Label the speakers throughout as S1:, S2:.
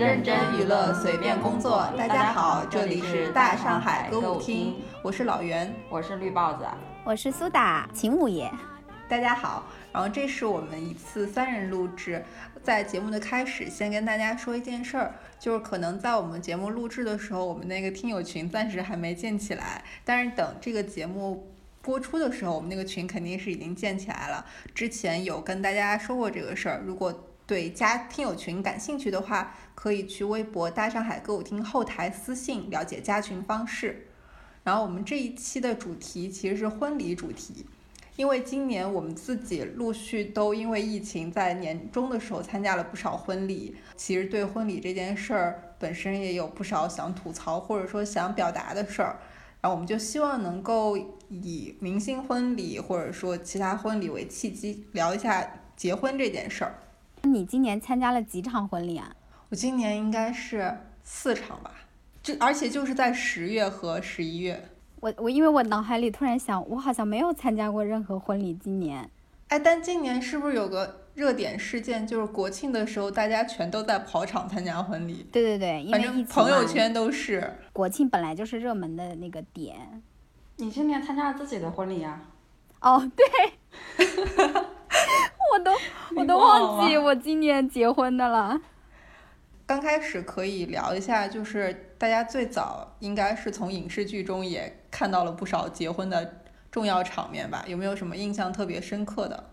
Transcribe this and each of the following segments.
S1: 认真娱乐，随便工作。大家好，这里是大上海歌舞厅，我是老袁，
S2: 我是绿帽子，
S3: 我是苏打秦五爷。
S1: 大家好，然后这是我们一次三人录制，在节目的开始，先跟大家说一件事儿，就是可能在我们节目录制的时候，我们那个听友群暂时还没建起来，但是等这个节目播出的时候，我们那个群肯定是已经建起来了。之前有跟大家说过这个事儿，如果对加听友群感兴趣的话，可以去微博大上海歌舞厅后台私信了解加群方式。然后我们这一期的主题其实是婚礼主题。因为今年我们自己陆续都因为疫情，在年终的时候参加了不少婚礼。其实对婚礼这件事儿本身也有不少想吐槽或者说想表达的事儿。然后我们就希望能够以明星婚礼或者说其他婚礼为契机，聊一下结婚这件事儿。
S3: 你今年参加了几场婚礼啊？
S1: 我今年应该是四场吧，就而且就是在十月和十一月。
S3: 我我因为我脑海里突然想，我好像没有参加过任何婚礼。今年，
S1: 哎，但今年是不是有个热点事件，就是国庆的时候大家全都在跑场参加婚礼？
S3: 对对对，因为
S1: 朋友圈都是。
S3: 国庆本来就是热门的那个点。
S2: 你今年参加了自己的婚礼呀？
S3: 哦，对，我都 我都忘记我今年结婚的了。
S1: 刚开始可以聊一下，就是大家最早应该是从影视剧中也看到了不少结婚的重要场面吧？有没有什么印象特别深刻的？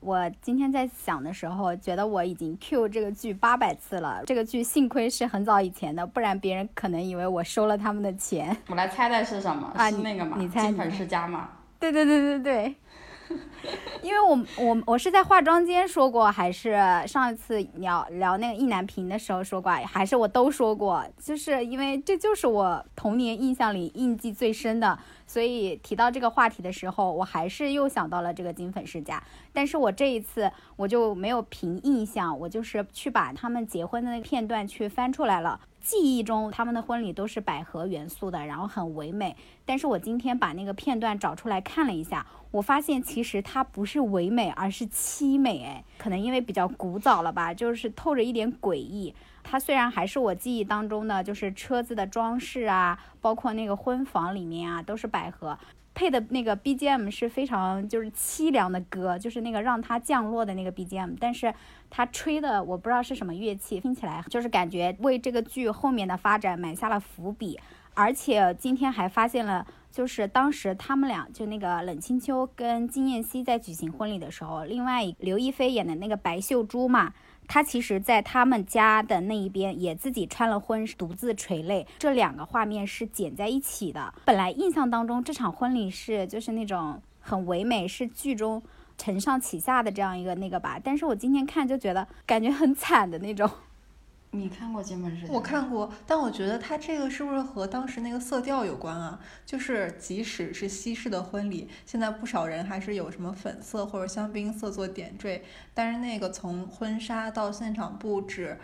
S3: 我今天在想的时候，觉得我已经 Q 这个剧八百次了。这个剧幸亏是很早以前的，不然别人可能以为我收了他们的钱。
S2: 我来猜猜是什么？是那个吗？金粉世家吗？
S3: 对对对对对。因为我我我是在化妆间说过，还是上一次聊聊那个意难平的时候说过，还是我都说过，就是因为这就是我童年印象里印记最深的，所以提到这个话题的时候，我还是又想到了这个金粉世家。但是我这一次我就没有凭印象，我就是去把他们结婚的那个片段去翻出来了。记忆中他们的婚礼都是百合元素的，然后很唯美。但是我今天把那个片段找出来看了一下，我发现其实它不是唯美，而是凄美。哎，可能因为比较古早了吧，就是透着一点诡异。它虽然还是我记忆当中的，就是车子的装饰啊，包括那个婚房里面啊，都是百合。配的那个 BGM 是非常就是凄凉的歌，就是那个让它降落的那个 BGM，但是它吹的我不知道是什么乐器，听起来就是感觉为这个剧后面的发展埋下了伏笔。而且今天还发现了，就是当时他们俩就那个冷清秋跟金燕西在举行婚礼的时候，另外刘亦菲演的那个白秀珠嘛。他其实，在他们家的那一边也自己穿了婚，独自垂泪。这两个画面是剪在一起的。本来印象当中，这场婚礼是就是那种很唯美，是剧中承上启下的这样一个那个吧。但是我今天看就觉得感觉很惨的那种。
S2: 你看过《金门事件》？
S1: 我看过，但我觉得它这个是不是和当时那个色调有关啊？就是即使是西式的婚礼，现在不少人还是有什么粉色或者香槟色做点缀，但是那个从婚纱到现场布置，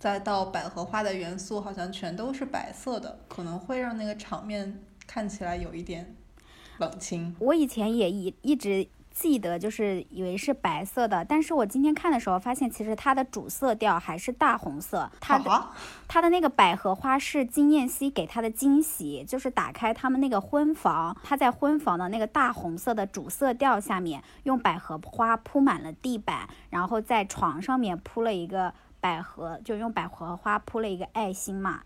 S1: 再到百合花的元素，好像全都是白色的，可能会让那个场面看起来有一点冷清。
S3: 我以前也一一直。记得就是以为是白色的，但是我今天看的时候发现，其实它的主色调还是大红色。它的它的那个百合花是金燕西给他的惊喜，就是打开他们那个婚房，他在婚房的那个大红色的主色调下面，用百合花铺满了地板，然后在床上面铺了一个百合，就用百合花铺了一个爱心嘛。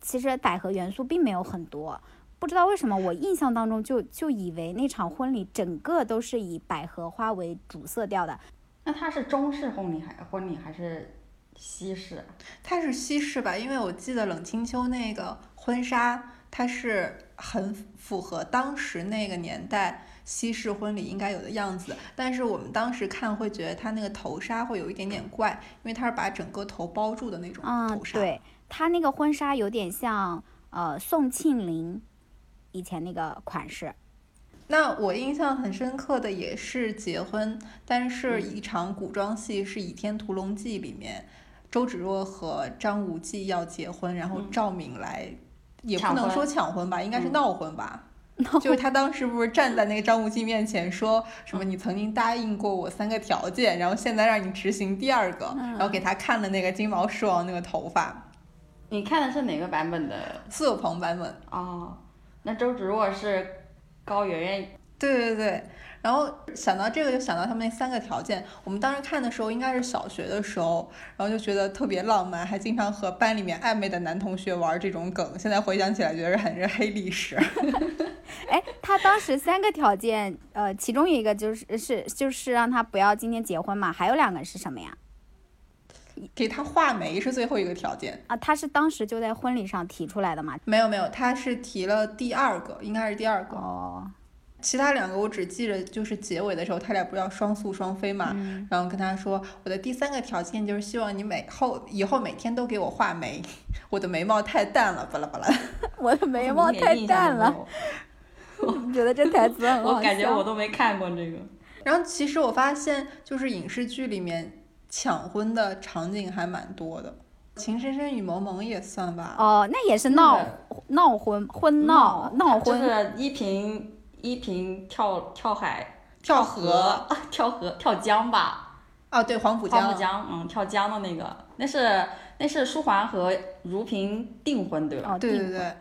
S3: 其实百合元素并没有很多。不知道为什么，我印象当中就就以为那场婚礼整个都是以百合花为主色调的。
S2: 那它是中式婚礼还婚礼还是西式？
S1: 它是西式吧，因为我记得冷清秋那个婚纱，它是很符合当时那个年代西式婚礼应该有的样子。但是我们当时看会觉得它那个头纱会有一点点怪，因为它是把整个头包住的那种头纱。
S3: 对，它那个婚纱有点像呃宋庆龄。以前那个款式，
S1: 那我印象很深刻的也是结婚，但是一场古装戏是《倚天屠龙记》里面，周芷若和张无忌要结婚，然后赵敏来，也不能说抢婚吧，应该是闹婚吧，就是他当时不是站在那个张无忌面前说什么你曾经答应过我三个条件，然后现在让你执行第二个，然后给他看了那个金毛狮王那个头发。
S2: 你看的是哪个版本的？
S1: 苏有朋版本。
S2: 哦，那周芷若是高圆圆。
S1: 对对对。然后想到这个，就想到他们那三个条件。我们当时看的时候，应该是小学的时候，然后就觉得特别浪漫，还经常和班里面暧昧的男同学玩这种梗。现在回想起来，觉得很是黑历史。
S3: 哎，他当时三个条件，呃，其中一个就是是就是让他不要今天结婚嘛，还有两个是什么呀？
S1: 给他画眉是最后一个条件
S3: 啊。他是当时就在婚礼上提出来的嘛？
S1: 没有没有，他是提了第二个，应该是第二个
S3: 哦。
S1: 其他两个我只记着，就是结尾的时候，他俩不是要双宿双飞嘛？然后跟他说，我的第三个条件就是希望你每后以后每天都给我画眉，我的眉毛太淡了，巴拉巴拉。
S3: 我的眉毛太淡了。我觉得这台词很
S2: 好我感觉我都没看过这个。
S1: 然后其实我发现，就是影视剧里面抢婚的场景还蛮多的，《情深深雨蒙蒙》也算吧。
S3: 哦，那也是闹闹婚婚闹闹婚，
S2: 就是依萍。依萍跳跳海、
S1: 跳河、
S2: 跳河、跳江吧？
S1: 哦，对，黄浦江。
S2: 黄浦江，嗯，跳江的那个，那是那是舒桓和如萍订婚对吧？
S1: 哦，对对对。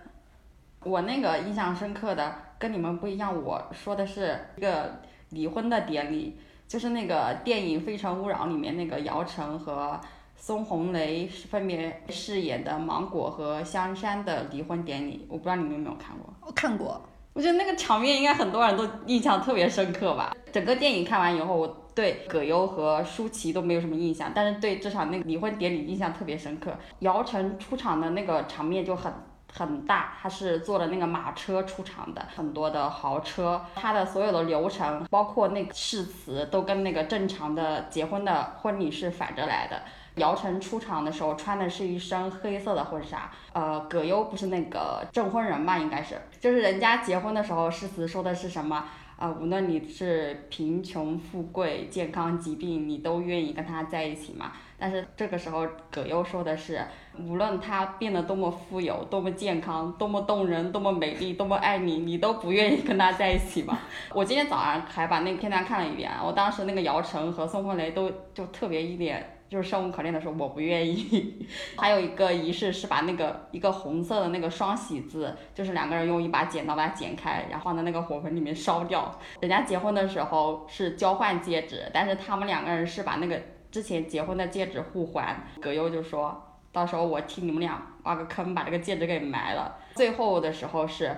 S2: 我那个印象深刻的跟你们不一样，我说的是一个离婚的典礼，就是那个电影《非诚勿扰》里面那个姚晨和孙红雷分别饰演的芒果和香山的离婚典礼，我不知道你们有没有看过？
S1: 我看过。
S2: 我觉得那个场面应该很多人都印象特别深刻吧。整个电影看完以后，我对葛优和舒淇都没有什么印象，但是对这场那个离婚典礼印象特别深刻。姚晨出场的那个场面就很很大，她是坐的那个马车出场的，很多的豪车，她的所有的流程，包括那个誓词，都跟那个正常的结婚的婚礼是反着来的。姚晨出场的时候穿的是一身黑色的婚纱，呃，葛优不是那个证婚人嘛，应该是，就是人家结婚的时候誓词说的是什么？啊，无论你是贫穷富贵、健康疾病，你都愿意跟他在一起嘛？但是这个时候葛优说的是，无论他变得多么富有、多么健康、多么动人、多么美丽、多么爱你，你都不愿意跟他在一起吗？我今天早上还把那个片段看了一遍，我当时那个姚晨和宋慧雷都就特别一脸。就是生无可恋的时候，我不愿意。还有一个仪式是把那个一个红色的那个双喜字，就是两个人用一把剪刀把它剪开，然后放在那个火盆里面烧掉。人家结婚的时候是交换戒指，但是他们两个人是把那个之前结婚的戒指互还。葛优就说到时候我替你们俩挖个坑，把这个戒指给埋了。最后的时候是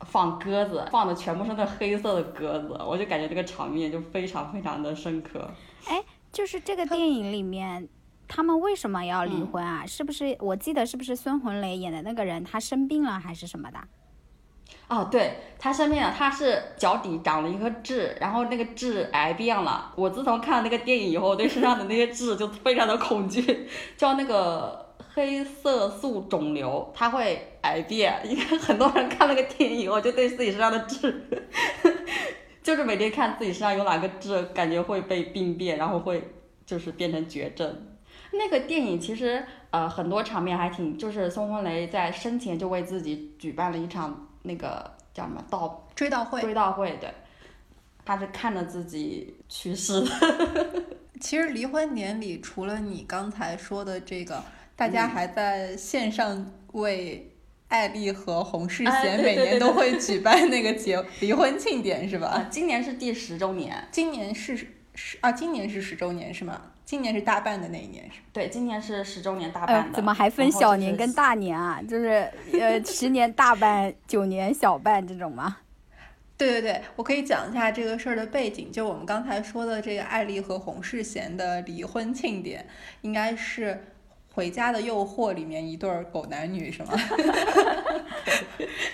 S2: 放鸽子，放的全部是那黑色的鸽子，我就感觉这个场面就非常非常的深刻。
S3: 哎。就是这个电影里面，他们为什么要离婚啊？是不是我记得是不是孙红雷演的那个人他生病了还是什么的？
S2: 哦，对他生病了，他是脚底长了一颗痣，然后那个痣癌变了。我自从看了那个电影以后，对身上的那些痣就非常的恐惧，叫那个黑色素肿瘤，它会癌变。应该很多人看了个电影以后，就对自己身上的痣。就是每天看自己身上有哪个痣，感觉会被病变，然后会就是变成绝症。那个电影其实呃很多场面还挺，就是孙红雷在生前就为自己举办了一场那个叫什么悼
S1: 追悼会，
S2: 追悼会对，他是看着自己去世的。
S1: 其实离婚典礼除了你刚才说的这个，大家还在线上为。艾丽和洪世贤每年都会举办那个结离婚庆典，是吧？
S2: 啊，今年是第十周年。
S1: 今年是十啊，今年是十周年是吗？今年是大半的那一年是？
S2: 对，今年是十周年大半
S3: 的。怎么还分小年跟大年啊？就是呃，十年大半，九年小半这种吗？
S1: 对对对，我可以讲一下这个事儿的背景，就我们刚才说的这个艾丽和洪世贤的离婚庆典，应该是。回家的诱惑里面一对狗男女是吗？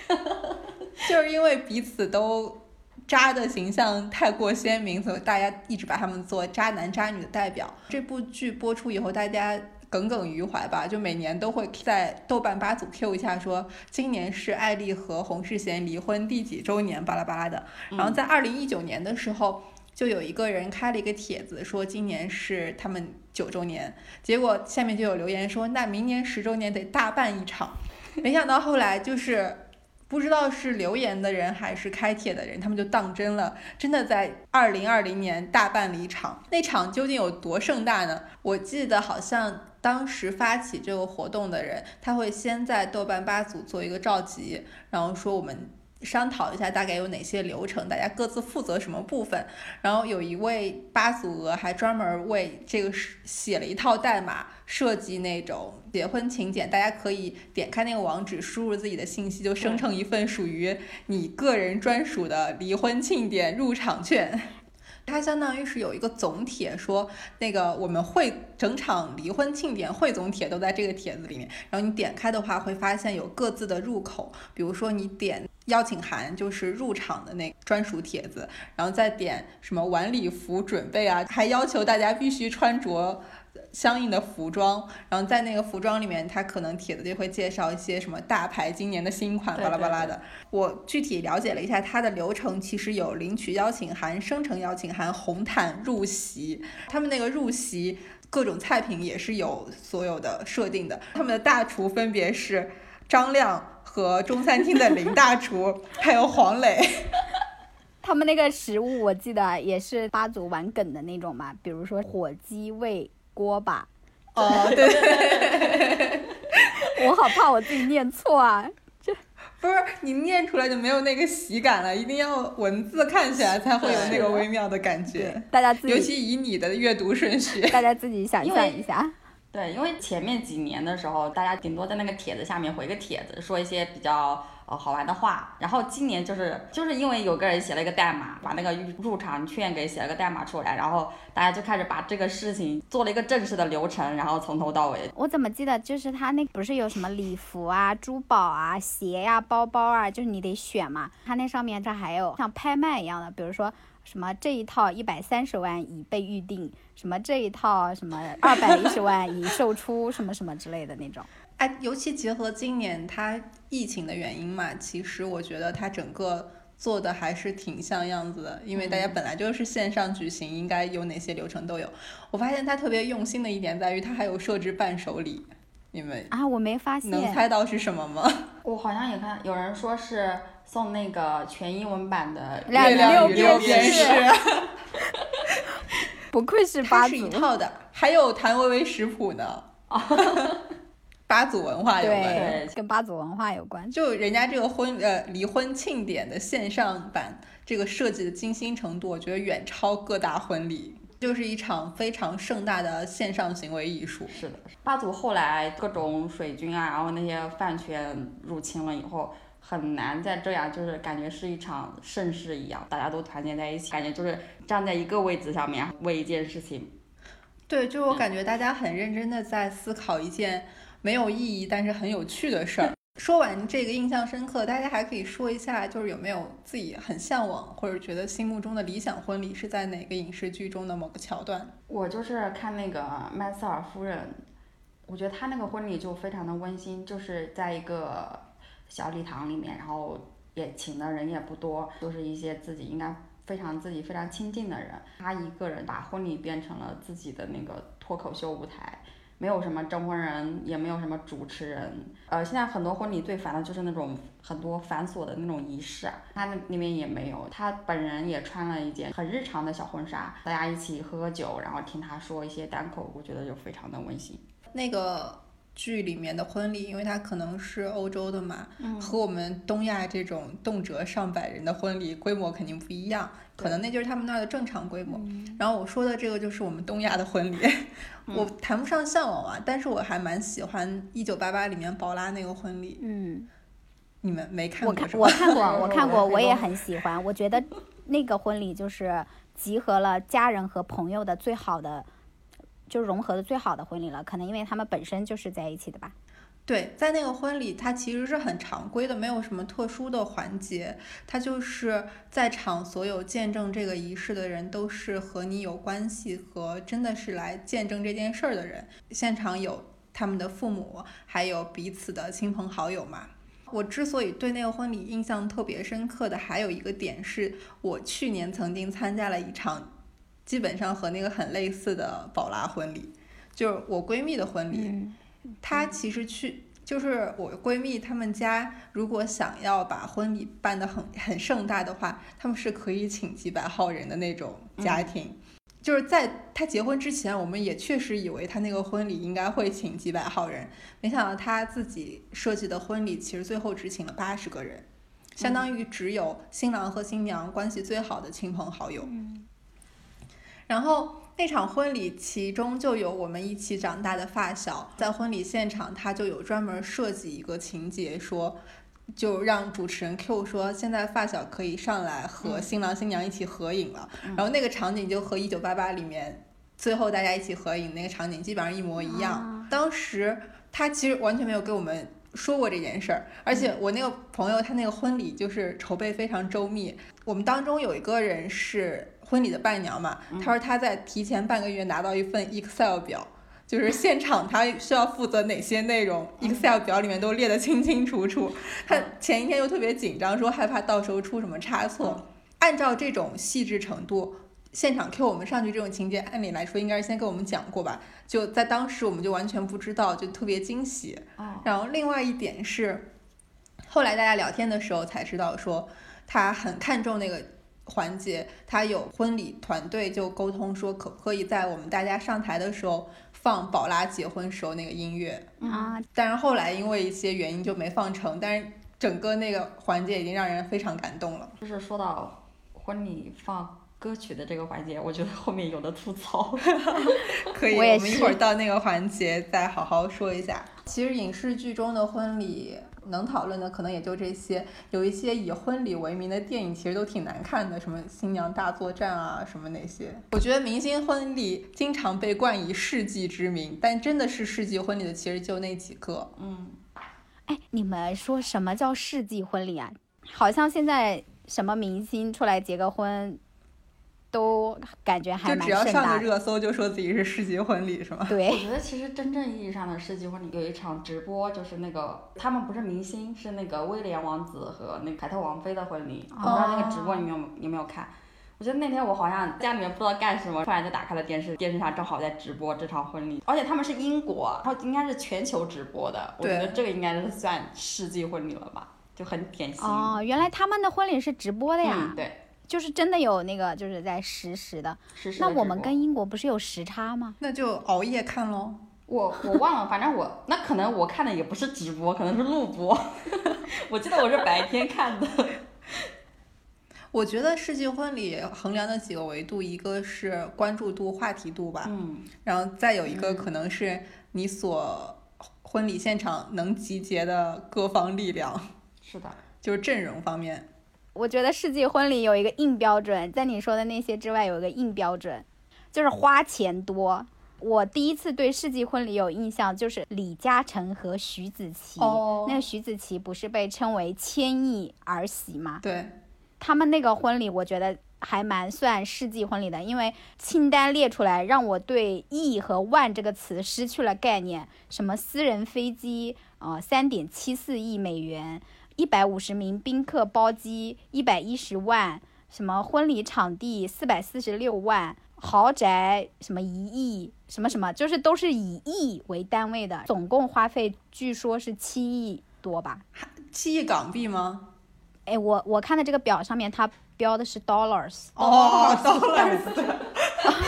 S1: 就是因为彼此都渣的形象太过鲜明，所以大家一直把他们做渣男渣女的代表。这部剧播出以后，大家耿耿于怀吧，就每年都会在豆瓣八组 Q 一下，说今年是艾丽和洪世贤离婚第几周年，巴拉巴拉的。然后在二零一九年的时候。就有一个人开了一个帖子，说今年是他们九周年，结果下面就有留言说，那明年十周年得大办一场。没想到后来就是不知道是留言的人还是开帖的人，他们就当真了，真的在二零二零年大办了一场。那场究竟有多盛大呢？我记得好像当时发起这个活动的人，他会先在豆瓣八组做一个召集，然后说我们。商讨一下大概有哪些流程，大家各自负责什么部分。然后有一位八组鹅还专门为这个写了一套代码，设计那种结婚请柬，大家可以点开那个网址，输入自己的信息，就生成一份属于你个人专属的离婚庆典入场券。它相当于是有一个总帖，说那个我们会整场离婚庆典汇总帖都在这个帖子里面。然后你点开的话，会发现有各自的入口，比如说你点。邀请函就是入场的那专属帖子，然后再点什么晚礼服准备啊，还要求大家必须穿着相应的服装，然后在那个服装里面，他可能帖子就会介绍一些什么大牌今年的新款巴拉巴拉的。我具体了解了一下它的流程，其实有领取邀请函、生成邀请函、红毯、入席。他们那个入席各种菜品也是有所有的设定的，他们的大厨分别是张亮。和中餐厅的林大厨，还有黄磊，
S3: 他们那个食物我记得也是八组玩梗的那种嘛，比如说火鸡味锅巴。
S1: 哦，对 对对。
S3: 我好怕我自己念错啊！这
S1: 不是你念出来就没有那个喜感了，一定要文字看起来才会有那个微妙的感觉。
S3: 大家自己，
S1: 尤其以你的阅读顺序，
S3: 大家自己想 象一下。
S2: 对，因为前面几年的时候，大家顶多在那个帖子下面回个帖子，说一些比较呃好玩的话。然后今年就是就是因为有个人写了一个代码，把那个入入场券给写了个代码出来，然后大家就开始把这个事情做了一个正式的流程，然后从头到尾。
S3: 我怎么记得就是他那不是有什么礼服啊、珠宝啊、鞋呀、包包啊，就是你得选嘛。他那上面这还有像拍卖一样的，比如说。什么这一套一百三十万已被预定，什么这一套什么二百一十万已售出，什么什么之类的那种。
S1: 哎，尤其结合今年它疫情的原因嘛，其实我觉得它整个做的还是挺像样子的，因为大家本来就是线上举行，应该有哪些流程都有。我发现它特别用心的一点在于，它还有设置伴手礼，你们
S3: 啊，我没发现，
S1: 能猜到是什么吗？
S2: 我好像也看有人说是。送那个全英文版的《
S1: 月亮与六便士》，
S3: 不愧是八组
S1: 套的，还有谭维维食谱呢。八组文化有
S3: 关，跟八组文化有关。
S1: 就人家这个婚呃离婚庆典的线上版，这个设计的精心程度，我觉得远超各大婚礼，就是一场非常盛大的线上行为艺术。
S2: 是的，八组后来各种水军啊，然后那些饭圈入侵了以后。很难再这样，就是感觉是一场盛世一样，大家都团结在一起，感觉就是站在一个位置上面为一件事情。
S1: 对，就是我感觉大家很认真的在思考一件没有意义但是很有趣的事儿。说完这个印象深刻，大家还可以说一下，就是有没有自己很向往或者觉得心目中的理想婚礼是在哪个影视剧中的某个桥段？
S2: 我就是看那个麦瑟尔夫人，我觉得她那个婚礼就非常的温馨，就是在一个。小礼堂里面，然后也请的人也不多，都是一些自己应该非常自己非常亲近的人。她一个人把婚礼变成了自己的那个脱口秀舞台，没有什么证婚人，也没有什么主持人。呃，现在很多婚礼最烦的就是那种很多繁琐的那种仪式，他那那边也没有。他本人也穿了一件很日常的小婚纱，大家一起喝喝酒，然后听他说一些单口，我觉得就非常的温馨。
S1: 那个。剧里面的婚礼，因为它可能是欧洲的嘛，和我们东亚这种动辄上百人的婚礼规模肯定不一样，可能那就是他们那儿的正常规模。然后我说的这个就是我们东亚的婚礼，我谈不上向往啊，但是我还蛮喜欢《一九八八》里面宝拉那个婚礼。
S3: 嗯，
S1: 你们没看
S3: 过？我看我看过，我看过，我也很喜欢。我觉得那个婚礼就是集合了家人和朋友的最好的。就融合的最好的婚礼了，可能因为他们本身就是在一起的吧。
S1: 对，在那个婚礼，它其实是很常规的，没有什么特殊的环节。它就是在场所有见证这个仪式的人，都是和你有关系和真的是来见证这件事儿的人。现场有他们的父母，还有彼此的亲朋好友嘛。我之所以对那个婚礼印象特别深刻的，还有一个点是，我去年曾经参加了一场。基本上和那个很类似的宝拉婚礼，就是我闺蜜的婚礼。她其实去就是我闺蜜她们家如果想要把婚礼办得很很盛大的话，他们是可以请几百号人的那种家庭。就是在她结婚之前，我们也确实以为她那个婚礼应该会请几百号人，没想到她自己设计的婚礼其实最后只请了八十个人，相当于只有新郎和新娘关系最好的亲朋好友。然后那场婚礼，其中就有我们一起长大的发小，在婚礼现场，他就有专门设计一个情节，说就让主持人 Q 说，现在发小可以上来和新郎新娘一起合影了。然后那个场景就和《一九八八》里面最后大家一起合影那个场景基本上一模一样。当时他其实完全没有给我们说过这件事儿，而且我那个朋友他那个婚礼就是筹备非常周密，我们当中有一个人是。婚礼的伴娘嘛，她说她在提前半个月拿到一份 Excel 表，就是现场她需要负责哪些内容，Excel 表里面都列得清清楚楚。她前一天又特别紧张，说害怕到时候出什么差错。按照这种细致程度，现场 Q 我们上去这种情节，按理来说应该是先跟我们讲过吧？就在当时我们就完全不知道，就特别惊喜。然后另外一点是，后来大家聊天的时候才知道，说他很看重那个。环节，他有婚礼团队就沟通说，可不可以在我们大家上台的时候放宝拉结婚时候那个音乐
S3: 啊？
S1: 但是后来因为一些原因就没放成，但是整个那个环节已经让人非常感动了。
S2: 就是说到婚礼放歌曲的这个环节，我觉得后面有的吐槽。
S1: 可以，我们一会儿到那个环节再好好说一下。其实影视剧中的婚礼。能讨论的可能也就这些，有一些以婚礼为名的电影其实都挺难看的，什么新娘大作战啊，什么那些。我觉得明星婚礼经常被冠以世纪之名，但真的是世纪婚礼的其实就那几个。
S2: 嗯，
S3: 哎，你们说什么叫世纪婚礼啊？好像现在什么明星出来结个婚。都感觉还
S1: 蛮就只要上个热搜，就说自己是世纪婚礼，是吗？
S3: 对。
S2: 我觉得其实真正意义上的世纪婚礼有一场直播，就是那个他们不是明星，是那个威廉王子和那个凯特王妃的婚礼。我不知道那个直播你有有没有看？我觉得那天我好像家里面不知道干什么，突然就打开了电视，电视上正好在直播这场婚礼，而且他们是英国，然后应该是全球直播的。我觉得这个应该是算世纪婚礼了吧，就很典型。
S3: 哦，原来他们的婚礼是直播的呀。
S2: 嗯，对。
S3: 就是真的有那个，就是在实时的。那我们跟英国不是有时差吗？
S1: 那就熬夜看喽。
S2: 我我忘了，反正我那可能我看的也不是直播，可能是录播。我记得我是白天看的。
S1: 我觉得世纪婚礼衡量的几个维度，一个是关注度、话题度吧。
S2: 嗯。
S1: 然后再有一个可能是你所婚礼现场能集结的各方力量。
S2: 是的。
S1: 就是阵容方面。
S3: 我觉得世纪婚礼有一个硬标准，在你说的那些之外有一个硬标准，就是花钱多。我第一次对世纪婚礼有印象，就是李嘉诚和徐子淇。
S1: 哦。
S3: 那个徐子淇不是被称为千亿儿媳吗？
S1: 对。
S3: 他们那个婚礼，我觉得还蛮算世纪婚礼的，因为清单列出来，让我对亿和万这个词失去了概念。什么私人飞机，呃，三点七四亿美元。一百五十名宾客包机，一百一十万；什么婚礼场地四百四十六万，豪宅什么一亿，什么什么，就是都是以亿为单位的，总共花费据说是七亿多吧？
S1: 七亿港币吗？
S3: 哎，我我看的这个表上面它标的是 dollars。
S1: 哦，dollars。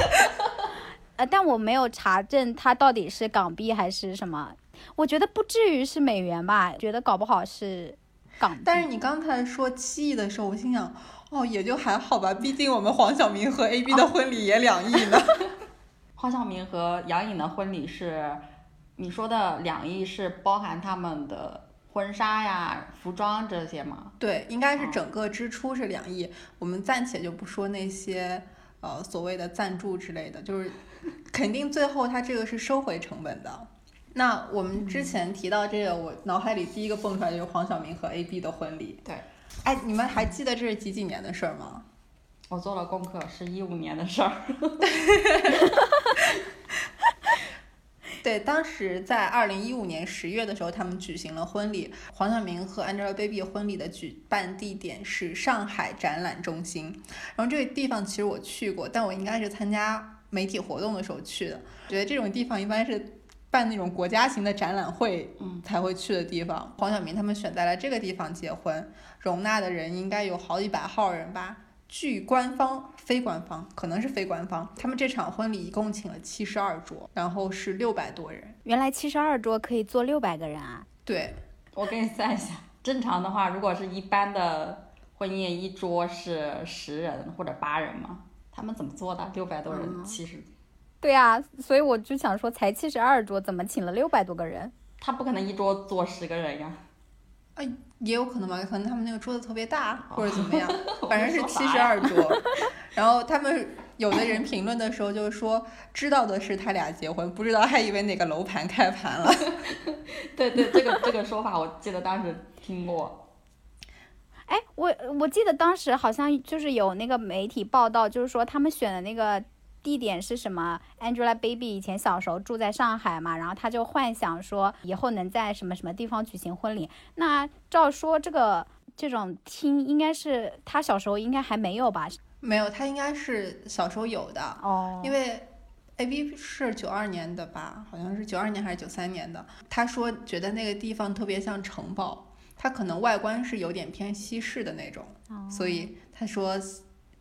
S3: 呃，但我没有查证它到底是港币还是什么，我觉得不至于是美元吧？觉得搞不好是。
S1: 但是你刚才说七亿的时候，我心想，哦，也就还好吧，毕竟我们黄晓明和 A B 的婚礼也两亿呢。
S2: 黄晓明和杨颖的婚礼是，你说的两亿是包含他们的婚纱呀、服装这些吗？
S1: 对，应该是整个支出是两亿。我们暂且就不说那些呃所谓的赞助之类的，就是肯定最后他这个是收回成本的。那我们之前提到这个，我脑海里第一个蹦出来就是黄晓明和 A B 的婚礼。
S2: 对，
S1: 哎，你们还记得这是几几年的事儿吗？
S2: 我做了功课，是一五年的事儿。
S1: 对，当时在二零一五年十月的时候，他们举行了婚礼。黄晓明和 Angelababy 婚礼的举办地点是上海展览中心。然后这个地方其实我去过，但我应该是参加媒体活动的时候去的。觉得这种地方一般是。办那种国家型的展览会才会去的地方。黄晓明他们选在了这个地方结婚，容纳的人应该有好几百号人吧。据官方、非官方，可能是非官方，他们这场婚礼一共请了七十二桌，然后是六百多人。
S3: 原来七十二桌可以坐六百个人啊！
S1: 对，
S2: 我给你算一下，正常的话，如果是一般的婚宴，一桌是十人或者八人嘛，他们怎么做的？六百多人，七十。
S3: 对啊，所以我就想说，才七十二桌，怎么请了六百多个人？
S2: 他不可能一桌坐十个人呀。
S1: 啊，也有可能吧，可能他们那个桌子特别大，或者怎么样，反正是七十二桌。然后他们有的人评论的时候就是说，知道的是他俩结婚，不知道还以为哪个楼盘开盘了。
S2: 对对，这个这个说法我记得当时听过。
S3: 哎，我我记得当时好像就是有那个媒体报道，就是说他们选的那个。地点是什么？Angelababy 以前小时候住在上海嘛，然后她就幻想说以后能在什么什么地方举行婚礼。那照说这个这种厅应该是她小时候应该还没有吧？
S1: 没有，她应该是小时候有的
S3: 哦。
S1: 因为 AB 是九二年的吧？好像是九二年还是九三年的。他说觉得那个地方特别像城堡，它可能外观是有点偏西式的那种，所以他说。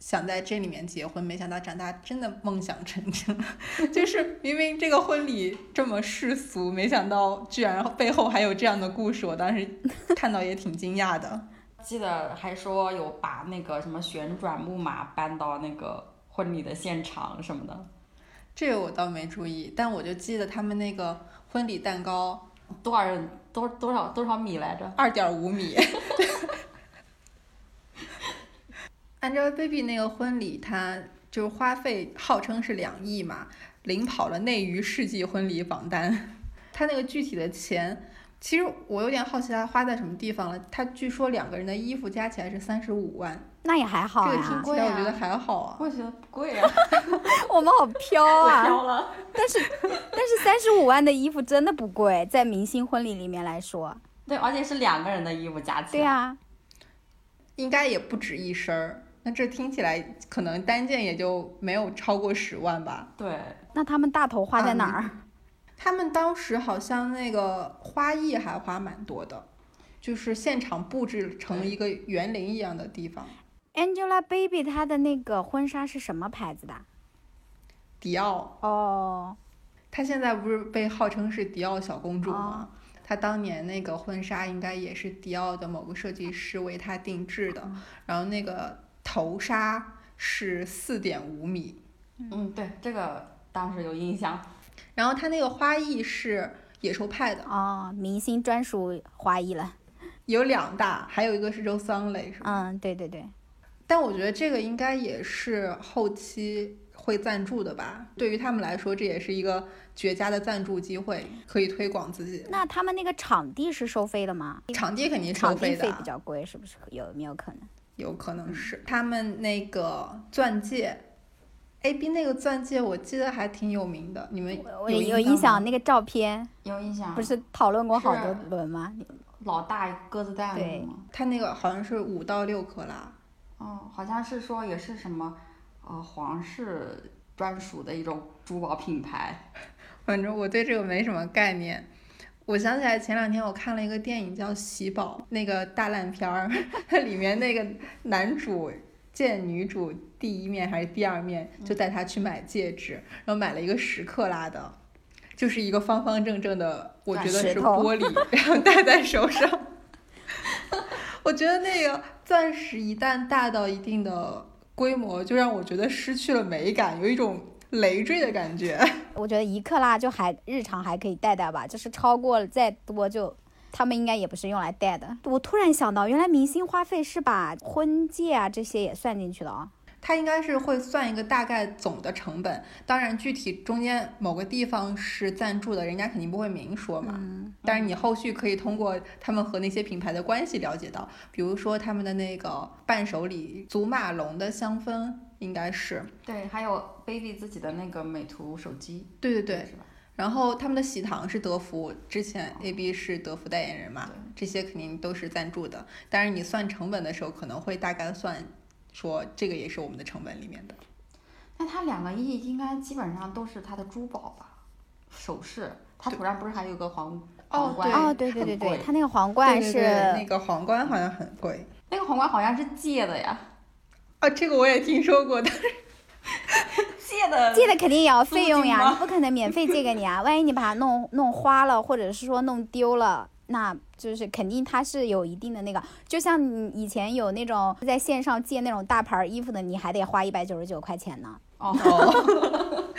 S1: 想在这里面结婚，没想到长大真的梦想成真了。就是明明这个婚礼这么世俗，没想到居然背后还有这样的故事。我当时看到也挺惊讶的。
S2: 记得还说有把那个什么旋转木马搬到那个婚礼的现场什么的。
S1: 这个我倒没注意，但我就记得他们那个婚礼蛋糕
S2: 多少人多多少多少米来着？
S1: 二点五米。Angelababy 那个婚礼，它就是花费号称是两亿嘛，领跑了内娱世纪婚礼榜单。他那个具体的钱，其实我有点好奇他花在什么地方了。他据说两个人的衣服加起来是三十五万，
S3: 那也还好
S1: 呀。这个听起来我觉得还好啊。
S2: 我觉得不贵啊。
S3: 我们好飘啊！
S2: 飘了。
S3: 但是但是三十五万的衣服真的不贵，在明星婚礼里面来说。
S2: 对，而且是两个人的衣服加起来。
S3: 对啊。
S1: 应该也不止一身儿。那这听起来可能单件也就没有超过十万吧？
S2: 对，
S3: 那他们大头花在哪儿？
S1: 他们当时好像那个花艺还花蛮多的，就是现场布置成一个园林一样的地方。
S3: Angelababy 她的那个婚纱是什么牌子的？
S1: 迪奥。
S3: 哦。
S1: 她现在不是被号称是迪奥小公主吗？她当年那个婚纱应该也是迪奥的某个设计师为她定制的，然后那个。头纱是四点五米，
S2: 嗯，对，这个当时有印象。
S1: 然后它那个花艺是野兽派的
S3: 哦，明星专属花艺了。
S1: 有两大，还有一个是周桑蕾，是
S3: 吧？嗯，对对对。
S1: 但我觉得这个应该也是后期会赞助的吧？对于他们来说，这也是一个绝佳的赞助机会，可以推广自己。
S3: 那他们那个场地是收费的吗？
S1: 场地肯定收费
S3: 的，费比较贵，是不是？有没有可能？
S1: 有可能是他们那个钻戒，A B 那个钻戒，我记得还挺有名的。你们有
S3: 有印象那个照片？
S2: 有印象。
S3: 不是讨论过好多轮吗？
S2: 老大鸽子蛋
S3: 对，
S1: 他那个好像是五到六克拉。
S2: 哦，好像是说也是什么，呃，皇室专属的一种珠宝品牌。
S1: 反正我对这个没什么概念。我想起来前两天我看了一个电影叫《喜宝》，那个大烂片儿，它里面那个男主见女主第一面还是第二面，就带她去买戒指，然后买了一个十克拉的，就是一个方方正正的，我觉得是玻璃，然后戴在手上。我觉得那个钻石一旦大到一定的规模，就让我觉得失去了美感，有一种。累赘的感觉，
S3: 我觉得一克拉就还日常还可以戴戴吧，就是超过了再多就，他们应该也不是用来戴的。我突然想到，原来明星花费是把婚戒啊这些也算进去的啊。
S1: 它应该是会算一个大概总的成本，当然具体中间某个地方是赞助的，人家肯定不会明说嘛。
S3: 嗯。
S1: 但是你后续可以通过他们和那些品牌的关系了解到，比如说他们的那个伴手礼祖马龙的香氛，应该是。
S2: 对，还有 baby 自己的那个美图手机。
S1: 对对对。然后他们的喜糖是德芙，之前 AB 是德芙代言人嘛，这些肯定都是赞助的。但是你算成本的时候，可能会大概算。说这个也是我们的成本里面的，
S2: 那他两个亿应该基本上都是他的珠宝吧，首饰，它头上不是还有个皇
S1: 哦
S2: 皇冠？
S3: 哦，对对对对，
S2: 很贵
S3: 它那个皇冠是
S1: 对对对那个皇冠好像很贵。
S2: 那个皇冠好像是借的呀，
S1: 啊，这个我也听说过，但是
S2: 借的
S3: 借的肯定也要费用呀，不可能免费借给你啊。万一你把它弄弄花了，或者是说弄丢了，那就是肯定它是有一定的那个，就像你以前有那种在线上借那种大牌衣服的，你还得花一百九十九块钱呢。
S2: 哦，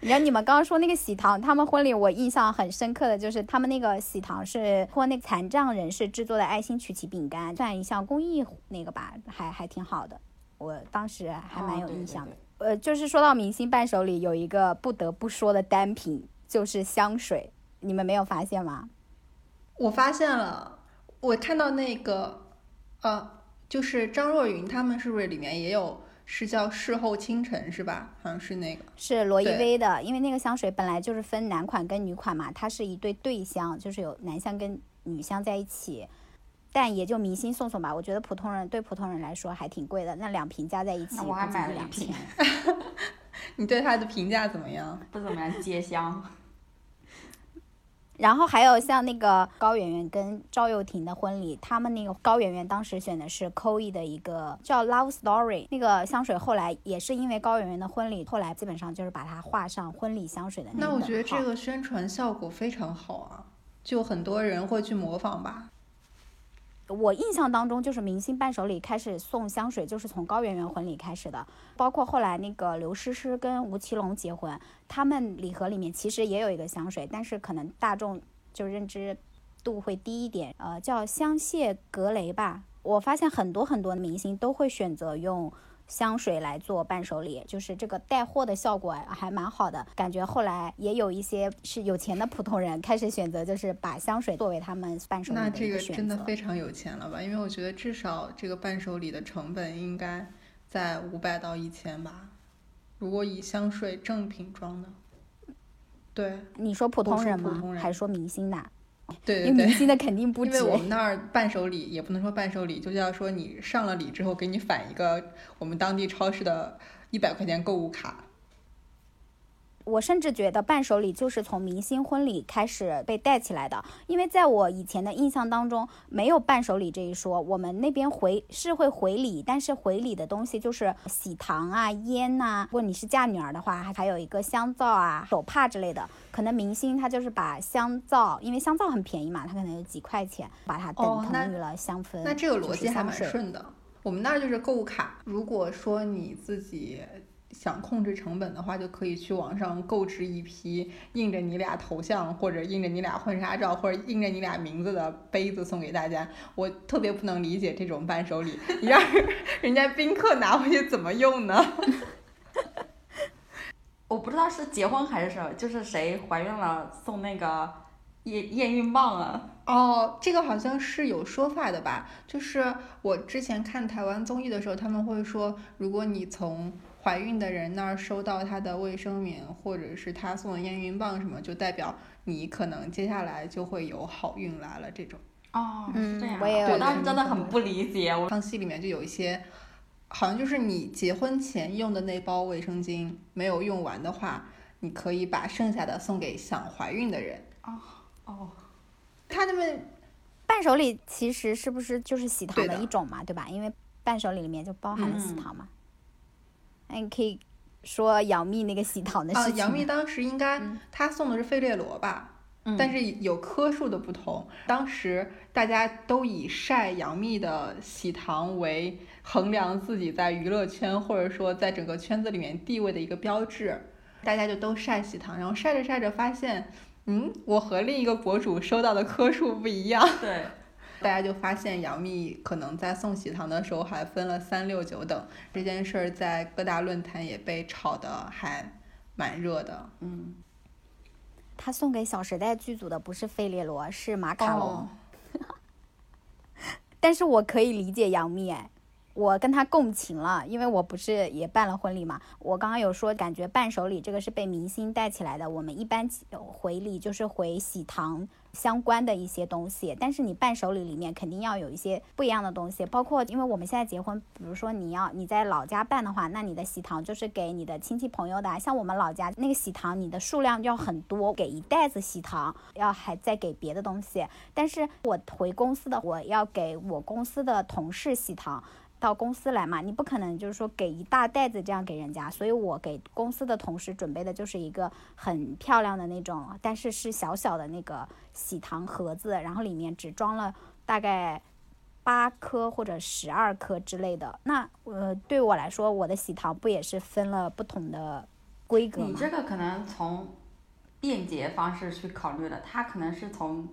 S3: 然后你们刚刚说那个喜糖，他们婚礼我印象很深刻的就是他们那个喜糖是托那个残障人士制作的爱心曲奇饼干，算一项公益那个吧，还还挺好的。我当时还蛮有
S2: 哦对对
S3: 印象的。
S2: 对
S3: 呃，就是说到明星伴手礼，有一个不得不说的单品就是香水，你们没有发现吗？
S1: 我发现了，我看到那个，呃，就是张若昀他们是不是里面也有是叫事后清晨是吧？好像是那个。
S3: 是罗意
S1: 对
S3: 威的，因为那个香水本来就是分男款跟女款嘛，它是一对对香，就是有男香跟女香在一起，但也就明星送送吧。我觉得普通人对普通人来说还挺贵的，那两瓶加在一起
S2: 那我还买了
S3: 两千
S2: 瓶。
S1: 你对它的评价怎么样？
S2: 不怎么样街香。
S3: 然后还有像那个高圆圆跟赵又廷的婚礼，他们那个高圆圆当时选的是 Coe 的一个叫 Love Story 那个香水，后来也是因为高圆圆的婚礼，后来基本上就是把它画上婚礼香水的
S1: 那
S3: 个等号
S1: 我觉得这个宣传效果非常好啊，就很多人会去模仿吧。
S3: 我印象当中，就是明星伴手礼开始送香水，就是从高圆圆婚礼开始的。包括后来那个刘诗诗跟吴奇隆结婚，他们礼盒里面其实也有一个香水，但是可能大众就认知度会低一点，呃，叫香榭格雷吧。我发现很多很多的明星都会选择用香水来做伴手礼，就是这个带货的效果还蛮好的。感觉后来也有一些是有钱的普通人开始选择，就是把香水作为他们伴手礼
S1: 那这个真的。非常有钱了吧？因为我觉得至少这个伴手礼的成本应该在五百到一千吧。如果以香水正品装的，对
S3: 你说普通人吗？还说明星的？
S1: 对对对。
S3: 因为明星的肯定不止
S1: 因为。我们那儿伴手礼也不能说伴手礼，就叫说你上了礼之后给你返一个我们当地超市的一百块钱购物卡。
S3: 我甚至觉得伴手礼就是从明星婚礼开始被带起来的，因为在我以前的印象当中，没有伴手礼这一说。我们那边回是会回礼，但是回礼的东西就是喜糖啊、烟呐、如果你是嫁女儿的话，还还有一个香皂啊、手帕之类的。可能明星他就是把香皂，因为香皂很便宜嘛，他可能有几块钱，把它等同于了香氛。
S1: 那这个逻辑还蛮顺的。我们那儿就是购物卡，如果说你自己想控制成本的话，就可以去网上购置一批印着你俩头像或者印着你俩婚纱照或者印着你俩名字的杯子送给大家。我特别不能理解这种伴手礼，你让 人家宾客拿回去怎么用呢？
S2: 我不知道是结婚还是什么，就是谁怀孕了送那个验验孕棒啊？
S1: 哦，这个好像是有说法的吧？就是我之前看台湾综艺的时候，他们会说，如果你从怀孕的人那儿收到他的卫生棉，或者是他送的验孕棒什么，就代表你可能接下来就会有好运来了这种。
S2: 哦，是这样啊。
S3: 嗯我也有
S2: 我当时真的很不理解，我
S1: 康熙里面就有一些，好像就是你结婚前用的那包卫生巾没有用完的话，你可以把剩下的送给想怀孕的人。
S2: 哦哦，
S1: 他们
S3: 伴手礼其实是不是就是喜糖
S1: 的
S3: 的一种嘛，对吧？因为伴手礼里面就包含了喜
S2: 嗯
S3: 糖嘛。那你可以说杨幂那个喜糖的
S1: 啊，
S3: 事情啊。
S1: 杨幂当时应该
S3: 嗯
S1: 她送的是费列罗吧？
S2: 嗯
S1: 但是有颗数的不同。当时大家都以晒杨幂的喜糖为衡量自己在娱乐圈或者说在整个圈子里面地位的一个标志，大家就都晒喜糖，然后晒着晒着发现，嗯，我和另一个博主收到的颗数不一样，
S2: 对，
S1: 大家就发现杨幂可能在送喜糖的时候还分了三六九等，这件事儿在各大论坛也被炒得还蛮热的。
S2: 嗯，
S3: 他送给《小时代》剧组的不是费列罗，是马卡龙。
S1: 哦
S3: 但是我可以理解杨幂，哎，我跟她共情了，因为我不是也办了婚礼嘛。我刚刚有说，感觉伴手礼这个是被明星带起来的。我们一般回礼就是回喜糖，相关的一些东西，但是你伴手礼里面肯定要有一些不一样的东西，包括因为我们现在结婚，比如说你要你在老家办的话，那你的喜糖就是给你的亲戚朋友的，像我们老家那个喜糖，你的数量要很多，给一袋子喜糖，要还再给别的东西，但是我回公司的，我要给我公司的同事喜糖。到公司来嘛，你不可能就是说给一大袋子这样给人家，所以我给公司的同事准备的就是一个很漂亮的那种，但是是小小的那个喜糖盒子，然后里面只装了大概八颗或者十二颗之类的。那呃，对我来说，我的喜糖不也是分了不同的规格吗？
S2: 你这个可能从便捷方式去考虑了，他可能是从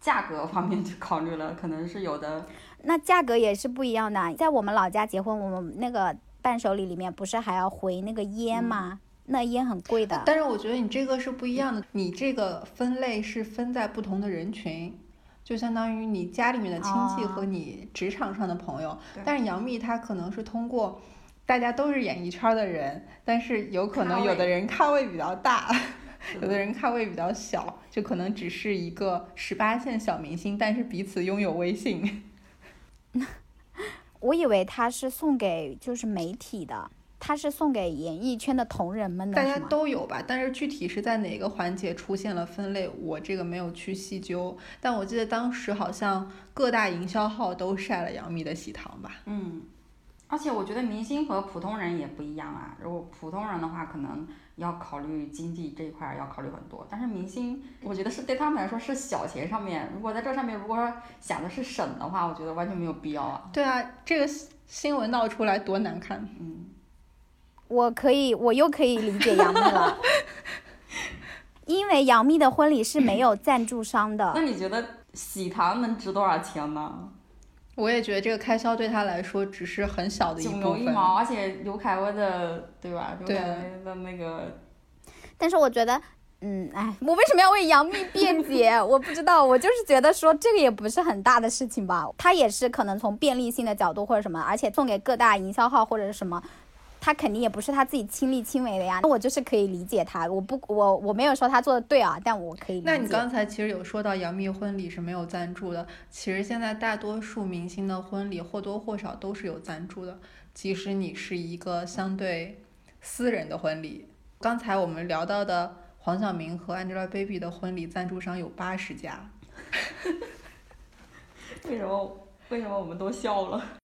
S2: 价格方面去考虑了，可能是有的。
S3: 那价格也是不一样的。在我们老家结婚，我们那个伴手礼里面不是还要回那个烟吗？那烟很贵的。
S1: 但是我觉得你这个是不一样的，你这个分类是分在不同的人群，就相当于你家里面的亲戚和你职场上的朋友。但是杨幂她可能是通过大家都是演艺圈的人，但是有可能有的人咖位比较大，有的人咖位比较小，就可能只是一个十八线小明星，但是彼此拥有微信。
S3: 我以为他是送给就是媒体的，他是送给演艺圈的同仁们的。
S1: 大家都有吧，但是具体是在哪个环节出现了分类，我这个没有去细究。但我记得当时好像各大营销号都晒了杨幂的喜糖吧。
S2: 嗯，而且我觉得明星和普通人也不一样啊。如果普通人的话，可能。要考虑经济这一块要考虑很多，但是明星，我觉得是对他们来说是小钱上面。如果在这上面，如果说想的是省的话，我觉得完全没有必要啊。
S1: 对啊，这个新闻闹出来多难看。
S2: 嗯，
S3: 我可以，我又可以理解杨幂了，因为杨幂的婚礼是没有赞助商的。
S2: 那你觉得喜糖能值多少钱呢？
S1: 我也觉得这个开销对他来说只是很小的一部分。九牛
S2: 一毛，而且刘恺威的，对吧？刘恺威的那个。
S3: 但是我觉得，嗯，哎，我为什么要为杨幂辩解？我不知道，我就是觉得说这个也不是很大的事情吧。他也是可能从便利性的角度或者什么，而且送给各大营销号或者是什么。他肯定也不是他自己亲力亲为的呀，那我就是可以理解他，我不我我没有说他做的对啊，但我可以。
S1: 那你刚才其实有说到杨幂婚礼是没有赞助的，其实现在大多数明星的婚礼或多或少都是有赞助的，即使你是一个相对私人的婚礼。刚才我们聊到的黄晓明和 Angelababy 的婚礼赞助商有八十家，
S2: 为什么为什么我们都笑了？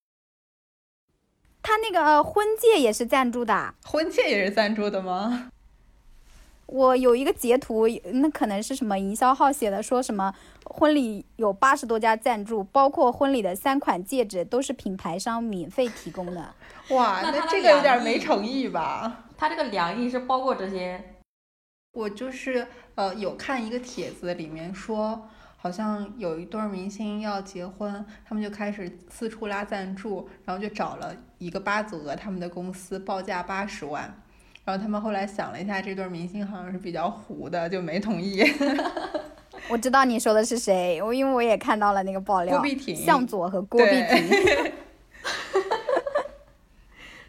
S3: 他那个婚戒也是赞助的，
S1: 婚戒也是赞助的吗？
S3: 我有一个截图，那可能是什么营销号写的，说什么婚礼有八十多家赞助，包括婚礼的三款戒指都是品牌商免费提供的。
S1: 哇，那这个有点没诚意吧？
S2: 他这个两亿是包括这些？
S1: 我就是呃有看一个帖子，里面说。好像有一对明星要结婚，他们就开始四处拉赞助，然后就找了一个八组额他们的公司报价八十万，然后他们后来想了一下，这对明星好像是比较糊的，就没同意。
S3: 我知道你说的是谁，我因为我也看到了那个爆料，
S1: 郭碧婷、
S3: 向佐和郭碧婷。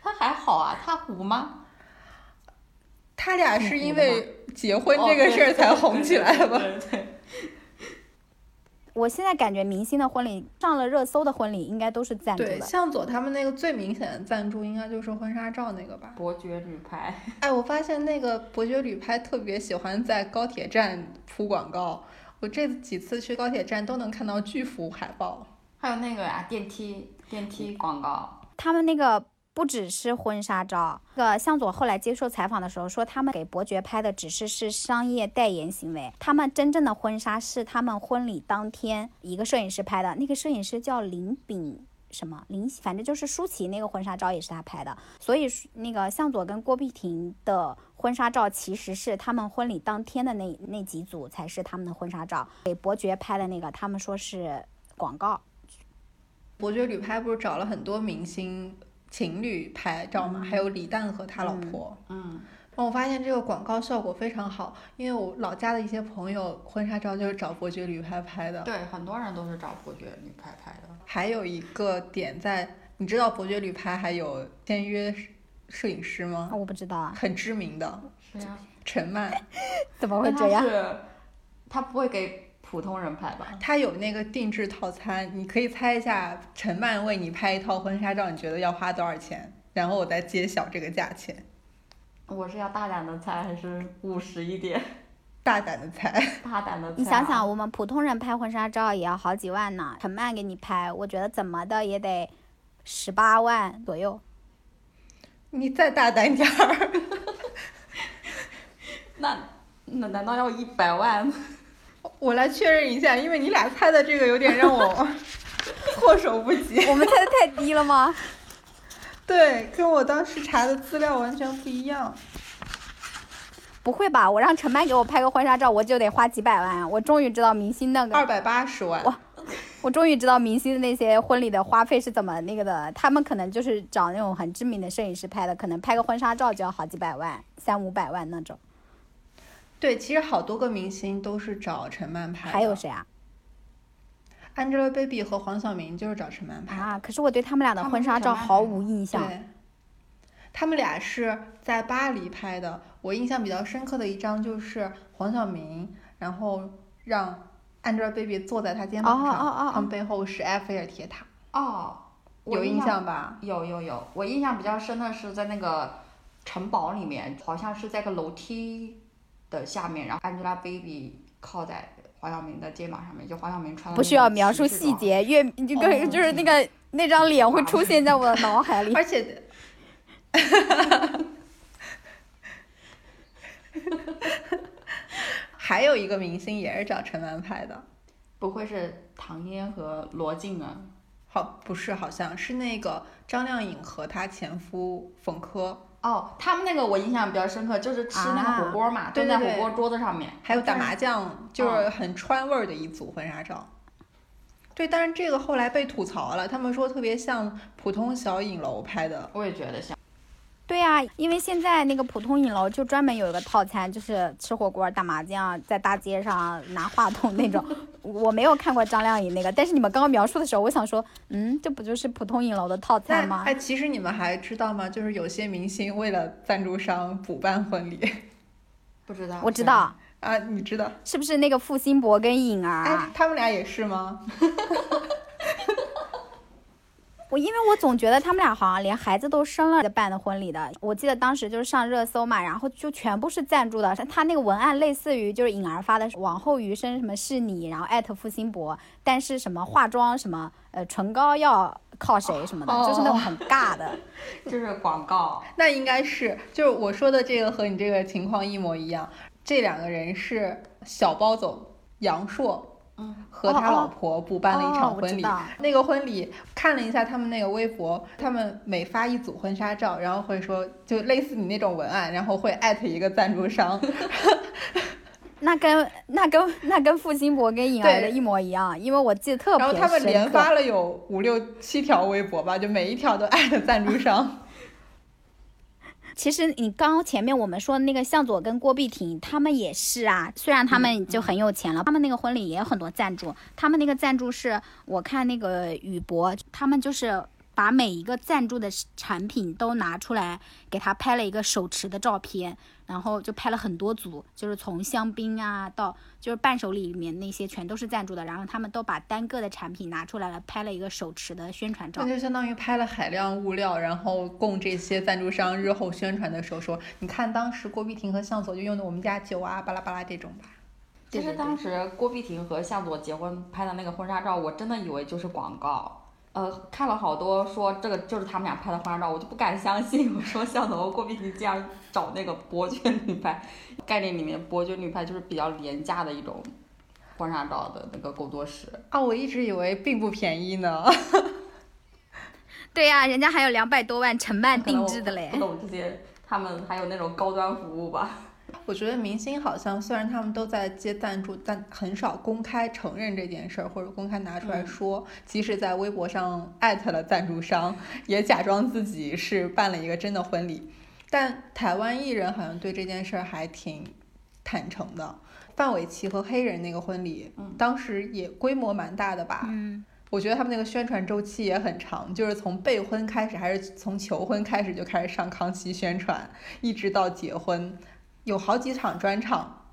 S2: 他还好啊，他糊吗？
S1: 他俩是因为结婚这个事儿才红起来的吧？
S3: 我现在感觉明星的婚礼上了热搜的婚礼应该都是赞助的。
S1: 对，向佐他们那个最明显的赞助应该就是婚纱照那个吧？
S2: 伯爵旅拍。
S1: 哎，我发现那个伯爵旅拍特别喜欢在高铁站铺广告，我这几次去高铁站都能看到巨幅海报。
S2: 还有那个呀，电梯电梯广告。
S3: 他们那个。不只是婚纱照，那个向佐后来接受采访的时候说，他们给伯爵拍的只是是商业代言行为，他们真正的婚纱是他们婚礼当天一个摄影师拍的，那个摄影师叫林炳什么林，反正就是舒淇那个婚纱照也是他拍的，所以那个向佐跟郭碧婷的婚纱照其实是他们婚礼当天的那那几组才是他们的婚纱照，给伯爵拍的那个他们说是广告，
S1: 伯爵旅拍不是找了很多明星。情侣拍照嘛，还有李诞和他老婆。
S2: 嗯，
S1: 然后我发现这个广告效果非常好，因为我老家的一些朋友婚纱照就是找伯爵旅拍拍的。
S2: 对，很多人都是找伯爵旅拍拍的。
S1: 还有一个点在，你知道伯爵旅拍还有签约摄影师吗？
S3: 我不知道啊。
S1: 很知名的。
S2: 谁呀？
S1: 陈曼。
S3: 怎么会这样？
S2: 是，他不会给。普通人拍吧。
S1: 他有那个定制套餐，你可以猜一下陈曼为你拍一套婚纱照，你觉得要花多少钱？然后我再揭晓这个价钱。
S2: 我是要大胆的猜还是务实一点？
S1: 大胆的猜。
S2: 大胆的猜啊。
S3: 你想想，我们普通人拍婚纱照也要好几万呢，陈曼给你拍，我觉得怎么的也得十八万左右。
S1: 你再大胆点儿。
S2: 那那难道要一百万？
S1: 我来确认一下，因为你俩猜的这个有点让我 措手不及。
S3: 我们猜的太低了吗？
S1: 对，跟我当时查的资料完全不一样。
S3: 不会吧？我让陈曼给我拍个婚纱照，我就得花几百万。我终于知道明星那个
S1: 二百八十万。
S3: 哇！我终于知道明星的那些婚礼的花费是怎么那个的。他们可能就是找那种很知名的摄影师拍的，可能拍个婚纱照就要好几百万，三五百万那种。
S1: 对，其实好多个明星都是找陈曼拍的。
S3: 还有谁啊
S1: ？Angelababy 和黄晓明就是找陈曼拍
S3: 啊。可是我对他们俩的婚纱照毫无印象。
S1: 对，他们俩是在巴黎拍的。我印象比较深刻的一张就是黄晓明，然后让 Angelababy 坐在他肩膀上，
S3: 哦哦哦
S1: 他们背后是埃菲尔铁塔。
S2: 哦，
S1: 有印象吧？
S2: 有有有，我印象比较深的是在那个城堡里面，好像是在个楼梯的下面，然后 Angelababy 靠在黄晓明的肩膀上面，就黄晓明穿的。
S3: 不需要描述细节，越这个就是那个那张脸会出现在我的脑海里，
S1: 而且哈哈哈。还有一个明星也是找陈曼拍的，
S2: 不会是唐嫣和罗晋啊？
S1: 好，不是，好像是那个张靓颖和她前夫冯轲。
S2: 哦，他们那个我印象比较深刻，就是吃那个火锅嘛，
S1: 蹲
S2: 在火锅桌子上面，
S1: 还有打麻将，就是很川味儿的一组婚纱照。对，但是这个后来被吐槽了，他们说特别像普通小影楼拍的。
S2: 我也觉得像。
S3: 对呀，因为现在那个普通影楼就专门有一个套餐，就是吃火锅、打麻将，在大街上拿话筒那种。我没有看过张靓颖那个，但是你们刚刚描述的时候，我想说，嗯，这不就是普通影楼的套餐吗？
S1: 哎，其实你们还知道吗？就是有些明星为了赞助商补办婚礼，
S2: 不知道。
S3: 我知道
S1: 啊，你知道
S3: 是不是那个付辛博跟颖儿？
S1: 哎，他们俩也是吗？
S3: 我因为我总觉得他们俩好像连孩子都生了办的婚礼的，我记得当时就是上热搜嘛，然后就全部是赞助的，他那个文案类似于就是颖儿发的“往后余生什么是你”，然后艾特付辛博，但是什么化妆什么呃唇膏要靠谁什么的，就是那种很尬的，
S2: 就是广告。
S1: 那应该是就是我说的这个和你这个情况一模一样，这两个人是小包总杨烁。和他老婆补办了一场婚礼，那个婚礼看了一下他们那个微博，他们每发一组婚纱照，然后会说就类似你那种文案，然后会艾特一个赞助商。
S3: 那跟那跟那跟付辛博跟颖儿的一模一样，因为我记得特别
S1: 然后他们连发了有五六七条微博吧，就每一条都艾特赞助商。
S3: 其实你刚刚前面我们说的那个向佐跟郭碧婷，他们也是啊。虽然他们就很有钱了，他们那个婚礼也有很多赞助。他们那个赞助是，我看那个宇博，他们就是把每一个赞助的产品都拿出来，给他拍了一个手持的照片。然后就拍了很多组，就是从香槟啊到就是伴手礼里面那些全都是赞助的，然后他们都把单个的产品拿出来了，拍了一个手持的宣传照。
S1: 那就相当于拍了海量物料，然后供这些赞助商日后宣传的时候说，你看当时郭碧婷和向佐就用的我们家酒啊，巴拉巴拉这种吧。
S2: 其实当时郭碧婷和向佐结婚拍的那个婚纱照，我真的以为就是广告。呃，看了好多说这个就是他们俩拍的婚纱照，我就不敢相信。我说向佐和郭碧婷这样找那个伯爵女拍，概念里面伯爵女拍就是比较廉价的一种婚纱照的那个工作室。
S1: 啊，我一直以为并不便宜呢。
S3: 对呀，人家还有两百多万承办定制的嘞。
S2: 不懂这些，他们还有那种高端服务吧。
S1: 我觉得明星好像虽然他们都在接赞助，但很少公开承认这件事儿，或者公开拿出来说。即使在微博上艾特了赞助商，也假装自己是办了一个真的婚礼。但台湾艺人好像对这件事儿还挺坦诚的。范玮琪和黑人那个婚礼，当时也规模蛮大的吧？
S3: 嗯，
S1: 我觉得他们那个宣传周期也很长，就是从备婚开始，还是从求婚开始就开始上康熙宣传，一直到结婚。有好几场专场，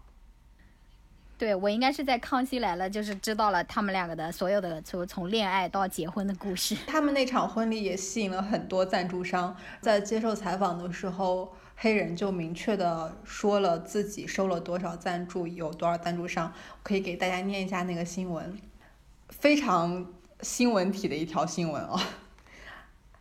S3: 对我应该是在《康熙来了》，就是知道了他们两个的所有的从从恋爱到结婚的故事。
S1: 他们那场婚礼也吸引了很多赞助商，在接受采访的时候，黑人就明确的说了自己收了多少赞助，有多少赞助商，可以给大家念一下那个新闻，非常新闻体的一条新闻啊。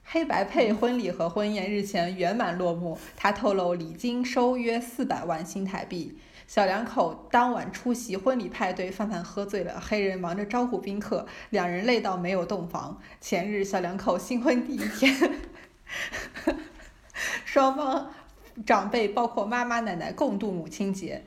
S1: 黑白配婚礼和婚宴日前圆满落幕，他透露礼金收约四百万新台币。小两口当晚出席婚礼派对，范范喝醉了，黑人忙着招呼宾客，两人累到没有洞房。前日小两口新婚第一天，双方长辈包括妈妈奶奶共度母亲节。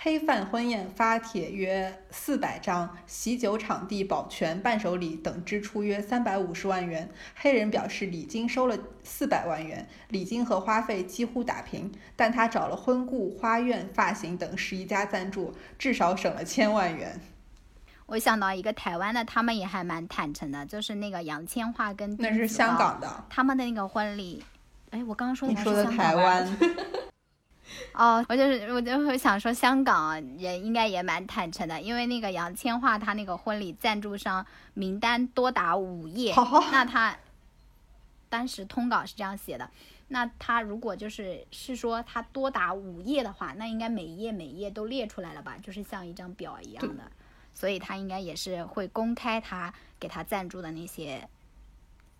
S1: 黑饭婚宴发帖约四百张，喜酒、场地、保全、伴手礼等支出约三百五十万元。黑人表示礼金收了四百万元，礼金和花费几乎打平，但他找了婚顾、花苑、发型等十一家赞助，至少省了千万元。
S3: 我想到一个台湾的，他们也还蛮坦诚的，就是那个杨千嬅跟
S1: 那是香港的，
S3: 他们的那个婚礼。哎，我刚刚说的
S1: 你说的台湾。
S3: 哦，我就是我就会想说，香港人应该也蛮坦诚的，因为那个杨千嬅她那个婚礼赞助商名单多达五页，那她当时通稿是这样写的，那他如果就是是说他多达五页的话，那应该每一页每一页都列出来了吧，就是像一张表一样的，所以他应该也是会公开他给他赞助的那些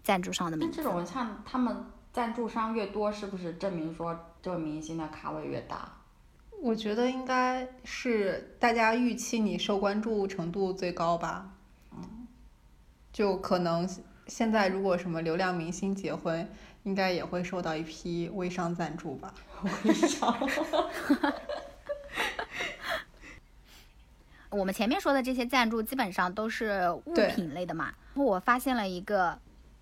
S3: 赞助商的名字。
S2: 这种像他们。赞助商越多，是不是证明说这个明星的卡位越大？
S1: 我觉得应该是大家预期你受关注程度最高吧。
S2: 嗯，
S1: 就可能现在如果什么流量明星结婚，应该也会受到一批微商赞助吧。
S2: 微商。
S3: 我们前面说的这些赞助基本上都是物品类的嘛。我发现了一个，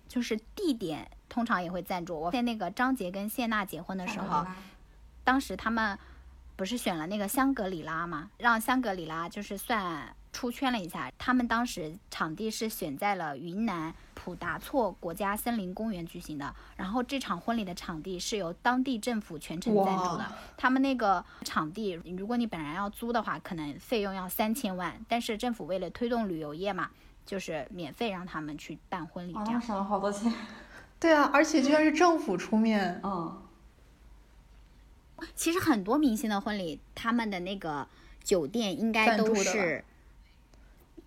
S3: 就是地点。通常也会赞助。我在那个张杰跟谢娜结婚的时候，当时他们不是选了那个香格里拉嘛？让香格里拉就是算出圈了一下。他们当时场地是选在了云南普达措国家森林公园举行的。然后这场婚礼的场地是由当地政府全程赞助的。他们那个场地，如果你本人要租的话，可能费用要三千万。但是政府为了推动旅游业嘛，就是免费让他们去办婚礼，这样
S2: 省了好多钱。
S1: 对啊，而且居然是政府出面。
S2: 嗯，
S3: 其实很多明星的婚礼，他们的那个酒店应该都是，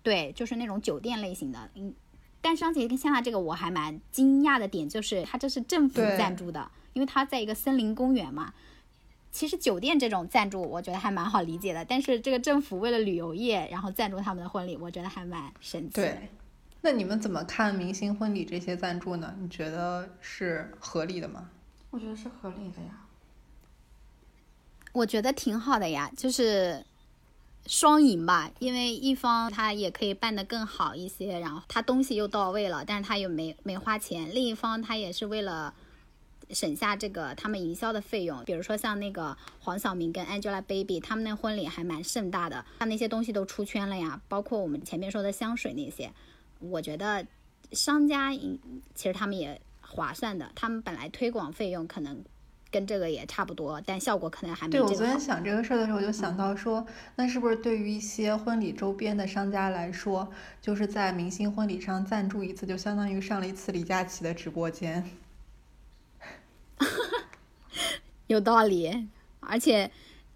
S3: 对，就是那种酒店类型的。嗯，但张杰跟谢娜这个我还蛮惊讶的点就是，他这是政府赞助的，因为他在一个森林公园嘛。其实酒店这种赞助，我觉得还蛮好理解的。但是这个政府为了旅游业，然后赞助他们的婚礼，我觉得还蛮神奇。
S1: 对。那你们怎么看明星婚礼这些赞助呢？你觉得是合理的吗？
S2: 我觉得是合理的呀。
S3: 我觉得挺好的呀，就是双赢吧。因为一方他也可以办得更好一些，然后他东西又到位了，但是他又没没花钱；另一方他也是为了省下这个他们营销的费用。比如说像那个黄晓明跟 Angelababy，他们那婚礼还蛮盛大的，他那些东西都出圈了呀，包括我们前面说的香水那些。我觉得商家其实他们也划算的，他们本来推广费用可能跟这个也差不多，但效果可能还没。
S1: 对我昨天想这个事儿的时候，我就想到说，那是不是对于一些婚礼周边的商家来说，就是在明星婚礼上赞助一次，就相当于上了一次李佳琦的直播间。
S3: 有道理，而且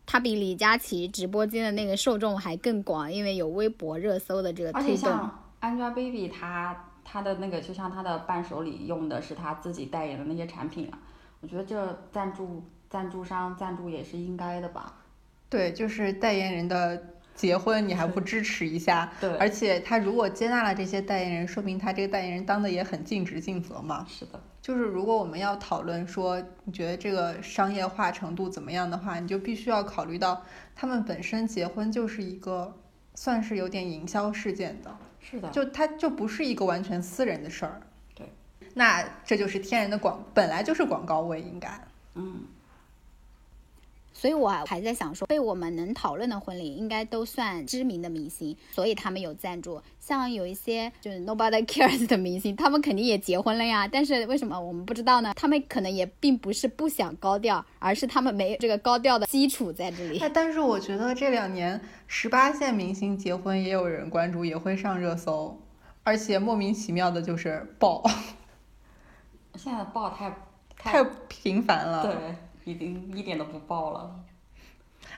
S3: 他比李佳琦直播间的那个受众还更广，因为有微博热搜的这个推动。
S2: Angelababy 她她的那个就像她的伴手礼用的是她自己代言的那些产品啊，我觉得这赞助赞助商赞助也是应该的吧。
S1: 对，就是代言人的结婚你还不支持一下？
S2: 对。
S1: 而且他如果接纳了这些代言人，说明他这个代言人当的也很尽职尽责嘛。
S2: 是的。
S1: 就是如果我们要讨论说你觉得这个商业化程度怎么样的话，你就必须要考虑到他们本身结婚就是一个算是有点营销事件的。
S2: 是的，
S1: 就它就不是一个完全私人的事儿。
S2: 对，
S1: 那这就是天然的广，本来就是广告位应该。
S2: 嗯。
S3: 所以我还在想说，被我们能讨论的婚礼应该都算知名的明星，所以他们有赞助。像有一些就是 nobody cares 的明星，他们肯定也结婚了呀，但是为什么我们不知道呢？他们可能也并不是不想高调，而是他们没有这个高调的基础在这里。
S1: 哎，但是我觉得这两年十八线明星结婚也有人关注，也会上热搜，而且莫名其妙的就是爆，
S2: 现在爆太
S1: 太频繁了。
S2: 对，已经一点都不爆了。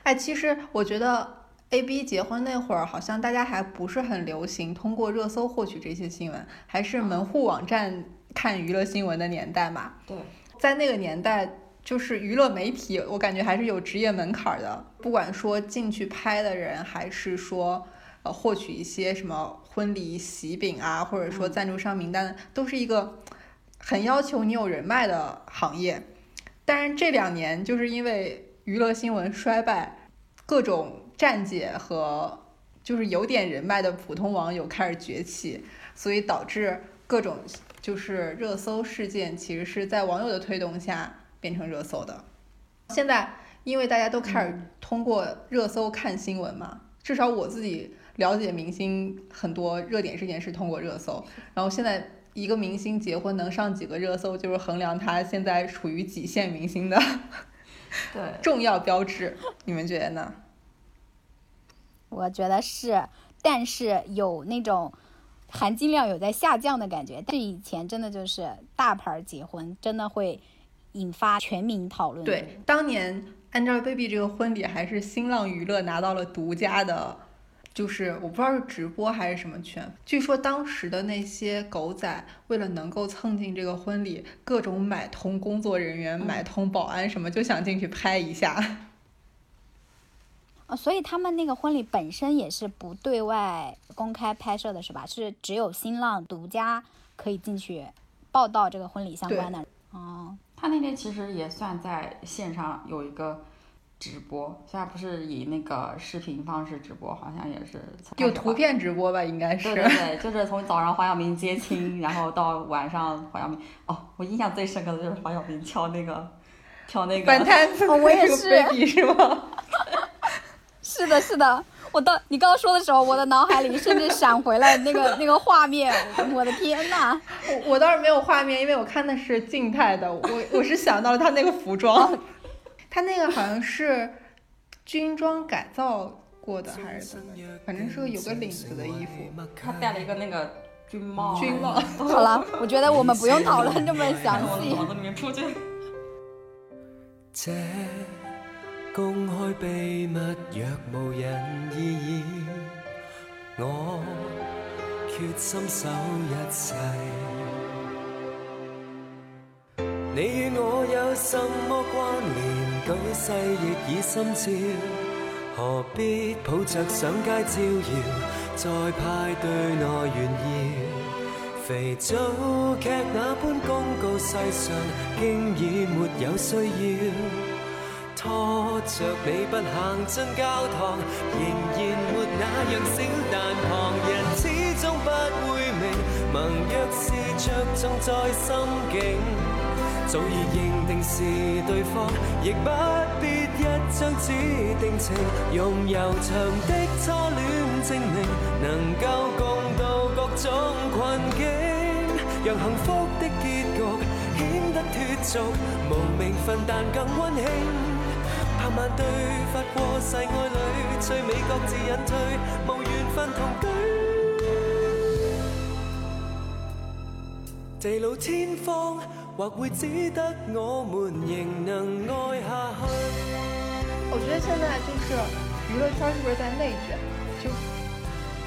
S1: 哎，其实我觉得。A B 结婚那会儿，好像大家还不是很流行通过热搜获取这些新闻，还是门户网站看娱乐新闻的年代嘛。
S2: 对，
S1: 在那个年代，就是娱乐媒体，我感觉还是有职业门槛的。不管说进去拍的人，还是说呃获取一些什么婚礼喜饼啊，或者说赞助商名单，都是一个很要求你有人脉的行业。但是这两年，就是因为娱乐新闻衰败，各种。站姐和就是有点人脉的普通网友开始崛起，所以导致各种就是热搜事件其实是在网友的推动下变成热搜的。现在因为大家都开始通过热搜看新闻嘛，至少我自己了解明星很多热点事件是通过热搜。然后现在一个明星结婚能上几个热搜，就是衡量他现在处于几线明星的
S2: 对
S1: 重要标志。你们觉得呢？
S3: 我觉得是，但是有那种含金量有在下降的感觉。但是以前真的就是大牌结婚，真的会引发全民讨论。
S1: 对，当年 Angelababy 这个婚礼还是新浪娱乐拿到了独家的，就是我不知道是直播还是什么圈。据说当时的那些狗仔为了能够蹭进这个婚礼，各种买通工作人员、买通保安什么，就想进去拍一下。
S3: 啊，所以他们那个婚礼本身也是不对外公开拍摄的，是吧？是只有新浪独家可以进去报道这个婚礼相关的。哦，
S2: 他那天其实也算在线上有一个直播，现在不是以那个视频方式直播，好像也是
S1: 有图片直播吧？应该是。
S2: 对对对，就是从早上黄晓明接亲，然后到晚上黄晓明。哦，我印象最深刻的就是黄晓明跳那个 跳那个
S1: 反摊子，
S3: 我也是，
S1: 是吗？
S3: 是的，是的，我到你刚刚说的时候，我的脑海里甚至闪回了那个 那个画面，我的天呐！
S1: 我我倒是没有画面，因为我看的是静态的，我我是想到了他那个服装，他那个好像是军装改造过的还是怎么？反正是有个领子的衣服，
S2: 他戴了一个那个军帽。
S1: 军帽。
S3: 好了，我觉得我们不用讨论这么详细。
S2: 从脑子里面出去。
S4: 公开秘密若无人异议，我决心守一世。你与我有什么关联？举世亦已心照，何必抱着上街招摇，在派对内炫耀？肥皂剧那般公告世上，经已没有需要。拖着你不行进教堂，仍然没那样小，但旁人始终不会明。盟约是着重在心境，早已认定是对方，亦不必一张纸定情。用悠长的初恋证明，能够共度各种困境，让幸福的结局显得脱俗，无名份但更温馨。百万对发过誓爱侣，最美各自隐退，无缘分同居。地老天荒，或会只得我们仍能爱下去。
S1: 我觉得现在就是娱乐圈是不是在内卷？就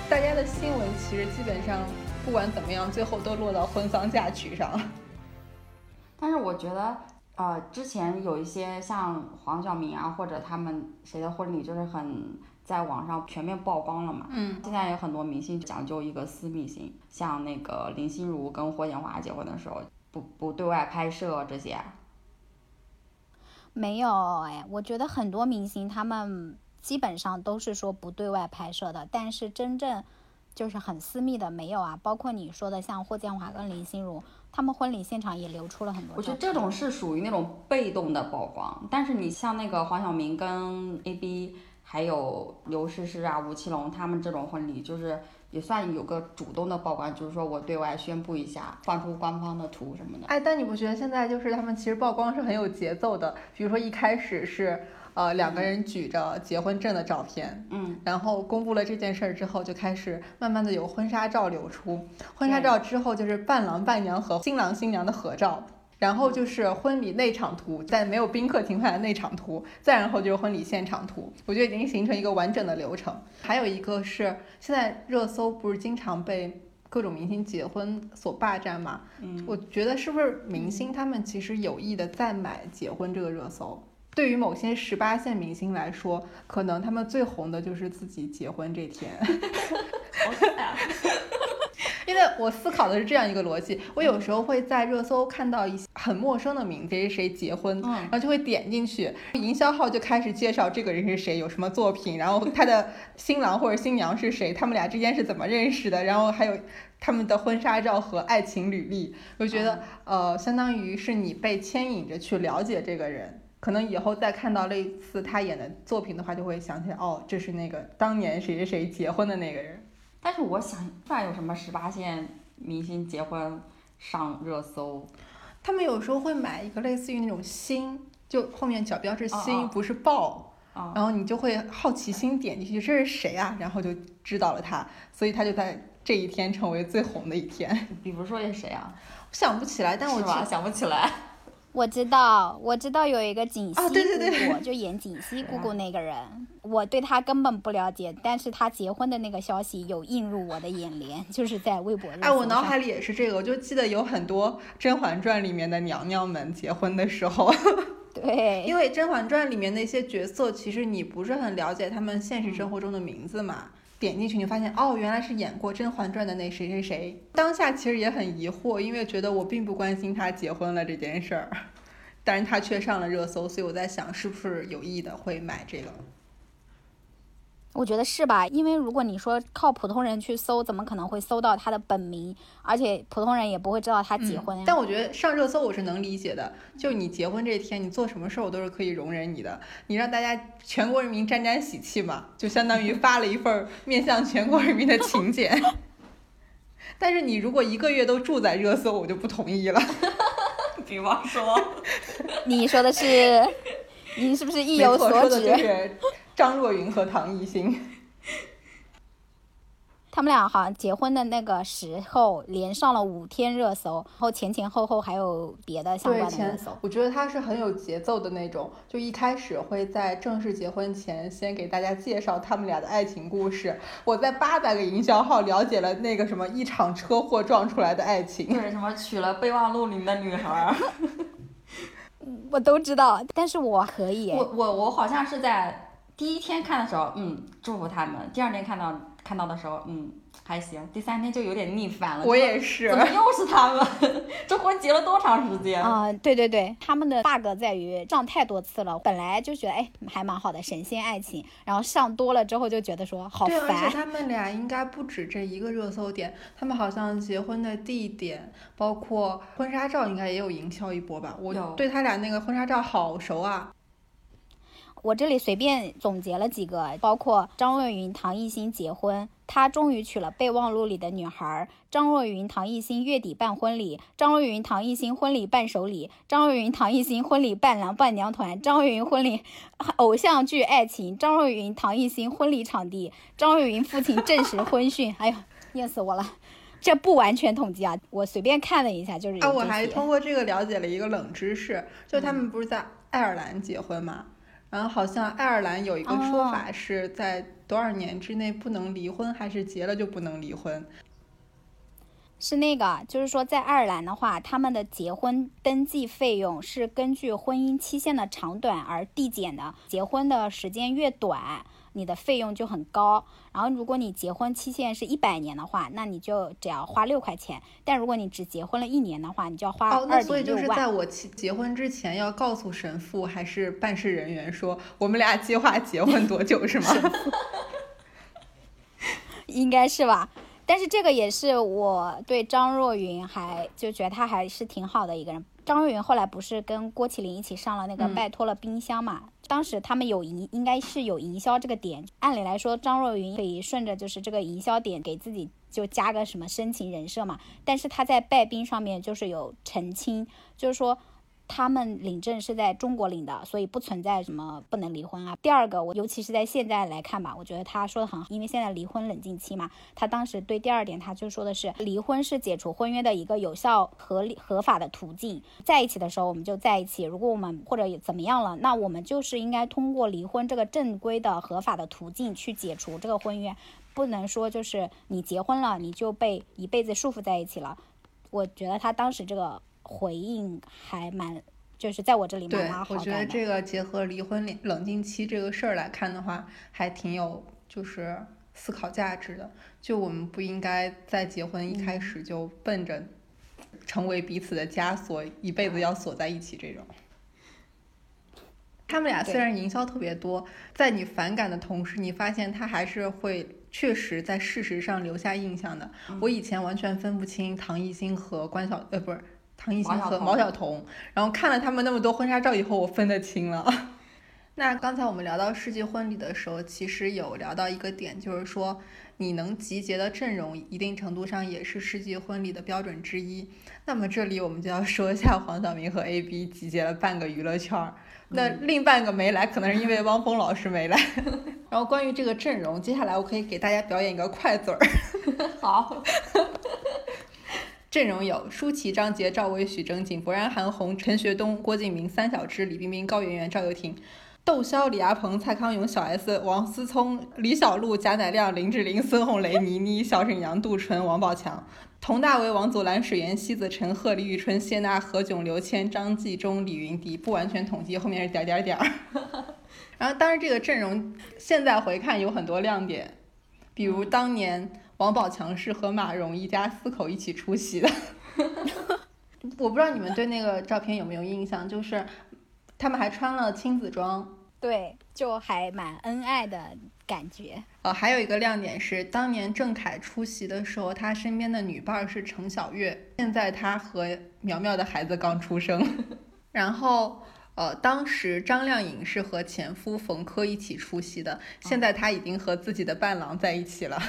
S1: 大家的新闻其实基本上不管怎么样，最后都落到婚丧嫁娶上。
S2: 但是我觉得。呃，之前有一些像黄晓明啊，或者他们谁的婚礼，就是很在网上全面曝光了嘛。
S1: 嗯。
S2: 现在有很多明星讲究一个私密性，像那个林心如跟霍建华结婚的时候，不不对外拍摄这些。
S3: 没有哎，我觉得很多明星他们基本上都是说不对外拍摄的，但是真正就是很私密的没有啊。包括你说的像霍建华跟林心如。他们婚礼现场也流出了很多。
S2: 我觉得这种是属于那种被动的曝光，但是你像那个黄晓明跟 A B，还有刘诗诗啊、吴奇隆他们这种婚礼，就是也算有个主动的曝光，就是说我对外宣布一下，放出官方的图什么的。
S1: 哎，但你不觉得现在就是他们其实曝光是很有节奏的？比如说一开始是。呃，两个人举着结婚证的照片，
S2: 嗯，
S1: 然后公布了这件事儿之后，就开始慢慢的有婚纱照流出。婚纱照之后就是伴郎伴娘和新郎新娘的合照，然后就是婚礼内场图，在没有宾客情况下的内场图，再然后就是婚礼现场图。我觉得已经形成一个完整的流程。还有一个是现在热搜不是经常被各种明星结婚所霸占嘛？
S2: 嗯，
S1: 我觉得是不是明星他们其实有意的在买结婚这个热搜？对于某些十八线明星来说，可能他们最红的就是自己结婚这天。因为我思考的是这样一个逻辑，我有时候会在热搜看到一些很陌生的名字，谁谁结婚，然后就会点进去，营销号就开始介绍这个人是谁，有什么作品，然后他的新郎或者新娘是谁，他们俩之间是怎么认识的，然后还有他们的婚纱照和爱情履历。我觉得，呃，相当于是你被牵引着去了解这个人。可能以后再看到类似他演的作品的话，就会想起来，哦，这是那个当年谁谁谁结婚的那个人。
S2: 但是我想，不然有什么十八线明星结婚上热搜？
S1: 他们有时候会买一个类似于那种星，就后面角标是星，不是报，然后你就会好奇心点进去，这是谁啊？然后就知道了他，所以他就在这一天成为最红的一天。
S2: 比如说是谁啊？
S1: 我想不起来，但我
S2: 想不起来。
S3: 我知道，我知道有一个锦溪
S1: 姑
S3: 姑，就演锦 溪姑姑那个人，我对她根本不了解，但是她结婚的那个消息有映入我的眼帘，就是在微博
S1: 哎，我脑海里也是这个，我就记得有很多《甄嬛传》里面的娘娘们结婚的时候，
S3: 对，
S1: 因为《甄嬛传》里面那些角色，其实你不是很了解他们现实生活中的名字嘛。点进去，你发现哦，原来是演过《甄嬛传》的那谁谁谁。当下其实也很疑惑，因为觉得我并不关心他结婚了这件事儿，但是他却上了热搜，所以我在想是不是有意的会买这个。
S3: 我觉得是吧？因为如果你说靠普通人去搜，怎么可能会搜到他的本名？而且普通人也不会知道他结婚呀。
S1: 但我觉得上热搜我是能理解的，就你结婚这天，你做什么事儿我都是可以容忍你的。你让大家全国人民沾沾喜气嘛，就相当于发了一份 面向全国人民的请柬。但是你如果一个月都住在热搜，我就不同意了。
S2: 比方说，
S3: 你说的是，你是不是意有所
S1: 指？张若昀和唐艺昕，
S3: 他们俩好像结婚的那个时候连上了五天热搜，然后前前后后还有别的相关的热搜。
S1: 我觉得他是很有节奏的那种，就一开始会在正式结婚前先给大家介绍他们俩的爱情故事。我在八百个营销号了解了那个什么一场车祸撞出来的爱情，
S2: 对什么娶了备忘录里的女孩，
S3: 我都知道，但是我可以。
S2: 我我我好像是在。第一天看的时候，嗯，祝福他们。第二天看到看到的时候，嗯，还行。第三天就有点逆反了。
S1: 我也是。
S2: 怎么又是他们？这婚结了多长时间？
S3: 啊，对对对，他们的 bug 在于上太多次了。本来就觉得哎还蛮好的神仙爱情，然后上多了之后就觉得说好烦。
S1: 对，而且他们俩应该不止这一个热搜点，他们好像结婚的地点，包括婚纱照，应该也有营销一波吧？我对他俩那个婚纱照好熟啊。
S3: 我这里随便总结了几个，包括张若昀、唐艺昕结婚，他终于娶了备忘录里的女孩。张若昀、唐艺昕月底办婚礼，张若昀、唐艺昕婚礼伴手礼，张若昀、唐艺昕婚礼伴郎伴娘团，张若昀婚礼偶像剧爱情，张若昀、唐艺昕婚礼场地，张若昀父亲证实婚讯。哎呦，念死我了！这不完全统计啊，我随便看了一下，就是啊，
S1: 我还通过这个了解了一个冷知识，就他们不是在爱尔兰结婚吗？然后好像爱尔兰有一个说法是在多少年之内不能离婚，还是结了就不能离婚？
S3: 是那个，就是说在爱尔兰的话，他们的结婚登记费用是根据婚姻期限的长短而递减的，结婚的时间越短。你的费用就很高，然后如果你结婚期限是一百年的话，那你就只要花六块钱。但如果你只结婚了一年的话，你就要花二点六万。
S1: 哦，那所以就是在我结婚之前要告诉神父还是办事人员说，我们俩计划结婚多久是吗？
S3: 应该是吧。但是这个也是我对张若昀还就觉得他还是挺好的一个人。张若昀后来不是跟郭麒麟一起上了那个
S1: 嗯
S3: 拜托了冰箱嘛？当时他们有营，应该是有营销这个点。按理来说，张若昀可以顺着就是这个营销点给自己就加个什么深情人设嘛。但是他在拜冰上面就是有澄清，就是说他们领证是在中国领的，所以不存在什么不能离婚啊。第二个，我尤其是在现在来看吧，我觉得他说的很好，因为现在离婚冷静期嘛，他当时对第二点，他就说的是离婚是解除婚约的一个有效、合理、合法的途径。在一起的时候我们就在一起，如果我们或者怎么样了，那我们就是应该通过离婚这个正规的合法的途径去解除这个婚约，不能说就是你结婚了你就被一辈子束缚在一起了。我觉得他当时这个回应还蛮，就是在我这里蛮
S1: 对
S3: 蛮，好
S1: 我觉得。这个结合离婚冷冷静期这个事儿来看的话，还挺有就是思考价值的。就我们不应该在结婚一
S3: 嗯
S1: 开始就奔着成为彼此的枷锁，一辈子要锁在一起这种。他们俩虽然营销特别多，在你反感的同时，你发现他还是会确实在事实上留下印象的。我以前完全分不清唐艺昕和关晓呃不是唐艺昕和
S2: 毛晓彤
S1: 然后看了他们那么多婚纱照以后，我分得清了。那刚才我们聊到世纪婚礼的时候，其实有聊到一个点，就是说你能集结的阵容，一定程度上也是世纪婚礼的标准之一。那么这里我们就要说一下 黄晓明和 AB 集结了半个娱乐圈儿，那另半个没来，可能是因为 汪峰老师没来。然后关于这个阵容，接下来我可以给大家表演一个快嘴儿。
S2: 好，
S1: 阵容有舒淇、张杰、赵薇、许峥、井柏然、韩红、陈学冬、郭敬明、三小只、李冰冰、高圆圆、赵又廷。窦骁、李亚鹏、蔡康永、小 S、王思聪、李小璐、贾乃亮、林志玲、孙红雷、倪妮、小沈阳、杜淳、王宝强、佟大为、王祖蓝、水源、西子、陈赫、李宇春、谢娜、何炅、刘谦、张纪中、李云迪。不完全统计，后面是点点点儿。然后，当然这个阵容现在回看有很多亮点，比如当年王宝强是和马蓉一家四口一起出席的。我不知道你们对那个照片有没有印象，就是他们还穿了亲子装。
S3: 对，就还蛮恩爱的感觉。
S1: 呃，还有一个亮点是，当年郑恺出席的时候，他身边的女伴儿是程小月，现在他和苗苗的孩子刚出生。然后，呃，当时张靓颖是和前夫冯轲一起出席的，现在她已经和自己的伴郎在一起了。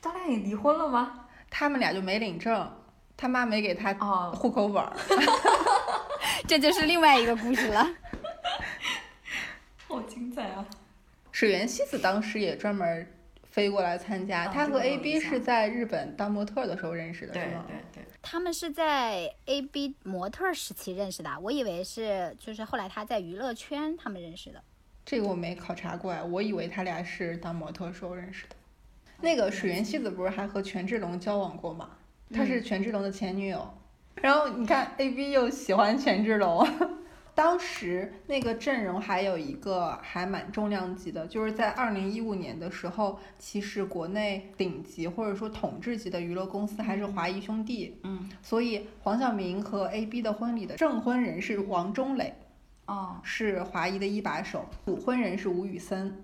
S2: 张靓颖离婚了吗？
S1: 他们俩就没领证，他妈没给他
S2: 哦，
S1: 户口本儿。
S3: 这就是另外一个故事了。
S2: 好精彩啊！
S1: 水原希子当时也专门飞过来参加，她和
S2: 啊这个我有
S1: AB 是在日本当模特儿的时候认识的，是吗？
S2: 对对，
S3: 他们是在 A B 模特时期认识的，我以为是就是后来他在娱乐圈他们认识的。
S1: 这个我没考察过呀，我以为他俩是当模特时候认识的。那个水原希子不是还和权志龙交往过吗？她是权志龙的前女友。然后你看 A B 又喜欢权志龙。当时那个阵容还有一个还蛮重量级的，就是在二零一五年的时候，其实国内顶级或者说统治级的娱乐公司还是华谊兄弟，
S2: 嗯，
S1: 所以黄晓明和 A B 的婚礼的证婚人是王中磊，
S2: 哦，
S1: 是华谊的一把手，主婚人是吴宇森。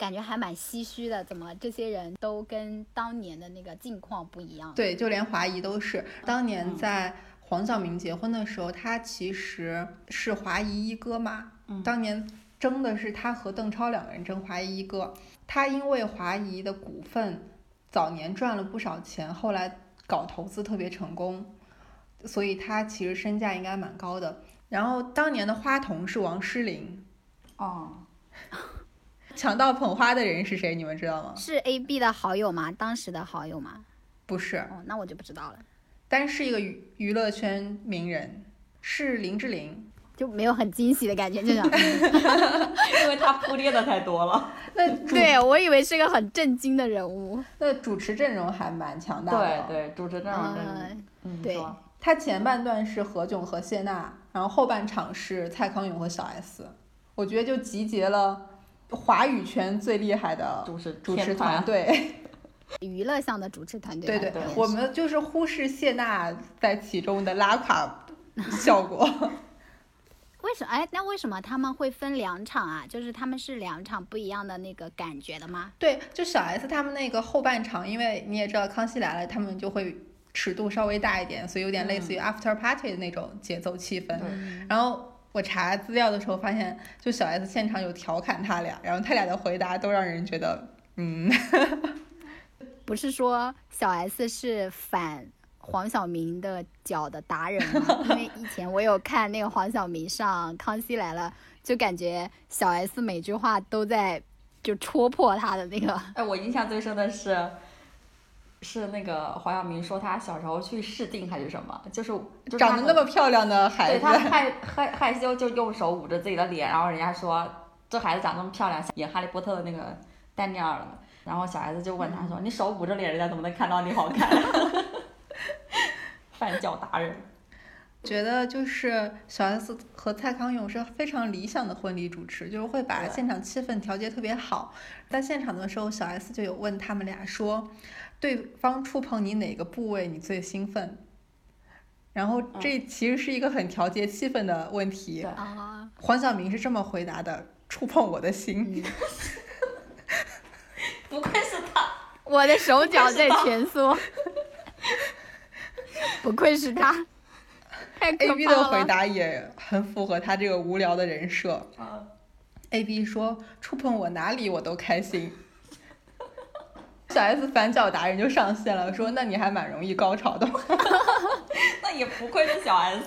S3: 感觉还蛮唏嘘的，怎么这些人都跟当年的那个境况不一样？
S1: 对，就连华谊都是。当年在黄晓明结婚的时候，他其实是华谊一哥嘛。
S2: 嗯
S1: 当年争的是他和邓超两个人争华谊一哥。他因为华谊的股份早年赚了不少钱，后来搞投资特别成功，所以他其实身价应该蛮高的。然后当年的花童是王诗龄，
S2: 哦，
S1: 抢到捧花的人是谁？你们知道吗？
S3: 是 A B 的好友吗？当时的好友吗？
S1: 不是，
S3: 哦，那我就不知道了，
S1: 但是一个娱娱乐圈名人，是林志玲。
S3: 就没有很惊喜的感觉，这种。嗯
S2: 因为他铺垫的太多了。
S1: 那
S3: 对，我以为是个很震惊的人物。
S1: 那主持阵容还蛮强大的。
S2: 对，对，主持阵容真的，
S3: 嗯，
S2: 嗯，
S3: 对
S1: 他前半段是何炅和谢娜，然后后半场是蔡康永和小 S，我觉得就集结了华语圈最厉害的
S2: 主持
S1: 主持
S2: 团
S1: 团队。
S3: 娱乐向的主持团队吧。
S1: 对对我们就是忽视谢娜在其中的拉垮效果。
S3: 为什哎，那为什么他们会分两场啊？就是他们是两场不一样的那个感觉的吗？
S1: 对，就小 S 他们那个后半场，因为你也知道《康熙来了》，他们就会尺度稍微大一点，所以有点类似于 after party 的那种节奏气氛。
S2: 对
S1: 然后我查资料的时候发现，就小 S 现场有调侃他俩，然后他俩的回答都让人觉得，嗯，
S3: 不是说小 S 是反黄晓明的脚的达人吗？因为以前我有看那个黄晓明上《康熙来了》，就感觉小 S 每句话都在就戳破他的那个。
S2: 哎，我印象最深的是，是那个黄晓明说他小时候去试镜还是什么，就是就是
S1: 长得那么漂亮的孩子，
S2: 对他害害害羞，就用手捂着自己的脸，然后人家说这孩子长那么漂亮，演哈利波特的那个丹尼尔了。然后小孩子就问他说：“你手捂着脸，人家怎么能看到你好看？” 饭教达人。
S1: 觉得就是小 S 和蔡康永是非常理想的婚礼主持，就是会把现场气氛调节特别好。在现场的时候，小 S 就有问他们俩说，对方触碰你哪个部位你最兴奋？然后这其实是一个很调节气氛的问题。黄晓明是这么回答的：触碰我的心。
S3: 嗯，
S2: 不愧是他，
S3: 我的手脚在蜷缩，不愧是他，太可
S1: A B。的回答也很符合他这个无聊的人设。
S2: 嗯
S1: A B 说：“触碰我哪里我都开心。”小 S 反脚达人就上线了，说：“那你还蛮容易高潮的。
S2: 那也不愧是小 S。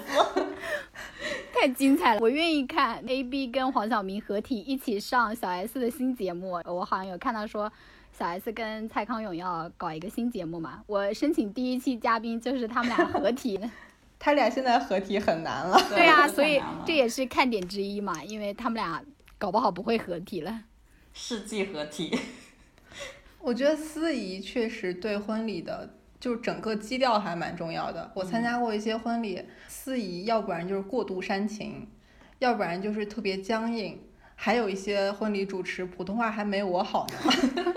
S3: 太精彩了，我愿意看 A B 跟黄晓明合体一起上小 S 的新节目。我好像有看到说小 S 跟蔡康永要搞一个新节目嘛，我申请第一期嘉宾就是他们俩合体。”
S1: 他俩现在合体很难了。
S3: 对啊，所以这也是看点之一嘛，因为他们俩搞不好不会合体了。
S2: 世纪合体。
S1: 我觉得司仪确实对婚礼的，就是整个基调还蛮重要的。我参加过一些婚礼，司仪要不然就是过度煽情，要不然就是特别僵硬，还有一些婚礼主持普通话还没我好呢。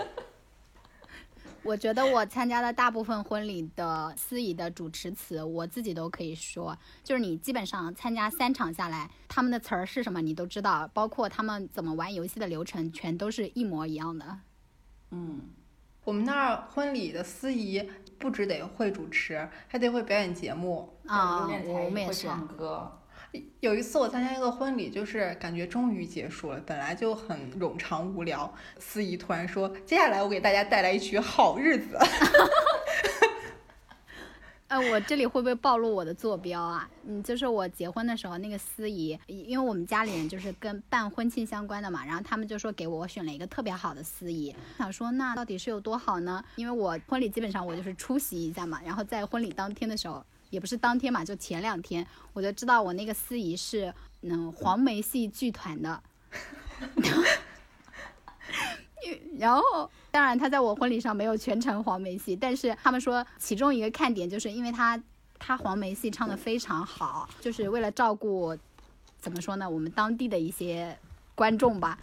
S3: 我觉得我参加的大部分婚礼的司仪的主持词，我自己都可以说，就是你基本上参加三场下来，他们的词儿是什么你都知道，包括他们怎么玩游戏的流程，全都是一模一样的。
S2: 嗯，
S1: 我们那儿婚礼的司仪不只得会主持，还得会表演节目。
S3: 啊，
S2: 练才艺会
S3: 我们也是。
S2: 唱歌。
S1: 有一次我参加一个婚礼，就是感觉终于结束了，本来就很冗长无聊，司仪突然说：“接下来我给大家带来一曲《好日子》。
S3: 呃，我这里会不会暴露我的坐标啊？嗯，就是我结婚的时候，那个司仪，因为我们家里人就是跟办婚庆相关的嘛，然后他们就说给我选了一个特别好的司仪，想说那到底是有多好呢？因为我婚礼基本上我就是出席一下嘛，然后在婚礼当天的时候，也不是当天嘛，就前两天我就知道我那个司仪是嗯黄梅戏剧团的，然后，当然他在我婚礼上没有全程黄梅戏，但是他们说其中一个看点就是因为他他黄梅戏唱的非常好，就是为了照顾怎么说呢，我们当地的一些观众吧，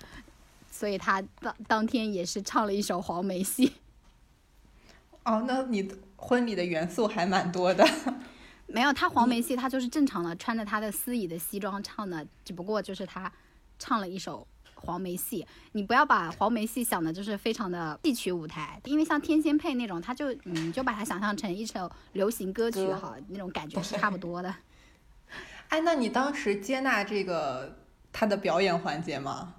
S3: 所以他当当天也是唱了一首黄梅戏。
S1: 哦，那你的婚礼的元素还蛮多的。
S3: 没有，他黄梅戏他就是正常的穿着他的司仪的西装唱的，只不过就是他唱了一首黄梅戏。你不要把黄梅戏想的就是非常的戏曲舞台，因为像天仙配那种，他就你就把它想象成一首流行歌曲
S2: 歌
S3: 哈，那种感觉是差不多的。
S1: 哎，那你当时接纳这个他的表演环节吗？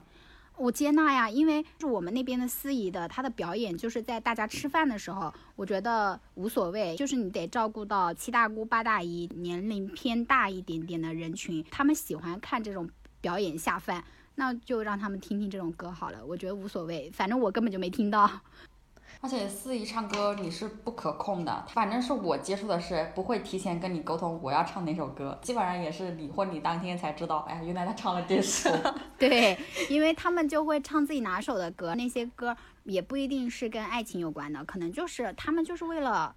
S3: 我接纳呀，因为是我们那边的司仪的，他的表演就是在大家吃饭的时候，我觉得无所谓，就是你得照顾到七大姑八大姨年龄偏大一点点的人群，他们喜欢看这种表演下饭，那就让他们听听这种歌好了，我觉得无所谓，反正我根本就没听到。
S2: 而且司仪唱歌你是不可控的，反正是我接触的是不会提前跟你沟通我要唱哪首歌，基本上也是你婚礼当天才知道，哎呀，原来他唱了这首。
S3: 对，因为他们就会唱自己拿手的歌，那些歌也不一定是跟爱情有关的，可能就是他们就是为了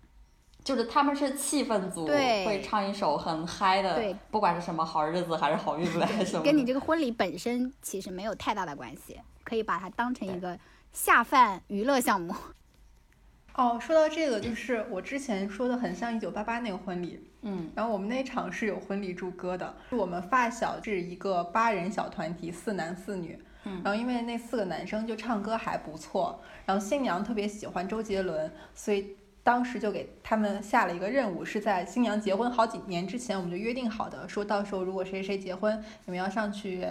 S2: 就是他们是气氛组，
S3: 对
S2: 会唱一首很嗨的，
S3: 对，
S2: 不管是什么好日子还是好运子还是什么，
S3: 跟你这个婚礼本身其实没有太大的关系，可以把它当成一个下饭娱乐项目。
S1: 哦，说到这个，就是我之前说的很像一九八八那个婚礼，
S2: 嗯，
S1: 然后我们那场是有婚礼祝歌的，我们发小是一个八人小团体，四男四女，
S2: 嗯，
S1: 然后因为那四个男生就唱歌还不错，然后新娘特别喜欢周杰伦，所以当时就给他们下了一个任务，是在新娘结婚好几年之前我们就约定好的，说到时候如果谁谁结婚，你们要上去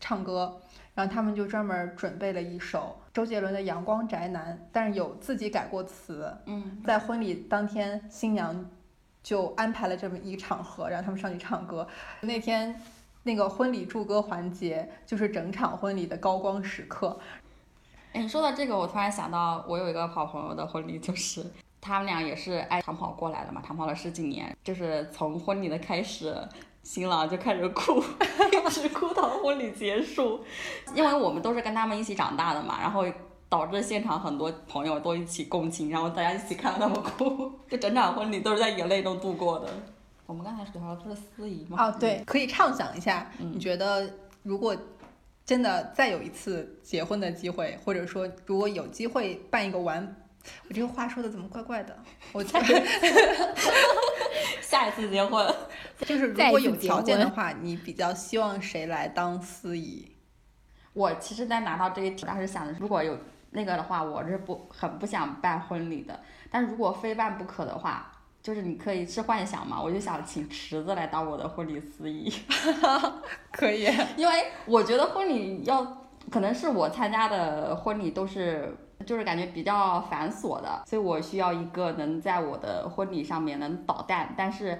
S1: 唱歌。然后他们就专门准备了一首周杰伦的《阳光宅男》，但是有自己改过词。
S2: 嗯，
S1: 在婚礼当天，新娘就安排了这么一个场合，让他们上去唱歌。那天那个婚礼祝歌环节，就是整场婚礼的高光时刻。
S2: 哎，你说到这个，我突然想到，我有一个好朋友的婚礼，就是他们俩也是爱长跑过来的嘛，长跑了十几年，就是从婚礼的开始。新郎就开始哭，一直哭到婚礼结束，因为我们都是跟他们一起长大的嘛，然后导致现场很多朋友都一起共情，然后大家一起看到他们哭，就整场婚礼都是在眼泪中度过的。我们刚才聊的是司仪嘛？
S1: 哦，对，可以畅想一下，你觉得如果真的再有一次结婚的机会，或者说如果有机会办一个完，我这个话说的怎么怪怪的？我觉得
S2: 下一次结婚。
S1: 就是如果有条件的话，你比较希望谁来当司仪？
S2: 我其实，在拿到这一题，当时想的，如果有那个的话，我是不很不想办婚礼的。但是如果非办不可的话，就是你可以是幻想嘛，我就想请池子来当我的婚礼司仪。
S1: 可以，
S2: 因为我觉得婚礼要，可能是我参加的婚礼都是，就是感觉比较繁琐的，所以我需要一个能在我的婚礼上面能捣蛋，但是。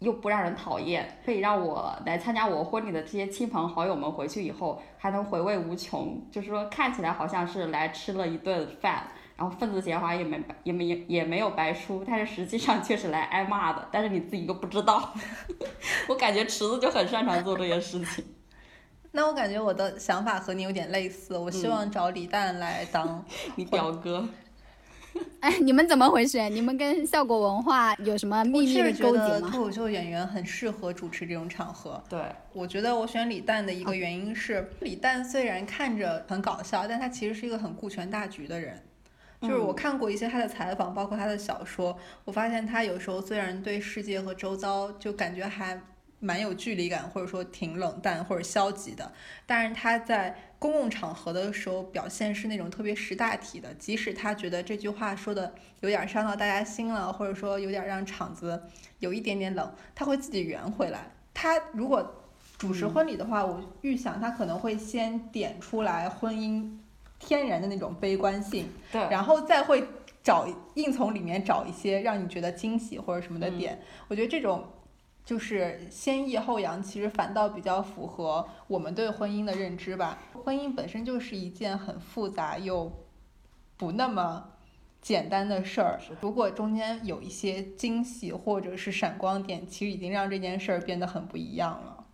S2: 又不让人讨厌，可以让我来参加我婚礼的这些亲朋好友们回去以后还能回味无穷。就是说看起来好像是来吃了一顿饭，然后份子钱花也没也没也没有白出，但是实际上却是来挨骂的。但是你自己又不知道。我感觉池子就很擅长做这些事情。
S1: 那我感觉我的想法和你有点类似，我希望找李诞来当
S2: 你表哥。
S3: 哎，你们怎么回事？你们跟效果文化有什么秘密的勾结吗？
S1: 脱口秀演员很适合主持这种场合。
S2: 对，
S1: 我觉得我选李诞的一个原因是，李诞虽然看着很搞笑，但他其实是一个很顾全大局的人。就是我看过一些他的采访，包括他的小说，我发现他有时候虽然对世界和周遭就感觉还。蛮有距离感，或者说挺冷淡或者消极的，但是他在公共场合的时候表现是那种特别识大体的，即使他觉得这句话说的有点伤到大家心了，或者说有点让场子有一点点冷，他会自己圆回来。他如果主持婚礼的话，我预想他可能会先点出来婚姻天然的那种悲观性，
S2: 对，
S1: 然后再会找硬从里面找一些让你觉得惊喜或者什么的点。我觉得这种。就是先抑后扬，其实反倒比较符合我们对婚姻的认知吧。婚姻本身就是一件很复杂又不那么简单的事儿。如果中间有一些惊喜或者是闪光点，其实已经让这件事儿变得很不一样了。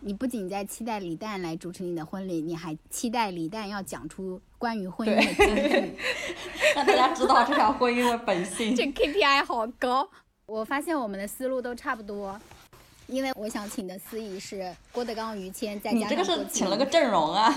S3: 你不仅在期待李诞来主持你的婚礼，你还期待李诞要讲出关于婚姻的经历，
S2: 让大家知道这场婚姻的本性。
S3: 这 KPI 好高。我发现我们的思路都差不多，因为我想请的司仪是郭德纲、于谦，再加
S2: 你这个是请了个阵容啊。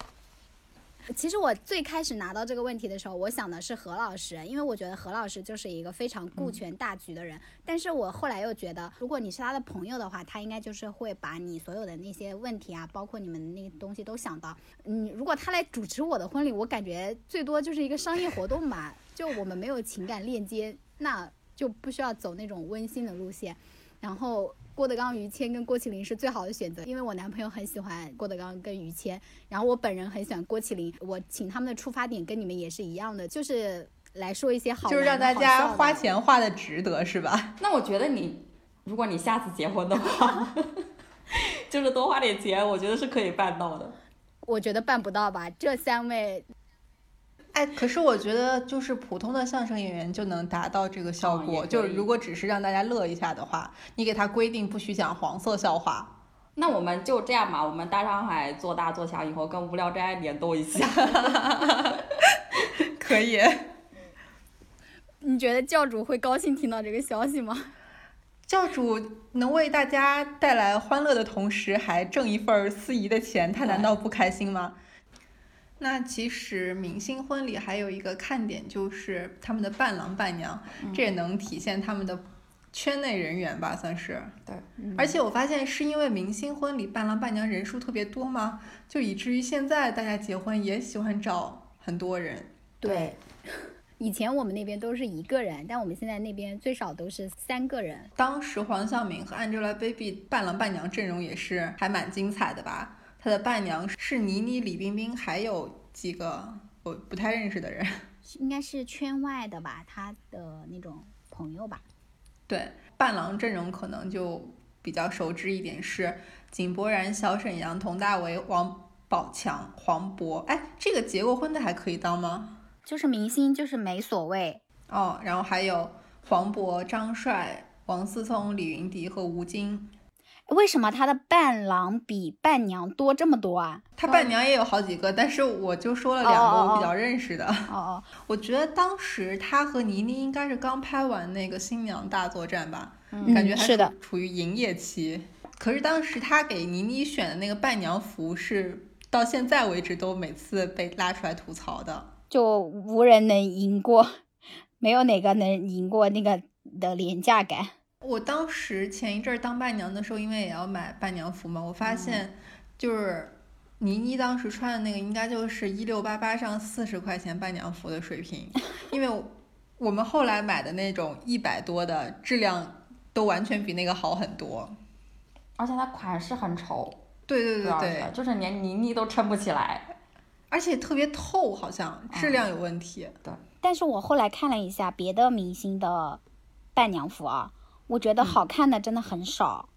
S3: 其实我最开始拿到这个问题的时候，我想的是何老师，因为我觉得何老师就是一个非常顾全大局的人。但是我后来又觉得，如果你是他的朋友的话，他应该就是会把你所有的那些问题啊，包括你们那个东西都想到。嗯，如果他来主持我的婚礼，我感觉最多就是一个商业活动吧，就我们没有情感链接，那。就不需要走那种温馨的路线，然后郭德纲、于谦跟郭麒麟是最好的选择，因为我男朋友很喜欢郭德纲跟于谦，然后我本人很喜欢郭麒麟，我请他们的出发点跟你们也是一样的，就是来说一些好，
S1: 就是让大家花钱花的值得，是吧？
S2: 那我觉得你，如果你下次结婚的话，就是多花点钱，我觉得是可以办到的。
S3: 我觉得办不到吧，这三位。
S1: 哎，可是我觉得就是普通的相声演员就能达到这个效果。就是如果只是让大家乐一下的话，你给他规定不许讲黄色笑话，
S2: 那我们就这样吧。我们大上海做大做强以后，跟无聊斋联动一下，
S1: 可以。
S3: 你觉得教主会高兴听到这个消息吗？
S1: 教主能为大家带来欢乐的同时，还挣一份司仪的钱，他难道不开心吗？那其实明星婚礼还有一个看点就是他们的伴郎伴娘，这也能体现他们的圈内人员吧，算是。
S2: 对，
S1: 而且我发现是因为明星婚礼伴郎伴娘人数特别多吗？就以至于现在大家结婚也喜欢找很多人。
S3: 对，以前我们那边都是一个人，但我们现在那边最少都是三个人。
S1: 当时黄晓明和 Angelababy 伴郎伴娘阵容也是还蛮精彩的吧？她的伴娘是倪妮、李冰冰，还有几个我不太认识的人。
S3: 应该是圈外的吧，他的那种朋友吧。
S1: 对，伴郎阵容可能就比较熟知一点，是井柏然、小沈阳、佟大为、王宝强、黄渤。哎，这个结过婚的还可以当吗？
S3: 就是明星，就是没所谓。
S1: 哦，然后还有黄渤、张帅、王思聪、李云迪和吴京。
S3: 为什么他的伴郎比伴娘多这么多啊？
S1: 他伴娘也有好几个，但是我就说了两个我比较认识的。
S3: 哦哦，
S1: 我觉得当时他和倪妮应该是刚拍完那个新娘大作战吧，
S3: 嗯
S1: 感觉还
S3: 是的
S1: 处于营业期。可是当时他给倪妮选的那个伴娘服是到现在为止都每次被拉出来吐槽的。
S3: 就无人能赢过，没有哪个能赢过那个的廉价感。
S1: 我当时前一阵儿当伴娘的时候，因为也要买伴娘服嘛，我发现就是倪妮当时穿的那个应该就是一六八八上四十块钱伴娘服的水平，因为我我们后来买的那种一百多的质量都完全比那个好很多。
S2: 而且它款式很丑，
S1: 对对对对，
S2: 就是连倪妮都撑不起来。
S1: 而且特别透，好像质量有问题。
S3: 对但是我后来看了一下别的明星的伴娘服啊，我觉得好看的真的很少。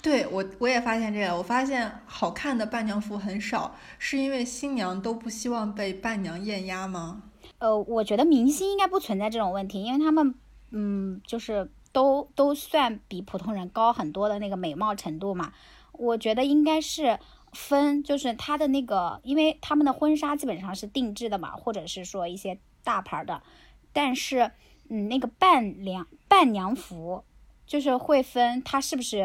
S1: 对我我也发现这个，我发现好看的伴娘服很少，是因为新娘都不希望被伴娘艳压吗？
S3: 呃，我觉得明星应该不存在这种问题，因为他们，嗯，就是都都算比普通人高很多的那个美貌程度嘛。我觉得应该是分，就是他的那个，因为他们的婚纱基本上是定制的嘛，或者是说一些大牌的，但是，嗯，那个伴娘伴娘服。就是会分它是不是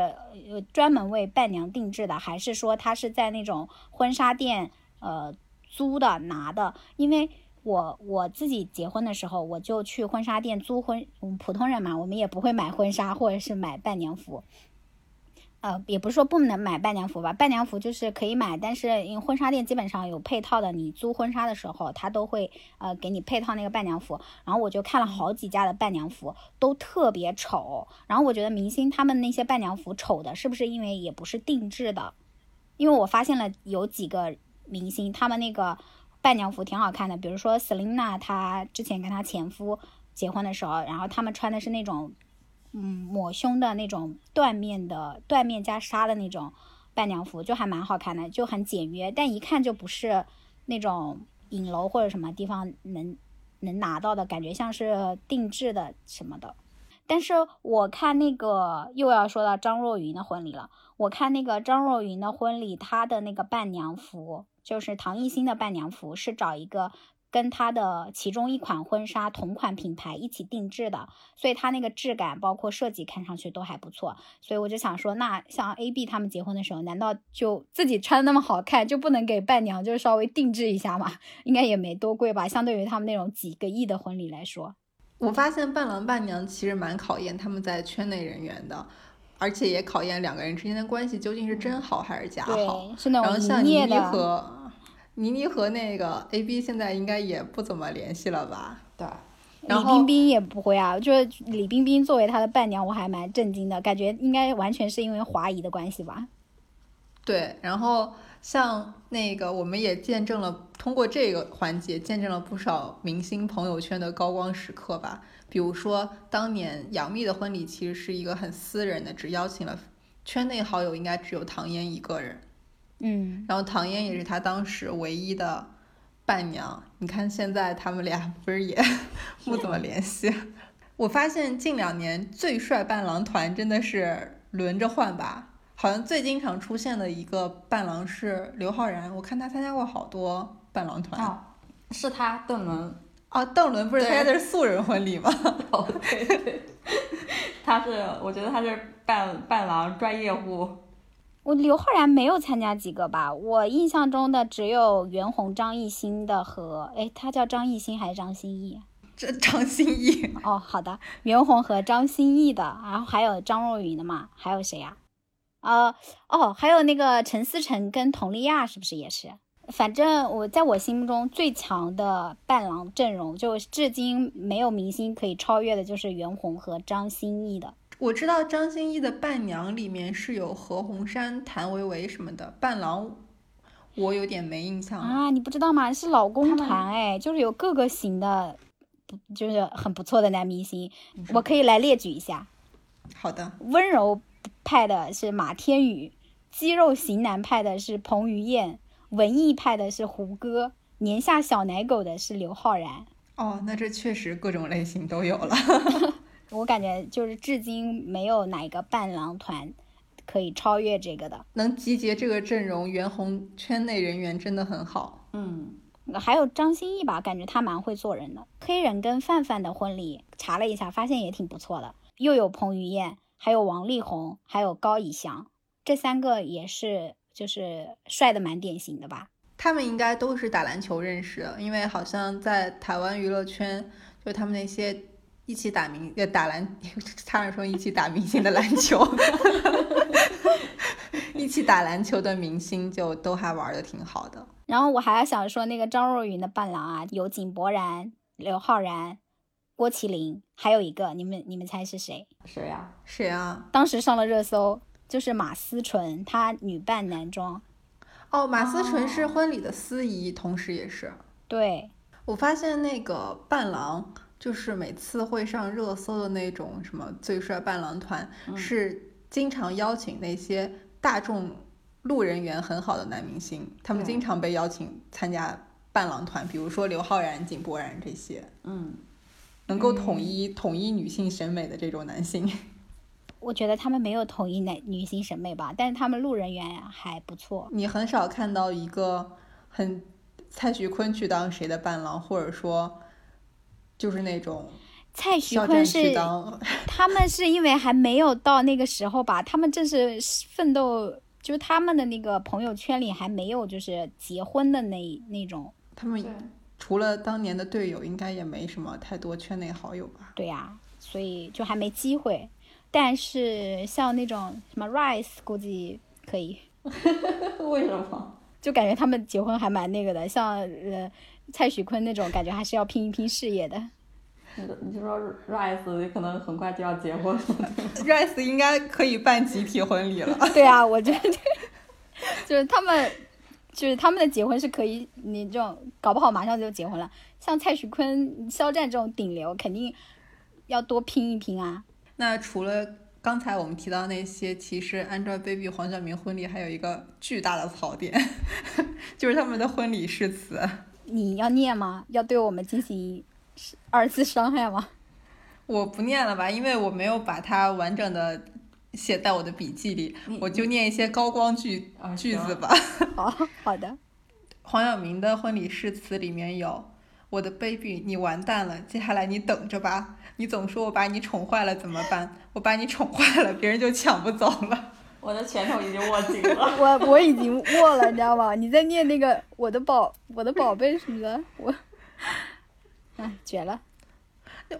S3: 呃专门为伴娘定制的，还是说它是在那种婚纱店呃租的拿的？因为我我自己结婚的时候，我就去婚纱店租婚，嗯，普通人嘛，我们也不会买婚纱或者是买伴娘服。呃，也不是说不能买伴娘服吧，伴娘服就是可以买，但是因为婚纱店基本上有配套的，你租婚纱的时候，他都会呃给你配套那个伴娘服。然后我就看了好几家的伴娘服，都特别丑。然后我觉得明星他们那些伴娘服丑的，是不是因为也不是定制的？因为我发现了有几个明星，他们那个伴娘服挺好看的，比如说 Selina，她之前跟她前夫结婚的时候，然后他们穿的是那种。嗯，抹胸的那种缎面的缎面加纱的那种伴娘服，就还蛮好看的，就很简约，但一看就不是那种影楼或者什么地方能能拿到的感觉，像是定制的什么的。但是我看那个又要说到张若昀的婚礼了，我看那个张若昀的婚礼，他的那个伴娘服就是唐艺昕的伴娘服，是找一个。跟它的其中一款婚纱同款品牌一起定制的，所以它那个质感包括设计看上去都还不错。所以我就想说，那像 A B 他们结婚的时候，难道就自己穿的那么好看，就不能给伴娘就稍微定制一下吗？应该也没多贵吧，相对于他们那种几个亿的婚礼来说。
S1: 我发现伴郎伴娘其实蛮考验他们在圈内人员的，而且也考验两个人之间的关系究竟是真好还是假好。
S3: 对，是那
S1: 然后
S3: 种
S1: 像倪妮。和倪妮和那个 A B 现在应该也不怎么联系了吧？
S2: 对，
S1: 然
S3: 李冰冰也不会啊，就是李冰冰作为她的伴娘，我还蛮震惊的，感觉应该完全是因为华谊的关系吧。
S1: 对，然后像那个我们也见证了，通过这个环节见证了不少明星朋友圈的高光时刻吧。比如说当年杨幂的婚礼其实是一个很私人的，只邀请了圈内好友，应该只有唐嫣一个人。
S3: 嗯，
S1: 然后唐嫣也是他当时唯一的伴娘。你看现在他们俩不是也 不怎么联系？我发现近两年最帅伴郎团真的是轮着换吧，好像最经常出现的一个伴郎是刘昊然，我看他参加过好多伴郎团。
S2: 哦，是他邓伦，
S1: 啊，邓伦不是参加的是素人婚礼吗？
S2: 哦，对对，他是，我觉得他是伴伴郎专业户。
S3: 我刘昊然没有参加几个吧？我印象中的只有袁弘、张艺兴的和，哎，他叫张艺兴还是张歆艺？
S1: 这张歆艺
S3: 哦，好的，袁弘和张歆艺的，然后还有张若昀的嘛？还有谁呀、呃，哦，还有那个陈思诚跟佟丽娅是不是也是？反正我在我心目中最强的伴郎阵容，就至今没有明星可以超越的，就是袁弘和张歆艺的。
S1: 我知道张歆艺的伴娘里面是有何鸿燊、谭维维什么的，伴郎我有点没印象。
S3: 啊，你不知道吗？是老公团哎，就是有各个型的，不就是很不错的男明星。我可以来列举一下：
S1: 好的，
S3: 温柔派的是马天宇，肌肉型男派的是彭于晏，文艺派的是胡歌，年下小奶狗的是刘昊然。
S1: 哦，那这确实各种类型都有了。
S3: 我感觉就是至今没有哪一个伴郎团可以超越这个的。
S1: 能集结这个阵容，袁弘圈内人缘真的很好。
S2: 嗯，
S3: 还有张歆艺吧，感觉他蛮会做人的。黑人跟范范的婚礼查了一下，发现也挺不错的，又有彭于晏，还有王力宏，还有高以翔，这三个也是就是帅的蛮典型的吧。
S1: 他们应该都是打篮球认识的，因为好像在台湾娱乐圈，就他们那些一起打明呃打篮，差点说一起打明星的篮球，一起打篮球的明星就都还玩的挺好的。
S3: 然后我还要想说那个张若昀的伴郎啊，有井柏然、刘昊然、郭麒麟，还有一个你们你们猜是谁？
S2: 谁呀？
S1: 谁啊？
S3: 当时上了热搜，就是马思纯，她女扮男装。
S1: 哦，马思纯是婚礼的司仪，同时也是。
S3: 对，
S1: 我发现那个伴郎，就是每次会上热搜的那种什么最帅伴郎团，是经常邀请那些大众路人缘很好的男明星，他们经常被邀请参加伴郎团，比如说刘昊然、井柏然这些，
S2: 嗯，
S1: 能够统一、统一女性审美的这种男性。
S3: 我觉得他们没有统一男女性审美吧，但是他们路人缘还不错。
S1: 你很少看到一个很蔡徐坤去当谁的伴郎，或者说就是那种
S3: 蔡徐坤是他们是因为还没有到那个时候吧，他们正是奋斗，就是他们的那个朋友圈里还没有就是结婚的那那种。
S1: 他们，除了当年的队友，应该也没什么太多圈内好友吧。
S3: 对呀、所以就还没机会。但是像那种什么 Rise，估计可以，
S2: 为什么？
S3: 就感觉他们结婚还蛮那个的。像呃蔡徐坤那种，感觉还是要拼一拼事业的。
S2: 你就你就说 Rise 可能很快就要结婚了
S1: ，Rice 应该可以办集体婚礼了。
S3: 对啊，我觉得就是他们，就是他们的结婚是可以，你这种搞不好马上就结婚了。像蔡徐坤、肖战这种顶流，肯定要多拼一拼啊。
S1: 那除了刚才我们提到那些，其实 Angelababy、黄晓明婚礼还有一个巨大的槽点，就是他们的婚礼誓词。
S3: 你要念吗？要对我们进行二次伤害吗？
S1: 我不念了吧，因为我没有把它完整的写在我的笔记里，我就念一些高光句
S2: 啊
S1: 句子吧。
S3: 好好的，
S1: 黄晓明的婚礼誓词里面有：“我的 baby，你完蛋了，接下来你等着吧。你总说我把你宠坏了怎么办？我把你宠坏了，别人就抢不走了。
S2: 我的拳头已经握紧了。
S3: 我我已经握了，你知道吗？你在念那个我的宝我的宝贝什么的，我，哎，绝了。”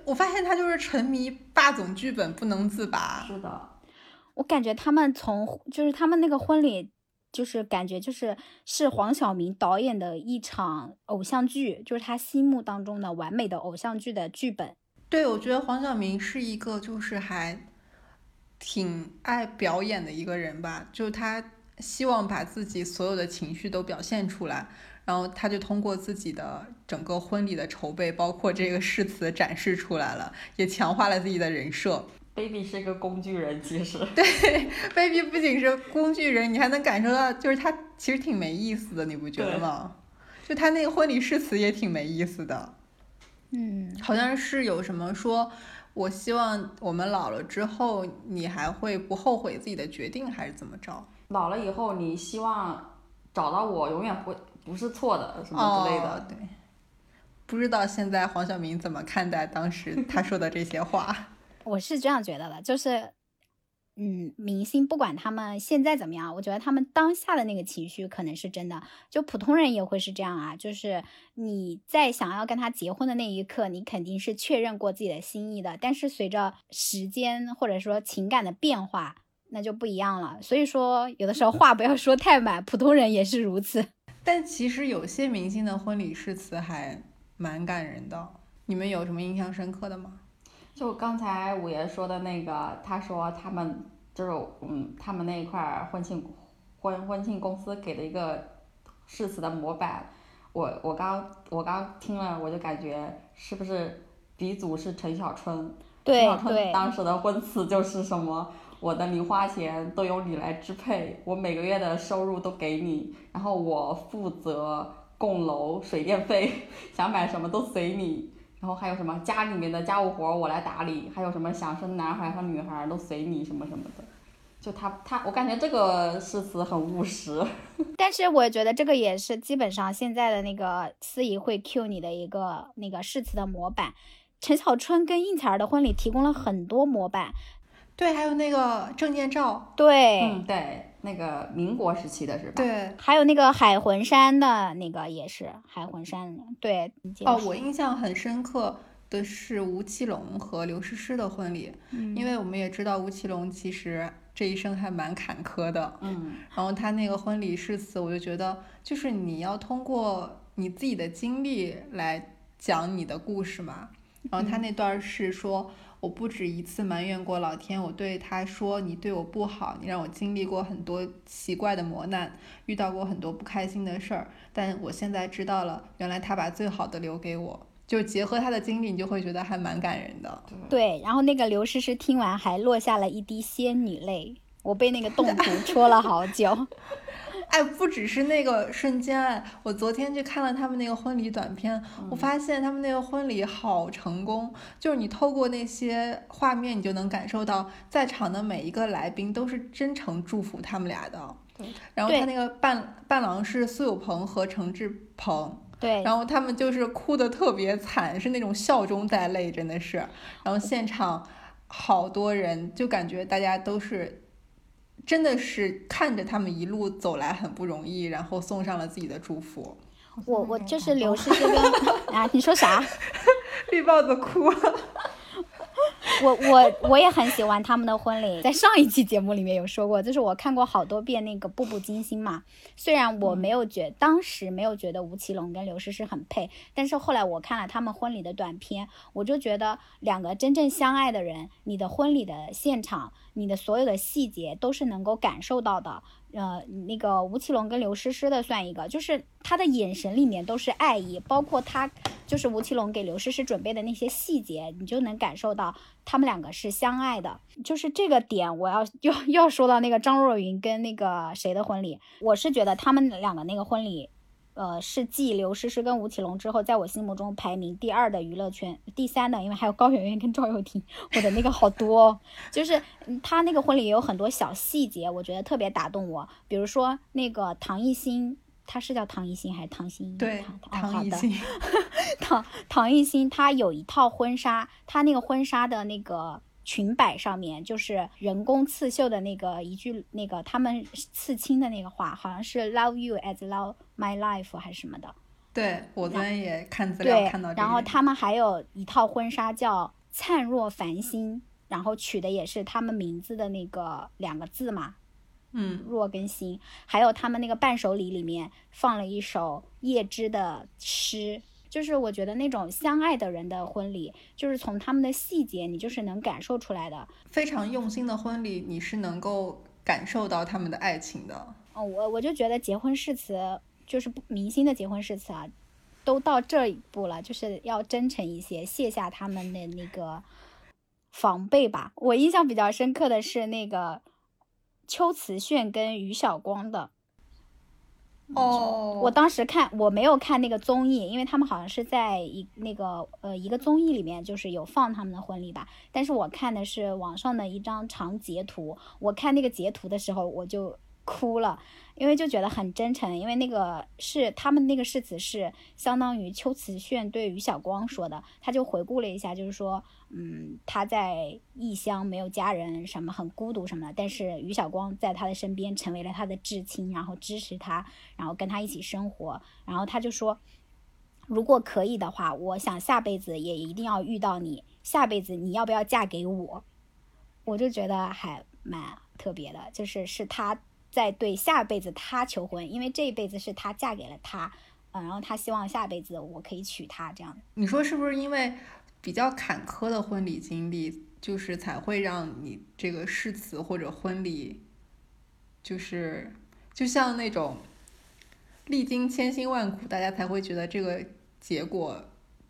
S1: 我发现他就是沉迷霸总剧本不能自拔。
S2: 是的，
S3: 我感觉他们从就是他们那个婚礼，就是感觉就是是黄晓明导演的一场偶像剧，就是他心目当中的完美的偶像剧的剧本。
S1: 对，我觉得黄晓明是一个就是还挺爱表演的一个人吧，就是他希望把自己所有的情绪都表现出来，然后他就通过自己的整个婚礼的筹备，包括这个誓词展示出来了，也强化了自己的人设。
S2: baby 是一个工具人，其实对。
S1: baby 不仅是工具人，你还能感受到，就是他其实挺没意思的，你不觉得吗？就他那个婚礼誓词也挺没意思的。
S3: 嗯，
S1: 好像是有什么说，我希望我们老了之后，你还会不后悔自己的决定，还是怎么着？
S2: 老了以后，你希望找到我，永远不不是错的，什么之类的。
S1: 哦、对，不知道现在黄晓明怎么看待当时他说的这些话。
S3: 我是这样觉得的，就是嗯，明星不管他们现在怎么样，我觉得他们当下的那个情绪可能是真的。就普通人也会是这样啊，就是你在想要跟他结婚的那一刻，你肯定是确认过自己的心意的。但是随着时间或者说情感的变化，那就不一样了。所以说，有的时候话不要说太满，普通人也是如此。
S1: 但其实有些明星的婚礼誓词还蛮感人的，你们有什么印象深刻的吗？
S2: 就刚才五爷说的那个，他说他们就是嗯，他们那一块婚庆婚婚庆公司给的一个誓词的模板，我我刚我刚听了，我就感觉是不是鼻祖是陈小春？
S3: 对
S2: 陈小春，当时的婚词就是什么，我的零花钱都由你来支配，我每个月的收入都给你，然后我负责供楼、水电费，想买什么都随你。然后还有什么家里面的家务活我来打理，还有什么想生男孩和女孩都随你什么什么的，就他他我感觉这个誓词很务实。
S3: 但是我觉得这个也是基本上现在的那个司仪会 cue 你的一个那个誓词的模板。陈小春跟应采儿的婚礼提供了很多模板，
S1: 对，还有那个证件照，
S3: 对，
S2: 嗯，对，那个民国时期的是吧？
S1: 对，
S3: 还有那个海魂衫的那个也是海魂衫，对，
S1: 哦，我印象很深刻的是吴奇隆和刘诗诗的婚礼，
S3: 嗯。
S1: 因为我们也知道吴奇隆其实这一生还蛮坎坷的，
S2: 嗯，
S1: 然后他那个婚礼誓词，我就觉得就是你要通过你自己的经历来讲你的故事嘛。然后他那段是说，我不止一次埋怨过老天，我对他说你对我不好，你让我经历过很多奇怪的磨难，遇到过很多不开心的事儿，但我现在知道了，原来他把最好的留给我。就结合他的经历，你就会觉得还蛮感人的。
S3: 对，然后那个刘诗诗听完还落下了一滴仙女泪，我被那个 动图戳了好久。
S1: 哎，不只是那个瞬间，哎，我昨天去看了他们那个婚礼短片，我发现他们那个婚礼好成功，就是你透过那些画面，你就能感受到在场的每一个来宾都是真诚祝福他们俩的。
S2: 对，
S1: 然后他那个伴伴郎是苏有朋和陈志朋，
S3: 对，
S1: 然后他们就是哭的特别惨，是那种笑中带泪，真的是。然后现场好多人，就感觉大家都是，真的是看着他们一路走来很不容易，然后送上了自己的祝福。
S3: 我我就是刘诗诗跟 啊，你说啥？
S1: 绿帽子哭了。
S3: 我我我也很喜欢他们的婚礼，在上一期节目里面有说过，就是我看过好多遍那个《步步惊心》嘛。虽然我没有觉，当时没有觉得吴奇隆跟刘诗诗很配，但是后来我看了他们婚礼的短片，我就觉得两个真正相爱的人，你的婚礼的现场，你的所有的细节都是能够感受到的。呃，那个吴奇隆跟刘诗诗的算一个，就是他的眼神里面都是爱意，包括他就是吴奇隆给刘诗诗准备的那些细节，你就能感受到他们两个是相爱的。就是这个点，我要 又又要说到那个张若昀跟那个谁的婚礼，我是觉得他们两个那个婚礼。呃，是继刘诗诗跟吴奇隆之后，在我心目中排名第二的娱乐圈，第三的，因为还有高圆圆跟赵又廷，我的那个好多、哦，就是 嗯他那个婚礼也有很多小细节，我觉得特别打动我。比如说那个唐艺昕，他是叫唐艺昕还是唐昕？
S1: 对，
S3: 唐
S1: 艺昕。
S3: 唐唐艺昕她有一套婚纱，她那个婚纱的那个裙摆上面就是人工刺绣的那个一句那个他们刺青的那个话，好像是 “Love you as love my life” 还是什么的。
S1: 对我昨天也看资料
S3: 对
S1: 看到，这
S3: 然后他们还有一套婚纱叫“灿若繁星”，然后取的也是他们名字的那个两个字嘛，
S1: 嗯，
S3: 若跟心，还有他们那个伴手礼里面放了一首叶芝的诗，就是我觉得那种相爱的人的婚礼，就是从他们的细节，你就是能感受出来的。
S1: 非常用心的婚礼，你是能够感受到他们的爱情的。
S3: 哦，我我就觉得结婚誓词就是不明星的结婚誓词啊，都到这一步了，就是要真诚一些，卸下他们的那个防备吧。我印象比较深刻的是那个秋瓷炫跟于晓光的。
S1: 哦。
S3: 我当时看我没有看那个综艺，因为他们好像是在一那个呃一个综艺里面就是有放他们的婚礼吧，但是我看的是网上的一张长截图。我看那个截图的时候，我就哭了，因为就觉得很真诚，因为那个是他们那个誓词是相当于秋瓷炫对于小光说的，他就回顾了一下，就是说，嗯，他在异乡没有家人，什么很孤独什么的，但是于小光在他的身边成为了他的至亲，然后支持他，然后跟他一起生活，然后他就说，如果可以的话，我想下辈子也一定要遇到你，下辈子你要不要嫁给我？我就觉得还蛮特别的，就是是他。在对下辈子他求婚，因为这一辈子是他嫁给了他，嗯，然后他希望下辈子我可以娶她这样。
S1: 你说是不是因为比较坎坷的婚礼经历，就是才会让你这个誓词或者婚礼，就是就像那种历经千辛万苦，大家才会觉得这个结果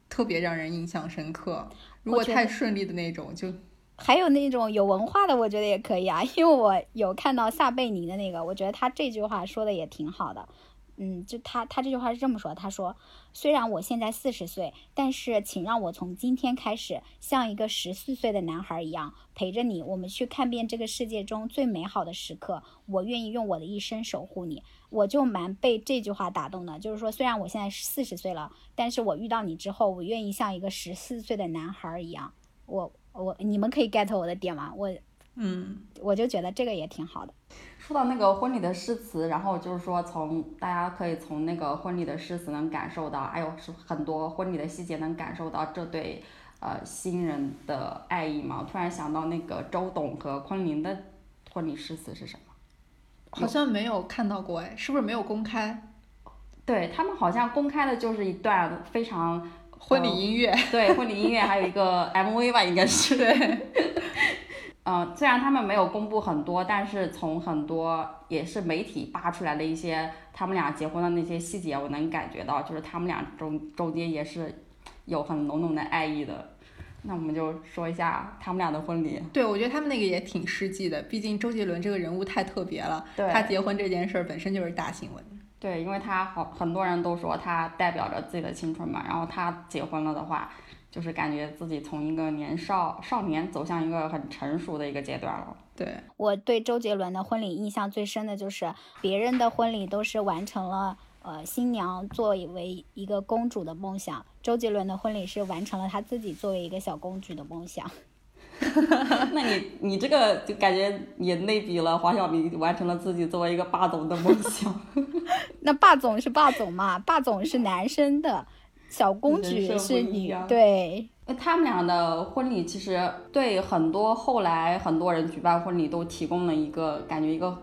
S1: 特别让人印象深刻。如果太顺利的那种就。
S3: 还有那种有文化的，我觉得也可以啊，因为我有看到撒贝宁的那个，我觉得他这句话说的也挺好的。嗯，就他他这句话是这么说，他说：“虽然我现在四十岁，但是请让我从今天开始，像一个十四岁的男孩一样陪着你，我们去看遍这个世界中最美好的时刻。我愿意用我的一生守护你。”我就蛮被这句话打动的，就是说，虽然我现在四十岁了，但是我遇到你之后，我愿意像一个十四岁的男孩一样，我。我你们可以 get 我的点吗？我，
S1: 嗯，
S3: 我就觉得这个也挺好的。
S2: 说到那个婚礼的诗词，然后就是说从大家可以从那个婚礼的诗词能感受到，哎呦是很多婚礼的细节能感受到这对呃新人的爱意嘛。突然想到那个周董和昆凌的婚礼诗词是什么？
S1: 好像没有看到过哎，是不是没有公开？
S2: 对他们好像公开的就是一段非常。
S1: 婚礼音乐，
S2: 对婚礼音乐还有一个 MV 吧，应该是。
S1: 对。
S2: 嗯，虽然他们没有公布很多，但是从很多也是媒体扒出来的一些他们俩结婚的那些细节，我能感觉到，就是他们俩中中间也是有很浓浓的爱意的。那我们就说一下他们俩的婚礼。
S1: 对，我觉得他们那个也挺实际的，毕竟周杰伦这个人物太特别了，他结婚这件事儿本身就是大新闻。
S2: 对，因为他好很多人都说他代表着自己的青春嘛，然后他结婚了的话，就是感觉自己从一个年少少年走向一个很成熟的一个阶段了。
S1: 对，
S3: 我对周杰伦的婚礼印象最深的就是别人的婚礼都是完成了呃新娘作为一个公主的梦想，周杰伦的婚礼是完成了他自己作为一个小公主的梦想。
S2: 那你你这个就感觉也类比了黄晓明完成了自己作为一个霸总的梦想。
S3: 那霸总是霸总嘛？霸总是男生的，小公举是女。对。
S2: 那他们俩的婚礼其实对很多后来很多人举办婚礼都提供了一个感觉一个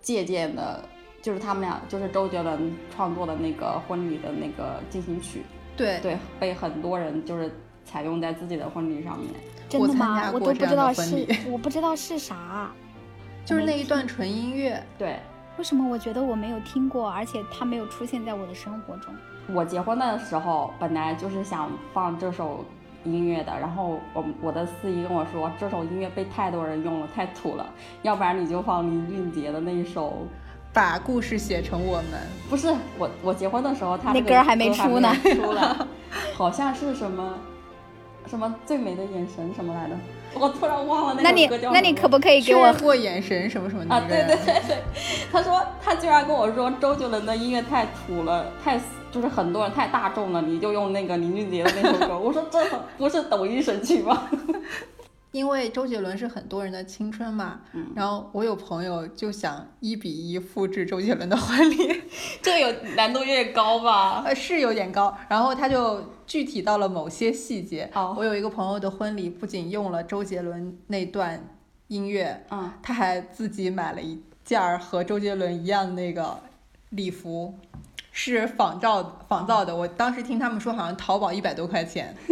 S2: 借鉴的，就是他们俩就是周杰伦创作的那个婚礼的那个进行曲。
S1: 对
S2: 对，被很多人就是采用在自己的婚礼上面。
S3: 真的吗？我都不知道是，我不知道是啥，
S1: 就是那一段纯音乐。
S2: 对，
S3: 为什么我觉得我没有听过，而且它没有出现在我的生活中？
S2: 我结婚的时候本来就是想放这首音乐的，然后我我的司仪跟我说，这首音乐被太多人用了，太土了，要不然你就放林俊杰的那一首《
S1: 把故事写成我们》。
S2: 不是我，我结婚的时候他
S3: 那
S2: 歌
S3: 还没出
S2: 呢，出了，好像是什么。什么最美的眼神什么来的？我突然忘了那首歌叫
S3: 什么。那你那你可不可以给我
S1: 过眼神什么什么的？
S2: 啊，对对对对。他说他居然跟我说周杰伦的音乐太土了，太就是很多人太大众了，你就用那个林俊杰的那首歌。我说这不是抖音神曲吗？
S1: 因为周杰伦是很多人的青春嘛，然后我有朋友就想一比一复制周杰伦的婚礼，
S2: 这个有难度有点高吧？
S1: 呃，是有点高。然后他就具体到了某些细节。我有一个朋友的婚礼，不仅用了周杰伦那段音乐，
S2: 嗯，
S1: 他还自己买了一件和周杰伦一样的那个礼服，是仿照仿造的。我当时听他们说，好像淘宝一百多块钱。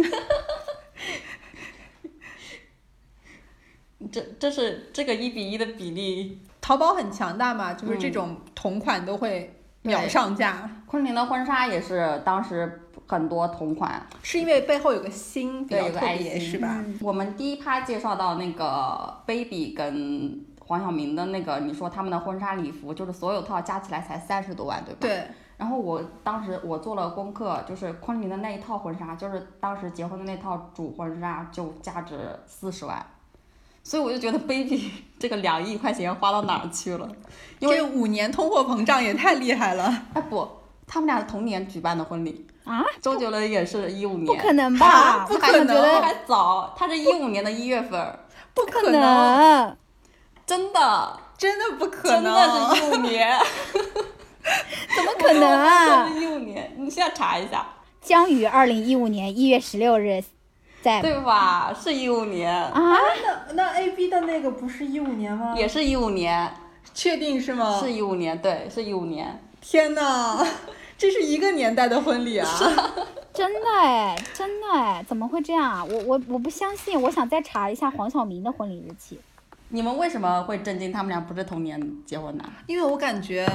S2: 这这是这个一比一的比例，
S1: 淘宝很强大嘛，就是这种同款都会秒上架。
S2: 昆凌的婚纱也是当时很多同款，
S1: 是因为背后有个心，
S2: 对，有个爱
S1: 心是吧？
S2: 我们第一趴介绍到那个 baby 跟黄晓明的那个，你说他们的婚纱礼服就是所有套加起来才三十多万，对吧？
S1: 对。
S2: 然后我当时我做了功课，就是昆凌的那一套婚纱，就是当时结婚的那套主婚纱就价值四十万。所以我就觉得 baby 这个两亿块钱花到哪儿去了？因为
S1: 五年通货膨胀也太厉害了。
S2: 哎不，他们俩是同年举办的婚礼，
S3: 啊，
S2: 周杰伦也是一五年，
S3: 不可能吧？
S1: 啊不可能
S2: 还早，他是一五年的一月份，
S1: 不
S3: 不
S1: 可能，
S2: 真的，
S1: 真的不可能真，
S2: 的是一五年，
S3: 怎么可能啊？
S2: 一五年，你现在查一下，
S3: 将于二零一五年一月十六日在
S2: 对吧？是一五年，
S3: 啊，
S1: 那那 A B 的那个不是一五年吗？
S2: 也是一五年，
S1: 确定是吗？
S2: 是一五年，对，是一五年。
S1: 天哪，这是一个年代的婚礼啊！
S3: 真的哎，真的哎，怎么会这样啊？我我我不相信，我想再查一下黄晓明的婚礼日期。
S2: 你们为什么会震惊？他们俩不是同年结婚的？
S1: 因为我感觉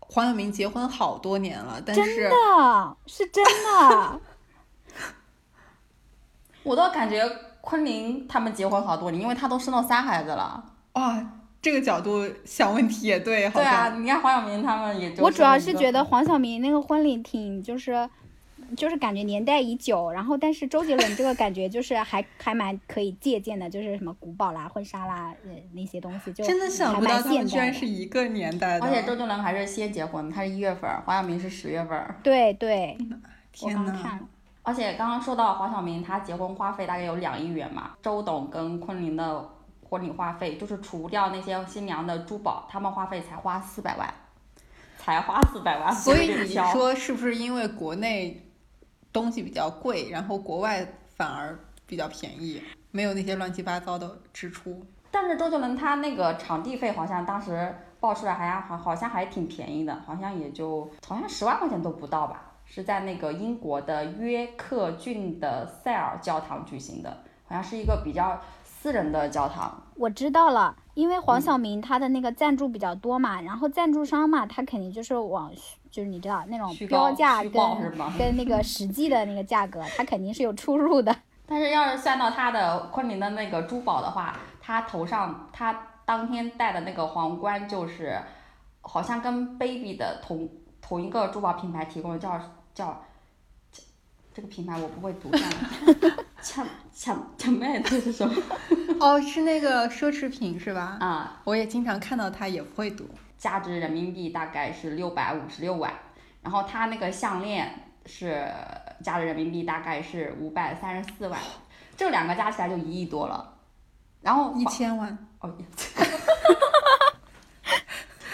S1: 黄晓明结婚好多年了，但
S3: 真
S1: 是
S3: 的是真的，
S2: 我倒感觉昆凌他们结婚好多年，因为他都生了三孩子了。
S1: 哇，这个角度想问题也对，好
S2: 对啊，你看黄晓明他们也就
S3: 我主要是觉得黄晓明那个婚礼挺就是。就是感觉年代已久，然后但是周杰伦这个感觉就是还还蛮可以借鉴的，就是什么古堡啦、婚纱啦，呃那些东西就
S1: 真的想
S3: 还
S1: 不到他们
S3: 蛮现代的
S1: 居然是一个年代的。
S2: 而且周杰伦还是先结婚，他是一月份，黄晓明是十月份。
S3: 对 对，我
S1: 天哪
S3: 刚看了，
S2: 而且刚刚说到黄晓明，他结婚花费大概有两亿元嘛，周董跟昆凌的婚礼花费就是除掉那些新娘的珠宝，他们花费才花四百万，才花四百万，
S1: 所以你说是不是因为国内东西比较贵，然后国外反而比较便宜，没有那些乱七八糟的支出？
S2: 但是周杰伦他那个场地费好像当时报出来还好好像还挺便宜的，好像也就好像十万块钱都不到吧，是在那个英国的约克郡的塞尔教堂举行的，好像是一个比较私人的教堂。
S3: 我知道了，因为
S2: 嗯
S3: 黄晓明他的那个赞助比较多嘛，然后赞助商嘛，他肯定就是往就是你知道那种标价跟跟那个实际的那个价格，他肯定是有出入的。
S2: 但是要是算到他的昆明的那个珠宝的话，他头上他当天戴的那个皇冠就是，好像跟 baby 的同同一个珠宝品牌提供的，叫叫这这个品牌我不会读，算了，抢抢抢妹这是什么
S1: 哦，是那个奢侈品是吧？
S2: 啊？
S1: 我也经常看到它，也不会读。
S2: 价值人民币大概是六百五十六万，然后他那个项链是价值人民币大概是五百三十四万，这两个加起来就一亿多了。然后
S1: 一千万，
S2: 哦，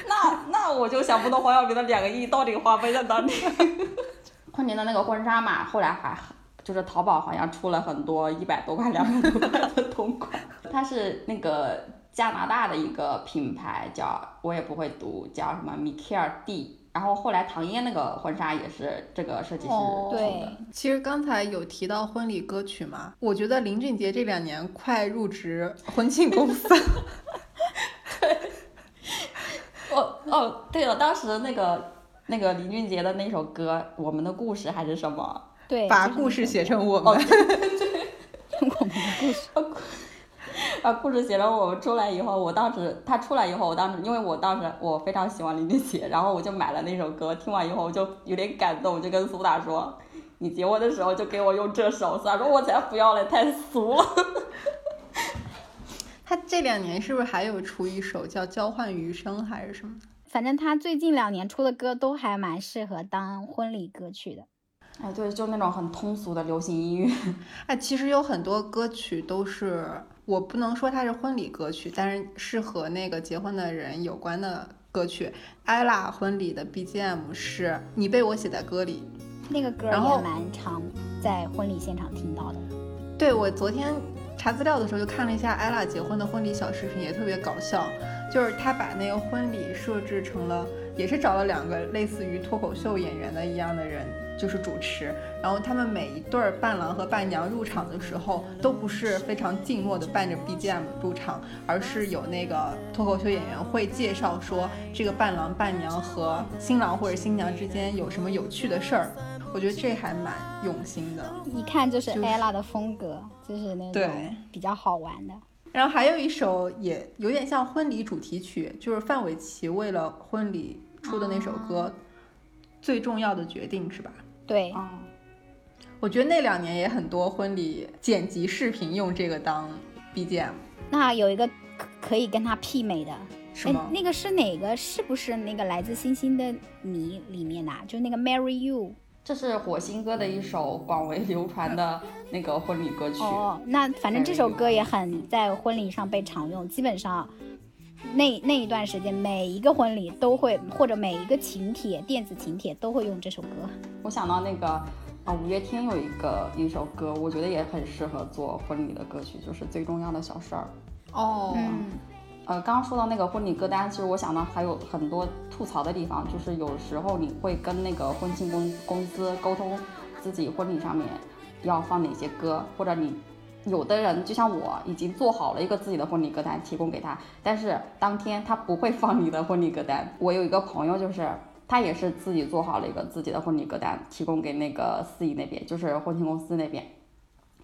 S2: 那那我就想不通黄晓明的两个亿到底花费在哪里。昆凌的那个婚纱嘛，后来还就是淘宝好像出了很多一百多块、两百多块的同款，它是那个加拿大的一个品牌，叫我也不会读，叫什么米切尔 D。然后后来唐嫣那个婚纱也是这个设计师
S1: 哦
S2: 出的。
S3: 对，
S1: 其实刚才有提到婚礼歌曲嘛，我觉得林俊杰这两年快入职婚庆公司。
S2: 哦哦，对了，当时那个那个林俊杰的那首歌《我们的故事》还是什么？
S3: 对，
S1: 把故事写成我
S2: 哦
S1: 们。
S3: 我们的故事。
S2: 把故事写了，我们出来以后，我当时他出来以后，我当时因为我当时我非常喜欢林俊杰，然后我就买了那首歌，听完以后我就有点感动，我就跟苏打说，你结婚的时候就给我用这首，苏打说我才不要嘞，太俗了。
S1: 他这两年是不是还有出一首叫《交换余生》还是什么？
S3: 反正他最近两年出的歌都还蛮适合当婚礼歌曲的。
S2: 哎，对，就那种很通俗的流行音乐。
S1: 哎，其实有很多歌曲都是，我不能说它是婚礼歌曲，但是是和那个结婚的人有关的歌曲。ella 婚礼的 BGM 是《你被我写在歌里》。
S3: 那个歌
S1: 然后
S3: 也蛮常在婚礼现场听到的。
S1: 对我昨天查资料的时候就看了一下 ella 结婚的婚礼小视频，也特别搞笑。就是他把那个婚礼设置成了，也是找了两个类似于脱口秀演员的一样的人，就是主持。然后他们每一对儿伴郎和伴娘入场的时候，都不是非常静默的伴着 BGM 入场，而是有那个脱口秀演员会介绍说这个伴郎伴娘和新郎或者新娘之间有什么有趣的事儿。我觉得这还蛮用心的。
S3: 一看就是
S1: 就是
S3: ella 的风格，就是那
S1: 对
S3: 种比较好玩的。
S1: 然后还有一首也有点像婚礼主题曲，就是范玮琪为了婚礼出的那首歌，最重要的决定》是吧？
S3: 对，
S2: 嗯，
S1: 我觉得那两年也很多婚礼剪辑视频用这个当 BGM。
S3: 那有一个可可以跟他媲美的，哎
S1: 什么？，
S3: 那个是哪个？是不是那个来自星星的你里面的、啊？就那个 Marry You。
S2: 这是火星哥的一首广为流传的那个婚礼歌曲。
S3: 哦，那反正这首歌也很在婚礼上被常用，基本上那那一段时间，每一个婚礼都会，或者每一个请帖、电子请帖都会用这首歌。
S2: 我想到那个啊，五月天有一个一首歌，我觉得也很适合做婚礼的歌曲，就是最重要的小事儿。
S1: 哦，
S3: 嗯，
S2: 呃，刚刚说到那个婚礼歌单，其实我想到还有很多吐槽的地方，就是有时候你会跟那个婚庆公公司沟通自己婚礼上面要放哪些歌，或者你有的人就像我已经做好了一个自己的婚礼歌单提供给他，但是当天他不会放你的婚礼歌单。我有一个朋友就是。他也是自己做好了一个自己的婚礼歌单，提供给那个司仪那边，就是婚庆公司那边。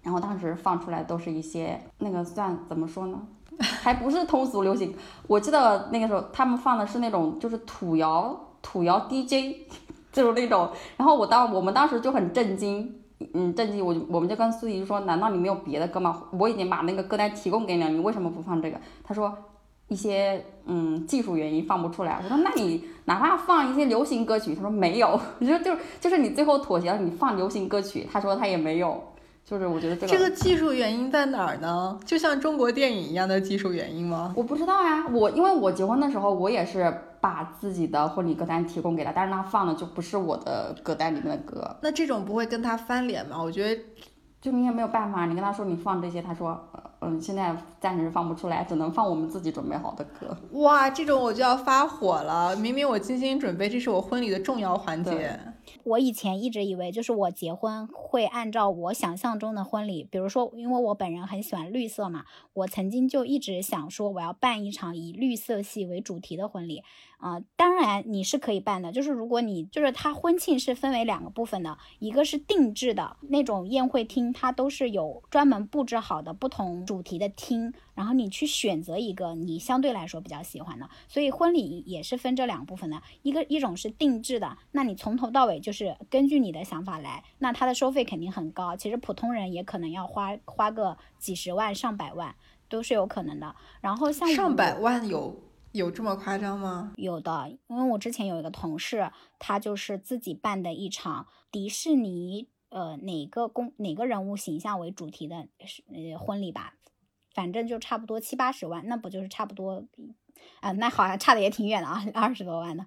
S2: 然后当时放出来都是一些那个算怎么说呢，还不是通俗流行。我记得那个时候他们放的是那种就是土谣土谣 DJ，就是那种。然后我当我们当时就很震惊，嗯，震惊。我我们就跟苏怡说，难道你没有别的歌吗？我已经把那个歌单提供给你了，你为什么不放这个？他说。一些嗯技术原因放不出来，我说那你哪怕放一些流行歌曲，他说没有，我觉得就就是你最后妥协了，你放流行歌曲，他说他也没有，就是我觉得这个
S1: 这个技术原因在哪儿呢？就像中国电影一样的技术原因吗？
S2: 我不知道呀，我因为我结婚的时候，我也是把自己的婚礼歌单提供给他，但是他放的就不是我的歌单里面的歌，
S1: 那这种不会跟他翻脸吗？我觉得
S2: 就你也没有办法，你跟他说你放这些，他说呃嗯现在暂时放不出来，只能放我们自己准备好的歌。
S1: 哇，这种我就要发火了！明明我精心准备，这是我婚礼的重要环节。
S3: 我以前一直以为，就是我结婚会按照我想象中的婚礼，比如说，因为我本人很喜欢绿色嘛，我曾经就一直想说，我要办一场以绿色系为主题的婚礼。啊、当然你是可以办的，就是如果你就是它婚庆是分为两个部分的，一个是定制的那种宴会厅，它都是有专门布置好的不同主题的厅，然后你去选择一个你相对来说比较喜欢的。所以婚礼也是分这两部分的，一个一种是定制的，那你从头到尾就是根据你的想法来，那它的收费肯定很高，其实普通人也可能要花花个几十万上百万都是有可能的。然后像
S1: 上百万有有这么夸张吗？
S3: 有的，因为我之前有一个同事，他就是自己办的一场迪士尼呃哪个公哪个人物形象为主题的是呃婚礼吧，反正就差不多七八十万，那不就是差不多啊、那好像差的也挺远的啊，二十多万的。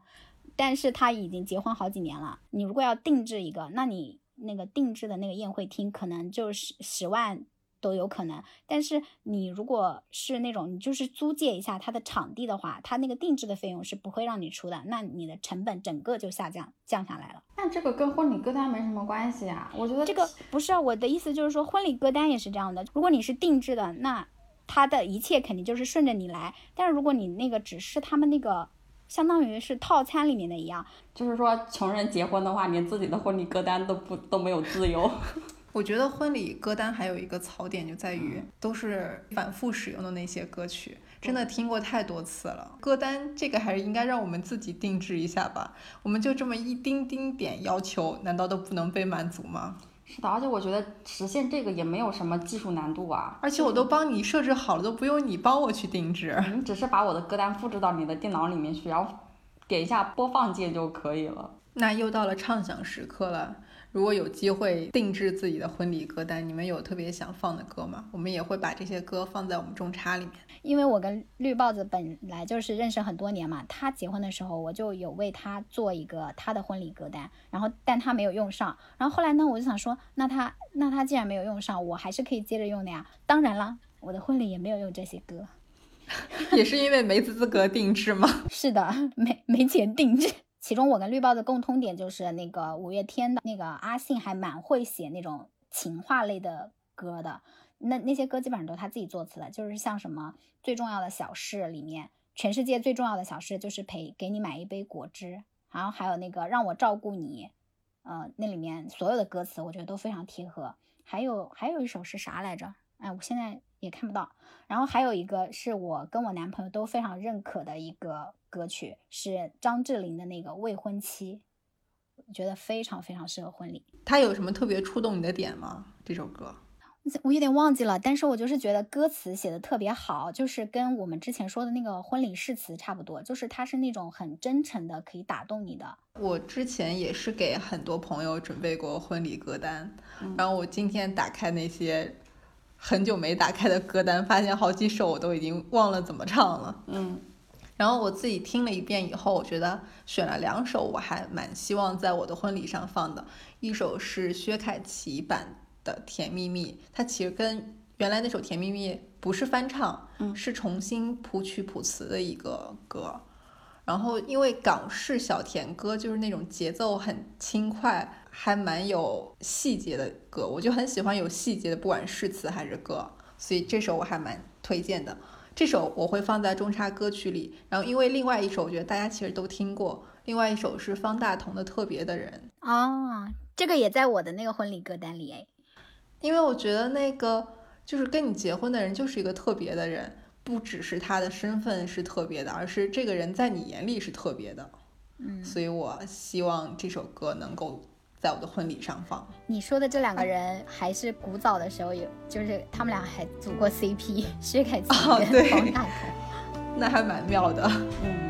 S3: 但是他已经结婚好几年了，你如果要定制一个，那你那个定制的那个宴会厅可能就是十万都有可能。但是你如果是那种你就是租借一下他的场地的话，他那个定制的费用是不会让你出的，那你的成本整个就下降降下来了。
S2: 那这个跟婚礼歌单没什么关系啊，我觉得
S3: 这个不是啊，我的意思就是说，婚礼歌单也是这样的。如果你是定制的，那它的一切肯定就是顺着你来。但是如果你那个只是他们那个相当于是套餐里面的一样，
S2: 就是说穷人结婚的话，连自己的婚礼歌单都不都没有自由。
S1: 我觉得婚礼歌单还有一个槽点就在于都是反复使用的那些歌曲，真的听过太多次了。歌单这个还是应该让我们自己定制一下吧。我们就这么一丁丁点要求，难道都不能被满足吗？
S2: 是的，而且我觉得实现这个也没有什么技术难度啊，
S1: 而且我都帮你设置好了，都不用你帮我去定制。
S2: 你只是把我的歌单复制到你的电脑里面去，然后点一下播放键就可以了。
S1: 那又到了畅想时刻了。如果有机会定制自己的婚礼歌单，你们有特别想放的歌吗？我们也会把这些歌放在我们中插里面。
S3: 因为我跟绿豹子本来就是认识很多年嘛，他结婚的时候我就有为他做一个他的婚礼歌单，然后但他没有用上，然后后来呢，我就想说，那他那他既然没有用上，我还是可以接着用的呀。当然了，我的婚礼也没有用这些歌，
S1: 也是因为没资格定制吗？
S3: 是的，没没钱定制。其中我跟绿豹子共通点就是那个五月天的那个阿信还蛮会写那种情话类的歌的，那那些歌基本上都是他自己作词的，就是像什么最重要的小事里面，全世界最重要的小事就是陪给你买一杯果汁，然后还有那个让我照顾你，呃，那里面所有的歌词我觉得都非常贴合。还有还有一首是啥来着？哎，我现在也看不到。然后还有一个是我跟我男朋友都非常认可的一个歌曲，是张智霖的那个《未婚妻》，觉得非常非常适合婚礼。
S1: 他有什么特别触动你的点吗？这首歌？
S3: 我有点忘记了，但是我就是觉得歌词写的特别好，就是跟我们之前说的那个婚礼誓词差不多，就是它是那种很真诚的，可以打动你的。
S1: 我之前也是给很多朋友准备过婚礼歌单，然后我今天打开那些很久没打开的歌单，发现好几首我都已经忘了怎么唱了。
S2: 嗯，
S1: 然后我自己听了一遍以后，我觉得选了两首我还蛮希望在我的婚礼上放的，一首是薛凯琪版的《甜蜜蜜》，它其实跟原来那首《甜蜜蜜》不是翻唱，
S2: 嗯
S1: 是重新谱曲谱词的一个歌。然后因为港式小甜歌就是那种节奏很轻快，还蛮有细节的歌，我就很喜欢有细节的，不管是词还是歌，所以这首我还蛮推荐的。这首我会放在中插歌曲里，然后因为另外一首我觉得大家其实都听过，另外一首是方大同的《特别的人》，
S3: 哦，这个也在我的那个婚礼歌单里哎。
S1: 因为我觉得那个就是跟你结婚的人就是一个特别的人，不只是他的身份是特别的，而是这个人在你眼里是特别的。
S3: 嗯，
S1: 所以我希望这首歌能够在我的婚礼上放。
S3: 你说的这两个人还是古早的时候有，就是他们俩还组过 CP，薛凯琪跟
S1: 哦对
S3: 方大同。
S1: 那还蛮妙的。
S2: 嗯，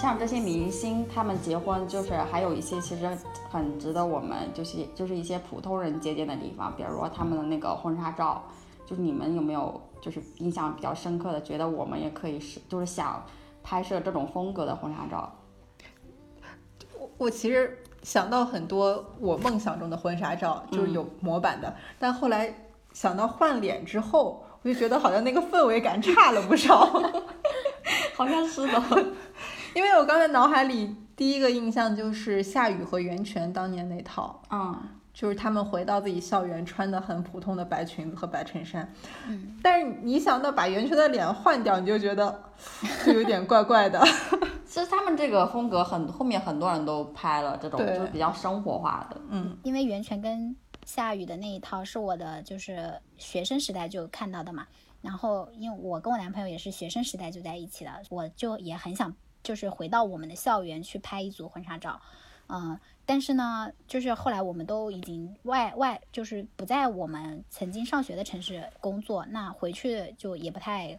S2: 像这些明星他们结婚，就是还有一些其实很值得我们就是就是一些普通人借鉴的地方，比如说他们的那个婚纱照，就是你们有没有就是印象比较深刻的，觉得我们也可以是就是想拍摄这种风格的婚纱照？
S1: 我我其实想到很多我梦想中的婚纱照，就是有模板的，但后来想到换脸之后，我就觉得好像那个氛围感差了不少。
S2: 好像是的，
S1: 因为我刚才脑海里第一个印象就是夏雨和袁泉当年那套，
S2: 嗯，
S1: 就是他们回到自己校园穿的很普通的白裙子和白衬衫。
S3: 嗯，
S1: 但是你想到把袁泉的脸换掉，你就觉得就有点怪怪的。
S2: 其实他们这个风格很后面很多人都拍了这
S1: 种
S2: 就是比较生活化的，
S1: 嗯，
S3: 因为袁泉跟夏雨的那一套是我的，就是学生时代就看到的嘛。然后因为我跟我男朋友也是学生时代就在一起的，我就也很想就是回到我们的校园去拍一组婚纱照。嗯，但是呢，就是后来我们都已经外外就是不在我们曾经上学的城市工作，那回去就也不太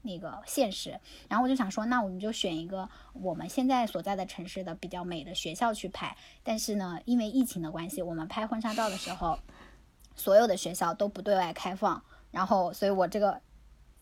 S3: 那个现实。然后我就想说，那我们就选一个我们现在所在的城市的比较美的学校去拍。但是呢，因为疫情的关系，我们拍婚纱照的时候，所有的学校都不对外开放，然后所以我这个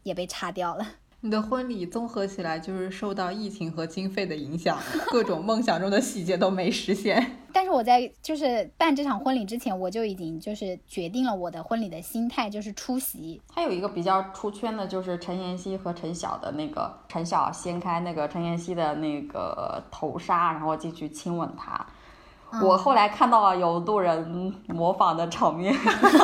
S3: 也被擦掉了。
S1: 你的婚礼综合起来就是受到疫情和经费的影响，各种梦想中的细节都没实现。
S3: 但是我在就是办这场婚礼之前，我就已经就是决定了我的婚礼的心态就是出席。
S2: 还有一个比较出圈的，就是陈妍希和陈晓的那个，陈晓掀开那个陈妍希的那个头纱，然后进去亲吻她。我后来看到了有路人模仿的场面，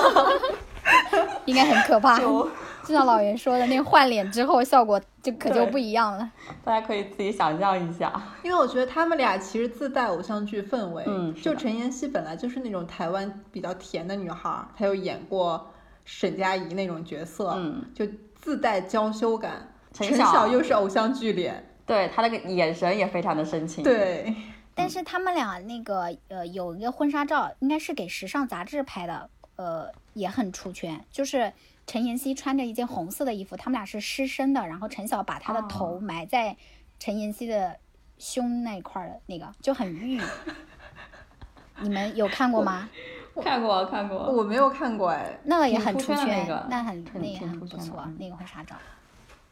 S3: 應該很可怕。
S2: 就
S3: 就像老袁说的，那个换脸之后效果就可就不一样了。
S2: 大家可以自己想象一下。
S1: 因为我觉得他们俩其实自带偶像剧氛围。
S2: 嗯
S1: 就陈妍希本来就是那种台湾比较甜的女孩，她又演过沈佳宜那种角色，
S2: 嗯，
S1: 就自带娇羞感。
S2: 陳
S1: 陳曉又是偶像剧脸，
S2: 对他那个眼神也非常的深情。，
S1: 对，
S3: 但是他们俩那个呃有一个婚纱照，应该是给时尚杂志拍的，呃也很出圈。就是陈妍希穿着一件红色的衣服，他们俩是失身的，然后陈晓把她的头埋在陈妍希的胸那一塊兒的那个，就很御。你们有看过吗？
S2: 看过看过，
S1: 我没有看过哎。
S3: 那个也很出圈，
S2: 那个
S3: 那很那个
S2: 挺出
S3: 很不错那个婚纱照。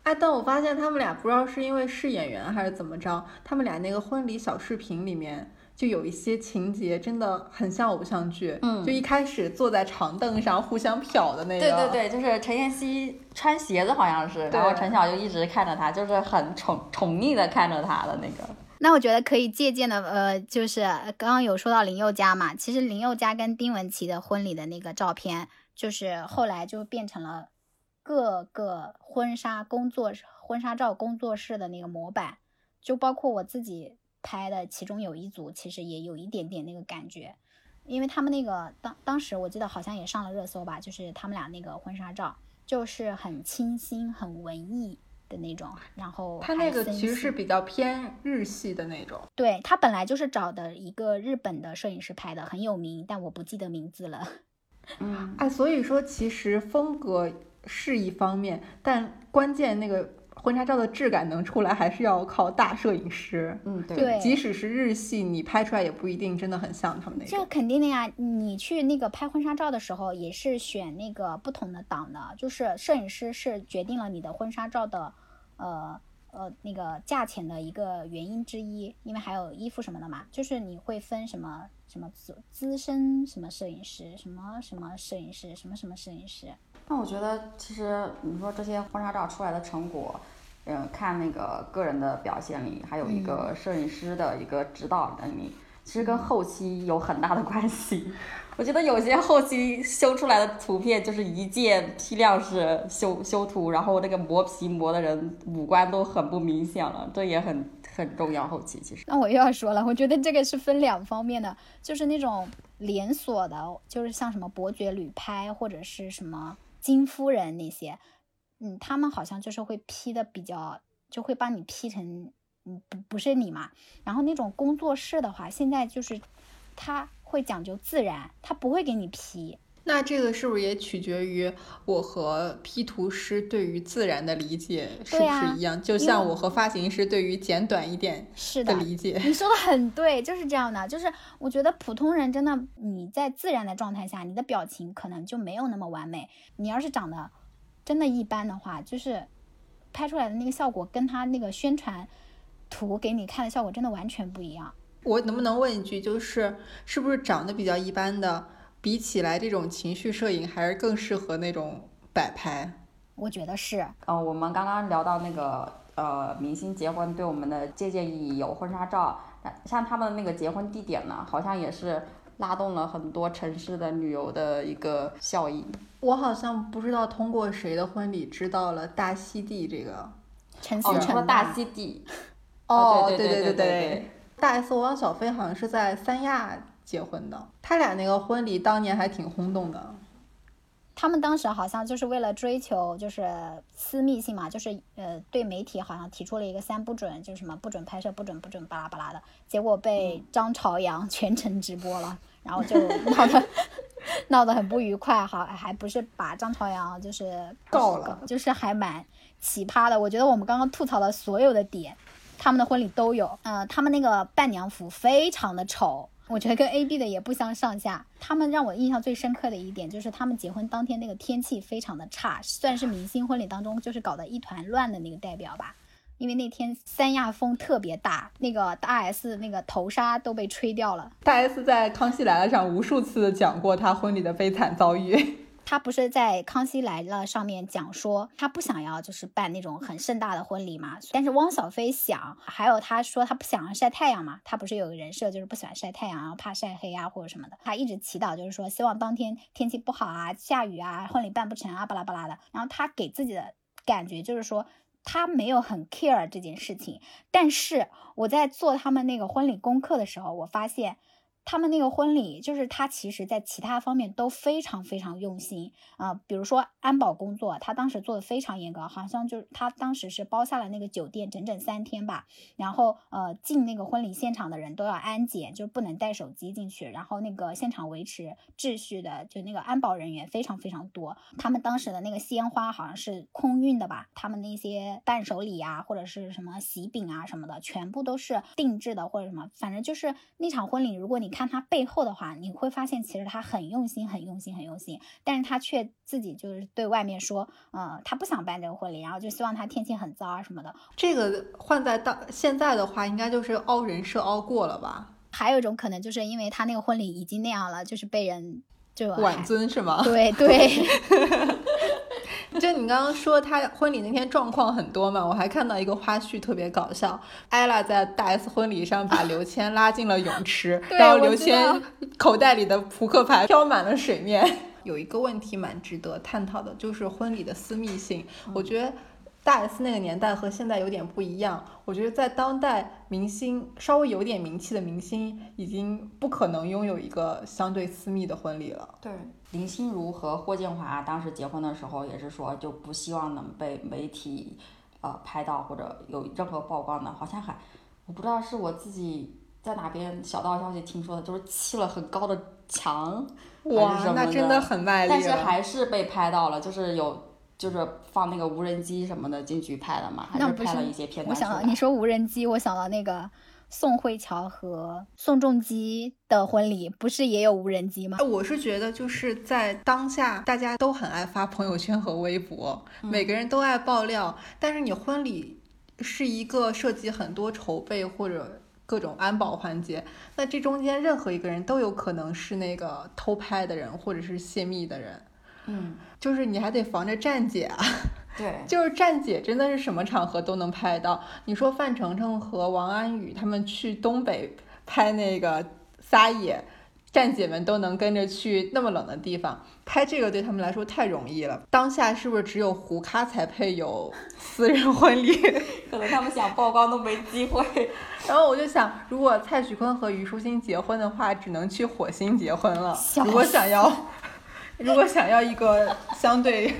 S1: 哎，但我发现他们俩不知道是因为是演员还是怎么着，他们俩那个婚礼小视频里面就有一些情节真的很像偶像剧。
S2: 嗯
S1: 就一开始坐在长凳上互相瞟的那个。
S2: 对对对，就是陈妍希穿鞋子好像是，然后陈晓就一直看着他，就是很宠宠溺的看着他的那个。
S3: 那我觉得可以借鉴的，呃，就是刚刚有说到林宥嘉嘛，其实林宥嘉跟丁文琪的婚礼的那个照片，就是后来就变成了各个婚纱工作婚纱照工作室的那个模板，就包括我自己拍的，其中有一组其实也有一点点那个感觉，因为他们那个当当时我记得好像也上了热搜吧，就是他们俩那个婚纱照，就是很清新、很文艺的那种，然后
S1: 他那个其实是比较偏日系的那种。
S3: 对他本来就是找的一个日本的摄影师拍的，很有名，但我不记得名字了。
S2: 嗯，
S1: 哎，所以说其实风格是一方面，但关键那个婚纱照的质感能出来，还是要靠大摄影师。
S2: 嗯，对，
S1: 即使是日系，你拍出来也不一定真的很像他们那
S3: 这
S1: 种。
S3: 肯定的呀，你去那个拍婚纱照的时候，也是选那个不同的档的，就是摄影师是决定了你的婚纱照的，呃呃那个价钱的一个原因之一，因为还有衣服什么的嘛，就是你会分什么什么资资深什么摄影师，什么什么摄影师，什么什么摄影师，
S2: 那我觉得其实你说这些婚纱照出来的成果，嗯，看那个个人的表现力，还有一个摄影师的一个指导能力，其实跟后期有很大的关系。我觉得有些后期修出来的图片就是一键批量式修修图，然后那个磨皮磨的人五官都很不明显了，这也很很重要。后期其实，
S3: 那我又要说了，我觉得这个是分两方面的，就是那种连锁的，就是像什么伯爵旅拍或者是什么金夫人那些，嗯，他们好像就是会 P 的比较，就会帮你 P 成，嗯，不不是你嘛。然后那种工作室的话，现在就是他会讲究自然，他不会给你 P。
S1: 那这个是不是也取决于我和 P 图师对于自然的理解是不是一样？就像我和发型师对于剪短一点
S3: 的
S1: 理解。
S3: 你说的很对，就是这样的。就是我觉得普通人真的，你在自然的状态下，你的表情可能就没有那么完美。你要是长得真的一般的话，就是拍出来的那个效果跟他那个宣传图给你看的效果真的完全不一样。
S1: 我能不能问一句，就是是不是长得比较一般的，比起来这种情绪摄影还是更适合那种摆拍？
S3: 我觉得是，
S2: 呃，我们刚刚聊到那个呃，明星结婚对我们的借鉴意义有婚纱照，那像他们那个结婚地点呢，好像也是拉动了很多城市的旅游的一个效应。
S1: 我好像不知道通过谁的婚礼知道了大溪地这个。
S2: 哦，
S3: 陈思诚吧
S2: 你说大溪地，
S1: 哦，
S2: 对对
S1: 对对
S2: 对对
S1: 大 S 和汪小菲好像是在三亚结婚的，他俩那个婚礼当年还挺轰动的。
S3: 他们当时好像就是为了追求就是私密性嘛，就是呃对媒体好像提出了一个三不准，就是什么不准拍摄、不准不准巴拉巴拉的，结果被张朝阳全程直播了，然后就闹得闹得很不愉快，好还不是把张朝阳就是
S1: 告了，
S3: 就是还蛮奇葩的。我觉得我们刚刚吐槽的所有的点，他们的婚礼都有，呃，他们那个伴娘服非常的丑。我觉得跟 A B 的也不相上下。他们让我印象最深刻的一点就是他们结婚当天那个天气非常的差，算是明星婚礼当中就是搞得一团乱的那个代表吧。因为那天三亚风特别大，那个大 S 那个头纱都被吹掉了。
S1: 大 S 在《康熙来了》上无数次讲过她婚礼的悲惨遭遇。
S3: 他不是在《康熙来了》上面讲说，他不想要就是办那种很盛大的婚礼嘛，但是汪小菲想，还有他说他不想要晒太阳嘛，他不是有个人设就是不喜欢晒太阳，然后怕晒黑啊或者什么的，他一直祈祷就是说希望当天天气不好啊，下雨啊，婚礼办不成啊，巴拉巴拉的。然后他给自己的感觉就是说。他没有很 care 这件事情，但是我在做他们那个婚礼功课的时候，我发现他们那个婚礼，就是他其实在其他方面都非常非常用心啊、比如说安保工作，他当时做的非常严格，好像就是他当时是包下了那个酒店整整三天吧，然后呃进那个婚礼现场的人都要安检，就是不能带手机进去，然后那个现场维持秩序的就那个安保人员非常非常多，他们当时的那个鲜花好像是空运的吧，他们那些伴手礼啊或者是什么喜饼啊什么的，全部都是定制的或者什么，反正就是那场婚礼，如果你他背后的话，你会发现其实他很用心，很用心，很用心，但是他却自己就是对外面说，呃，他不想办这个婚礼，然后就希望他天气很糟啊什么的。
S1: 这个换在当现在的话，应该就是凹人设凹过了吧？
S3: 还有一种可能，就是因为他那个婚礼已经那样了，就是被人就
S1: 挽尊是吗？
S3: 对对，
S1: 就你刚刚说他婚礼那天状况很多嘛，我还看到一个花絮特别搞笑，艾拉在大 S 婚礼上把刘谦拉进了泳池，然后刘谦口袋里的扑克牌飘满了水面。有一个问题蛮值得探讨的，就是婚礼的私密性。我觉得大 S 那个年代和现在有点不一样。我觉得在当代，明星稍微有点名气的明星已经不可能拥有一个相对私密的婚礼了。
S2: 对，林心如和霍建华当时结婚的时候也是说，就不希望能被媒体呃拍到或者有任何曝光的，好像还我不知道是我自己在哪边小道消息听说的，就是砌了很高的墙，还是
S1: 哇
S2: 什，么
S1: 那真的很卖力。
S2: 但是还是被拍到了，就是有。就是放那个无人机什么的进去拍的嘛，还
S3: 是
S2: 是拍了一些片
S3: 我
S2: 段出来。
S3: 想到你说无人机，我想到那个宋慧乔和宋仲基的婚礼，不是也有无人机吗？
S1: 哎我是觉得，就是在当下，大家都很爱发朋友圈和微博，每个人都爱爆料。但是你婚礼是一个涉及很多筹备或者各种安保环节，那这中间任何一个人都有可能是那个偷拍的人或者是泄密的人，
S2: 嗯，
S1: 就是你还得防着站姐啊。
S2: 对，
S1: 就是站姐真的是什么场合都能拍到。你说范丞丞和王安宇他们去东北拍那个撒野，站姐们都能跟着去那么冷的地方拍这个，对他们来说太容易了。当下是不是只有胡咖才配有私人婚礼？
S2: 可能他们想曝光都没机会。
S1: 然后我就想，如果蔡徐坤和虞书欣结婚的话，只能去火星结婚了。
S3: 笑
S1: 如果想要，如果想要一个相对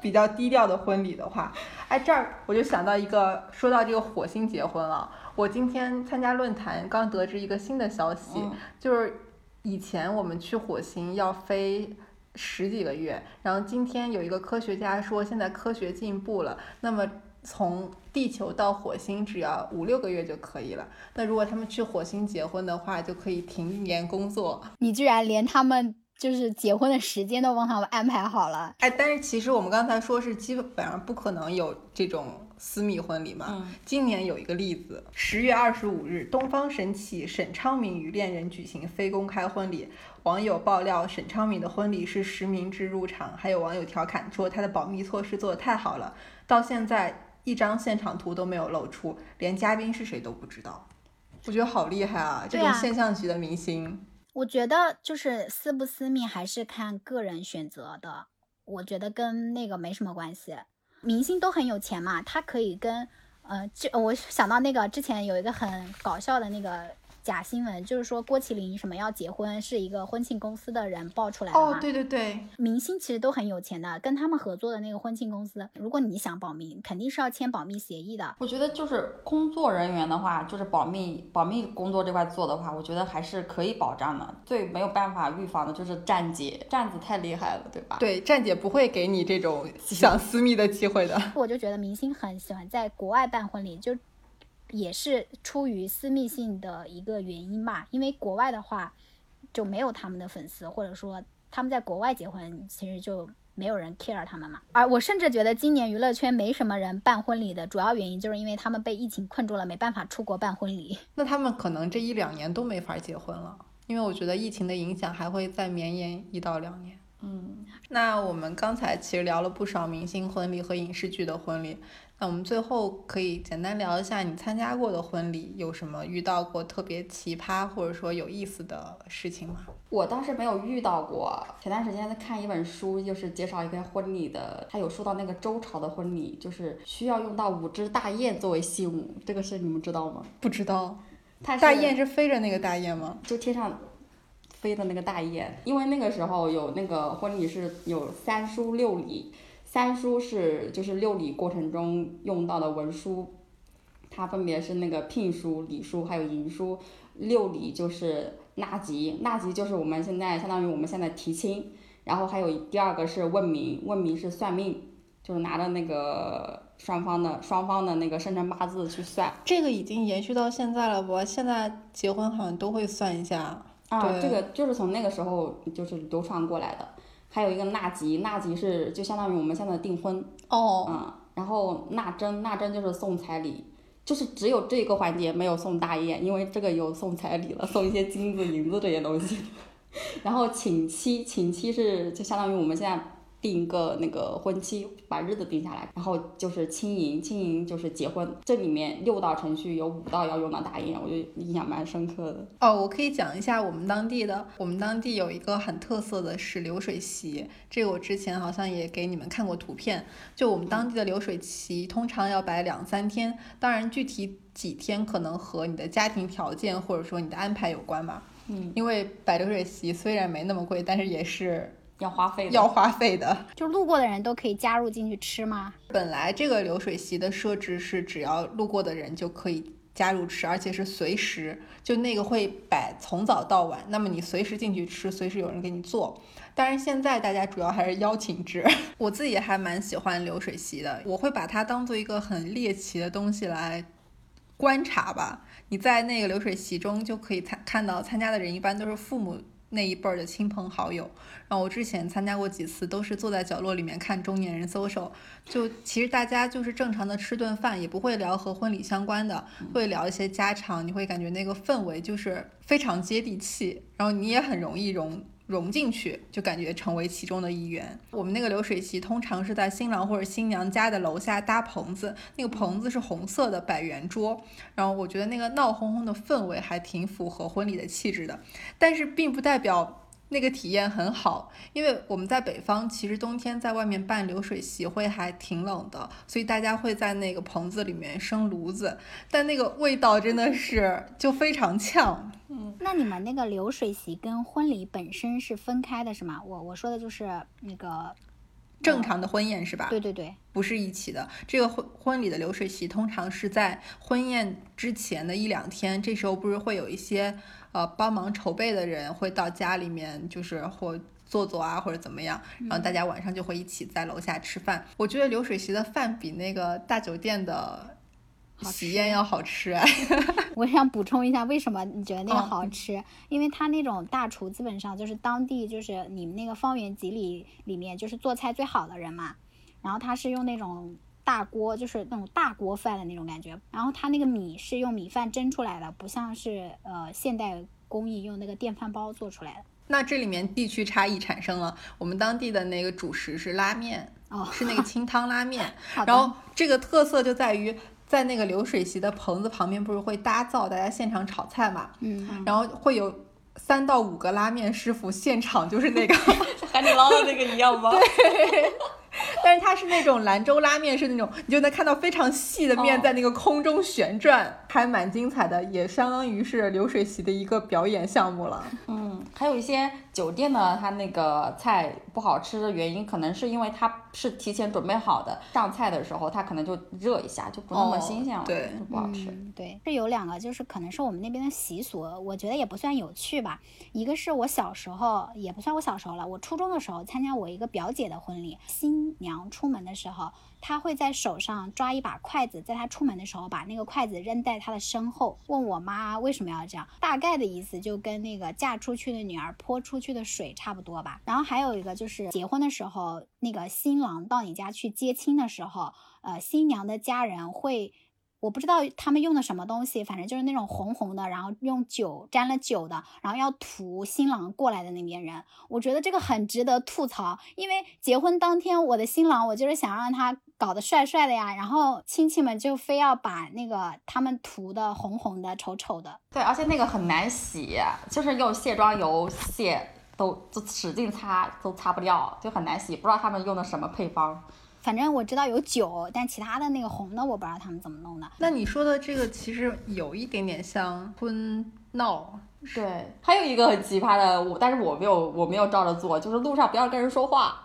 S1: 比较低调的婚礼的话，哎，这儿我就想到一个，说到这个火星结婚了，我今天参加论坛，刚得知一个新的消息，
S2: 嗯
S1: 就是以前我们去火星要飞。十几个月，然后今天有一个科学家说，现在科学进步了，那么从地球到火星只要五六个月就可以了。那如果他们去火星结婚的话，就可以停一年工作。
S3: 你居然连他们就是结婚的时间都帮他们安排好了。
S1: 哎，但是其实我们刚才说是基本上不可能有这种私密婚礼嘛。
S2: 嗯
S1: 今年有一个例子，十月二十五日，东方神起沈昌明与恋人举行非公开婚礼。网友爆料，沈昌明的婚礼是实名制入场，还有网友调侃说他的保密措施做得太好了，到现在一张现场图都没有露出，连嘉宾是谁都不知道。我觉得好厉害啊！这种现象级的明星，
S3: 我觉得就是私不私密还是看个人选择的，我觉得跟那个没什么关系。明星都很有钱嘛，他可以跟呃，就我想到那个之前有一个很搞笑的那个假新闻，就是说郭麒麟什么要结婚，是一个婚庆公司的人爆出来的嘛。
S1: 哦，对对对，
S3: 明星其实都很有钱的，跟他们合作的那个婚庆公司，如果你想保密，肯定是要签保密协议的。
S2: 我觉得就是工作人员的话，就是保密保密工作这块做的话，我觉得还是可以保障的。最没有办法预防的就是站姐，站子太厉害了，对吧？
S1: 对，站姐不会给你这种想私密的机会的。
S3: 我就觉得明星很喜欢在国外办婚礼，就也是出于私密性的一个原因吧。因为国外的话就没有他们的粉丝，或者说他们在国外结婚，其实就没有人 care 他们嘛。而我甚至觉得今年娱乐圈没什么人办婚礼的主要原因，就是因为他们被疫情困住了，没办法出国办婚礼。
S1: 那他们可能这一两年都没法结婚了，因为我觉得疫情的影响还会再绵延一到两年。
S2: 嗯，
S1: 那我们刚才其实聊了不少明星婚礼和影视剧的婚礼，那我们最后可以简单聊一下你参加过的婚礼有什么遇到过特别奇葩或者说有意思的事情吗？
S2: 我倒是没有遇到过。前段时间在看一本书，就是介绍一个婚礼的，他有说到那个周朝的婚礼，就是需要用到五只大雁作为信物，这个事你们知道吗？
S1: 不知道，
S2: 它
S1: 大雁是飞着那个大雁吗？
S2: 就天上飞的那个大雁，因为那个时候有那个婚礼是有三书六礼，三书是就是六礼过程中用到的文书，它分别是那个聘书、礼书还有迎书，六礼就是纳吉，纳吉就是我们现在相当于我们现在提亲，然后还有第二个是问名，问名是算命，就是拿着那个双方的双方的那个生辰八字去算。
S1: 这个已经延续到现在了我？现在结婚好像都会算一下。
S2: 啊，这个就是从那个时候就是流传过来的。还有一个纳吉，纳吉是就相当于我们现在的订婚，
S1: 哦，
S2: 嗯，然后纳征，纳征就是送彩礼，就是只有这个环节没有送大宴，因为这个有送彩礼了，送一些金子、银子这些东西。然后请期，请期是就相当于我们现在定一个那个婚期，把日子定下来，然后就是亲迎，亲迎就是结婚。这里面六道程序有五道要用到大印，我就印象蛮深刻的。
S1: 哦，我可以讲一下我们当地的，我们当地有一个很特色的是流水席，这个我之前好像也给你们看过图片。就我们当地的流水席，通常要摆两三天，当然具体几天可能和你的家庭条件或者说你的安排有关吧。
S2: 嗯，
S1: 因为摆流水席虽然没那么贵，但是也是
S2: 要花费的。
S1: 要花费的。
S3: 就路过的人都可以加入进去吃吗？
S1: 本来这个流水席的设置是只要路过的人就可以加入吃，而且是随时，就那个会摆从早到晚，那么你随时进去吃，随时有人给你做。但是，现在大家主要还是邀请制。我自己还蛮喜欢流水席的，我会把它当做一个很猎奇的东西来观察吧。你在那个流水席中就可以参看到参加的人一般都是父母那一辈儿的亲朋好友。然后我之前参加过几次，都是坐在角落里面看中年人 social。就其实大家就是正常的吃顿饭，也不会聊和婚礼相关的，会聊一些家常。你会感觉那个氛围就是非常接地气，然后你也很容易融。融进去，就感觉成为其中的一员。我们那个流水席通常是在新郎或者新娘家的楼下搭棚子，那个棚子是红色的，百圆桌。然后我觉得那个闹哄哄的氛围还挺符合婚礼的气质的，但是并不代表那个体验很好，因为我们在北方，其实冬天在外面办流水席会还挺冷的，所以大家会在那个棚子里面生炉子，但那个味道真的是就非常呛。
S3: 嗯那你们那个流水席跟婚礼本身是分开的，是吗？我我说的就是那个，
S1: 正常的婚宴是吧？
S3: 对对对，
S1: 不是一起的。这个婚婚礼的流水席通常是在婚宴之前的一两天，这时候不是会有一些呃帮忙筹备的人会到家里面，就是或坐坐啊或者怎么样，然后大家晚上就会一起在楼下吃饭。我觉得流水席的饭比那个大酒店的喜宴要好吃哎。
S3: 我想补充一下，为什么你觉得那个
S1: 哦
S3: 好吃？因为他那种大厨基本上就是当地就是你们那个方圆几里里面就是做菜最好的人嘛，然后他是用那种大锅，就是那种大锅饭的那种感觉，然后它那个米是用米饭蒸出来的，不像是呃现代工艺用那个电饭煲做出来的。
S1: 那这里面地区差异产生了，我们当地的那个主食是拉面，
S3: 哦，
S1: 是那个清汤拉面。然后这个特色就在于，在那个流水席的棚子旁边，不是会搭灶，大家现场炒菜嘛？
S3: 嗯，
S1: 然后会有三到五个拉面师傅现场就是那个，
S2: 海底捞的那个一样吗？
S1: 但是它是那种兰州拉面，是那种你就能看到非常细的面
S2: 哦
S1: 在那个空中旋转，还蛮精彩的，也相当于是流水席的一个表演项目了。
S2: 嗯，还有一些酒店呢，它那个菜不好吃的原因，可能是因为它是提前准备好的，上菜的时候它可能就热一下，就不那么
S1: 哦
S2: 新鲜了，
S1: 对
S2: 就不好吃。
S3: 嗯，对，是有两个，就是可能是我们那边的习俗，我觉得也不算有趣吧。一个是我小时候，也不算我小时候了，我初中的时候参加我一个表姐的婚礼，新娘出门的时候，他会在手上抓一把筷子，在他出门的时候把那个筷子扔在他的身后，问我妈为什么要这样，大概的意思就跟那个嫁出去的女儿泼出去的水差不多吧。然后还有一个就是结婚的时候，那个新郎到你家去接亲的时候，呃，新娘的家人会。我不知道他们用的什么东西，反正就是那种红红的，然后用酒沾了酒的，然后要涂新郎过来的那边人。我觉得这个很值得吐槽，因为结婚当天我的新郎，我就是想让他搞得帅帅的呀，然后亲戚们就非要把那个他们涂的红红的、丑丑的。
S2: 对，而且那个很难洗，就是用卸妆油卸都就使劲擦都擦不掉，就很难洗，不知道他们用的什么配方。
S3: 反正我知道有酒，但其他的那个红的我不知道他们怎么弄的。
S1: 那你说的这个其实有一点点像婚闹，
S2: 对，还有一个很奇葩的，我但是我没有我没有照着做，就是路上不要跟人说话，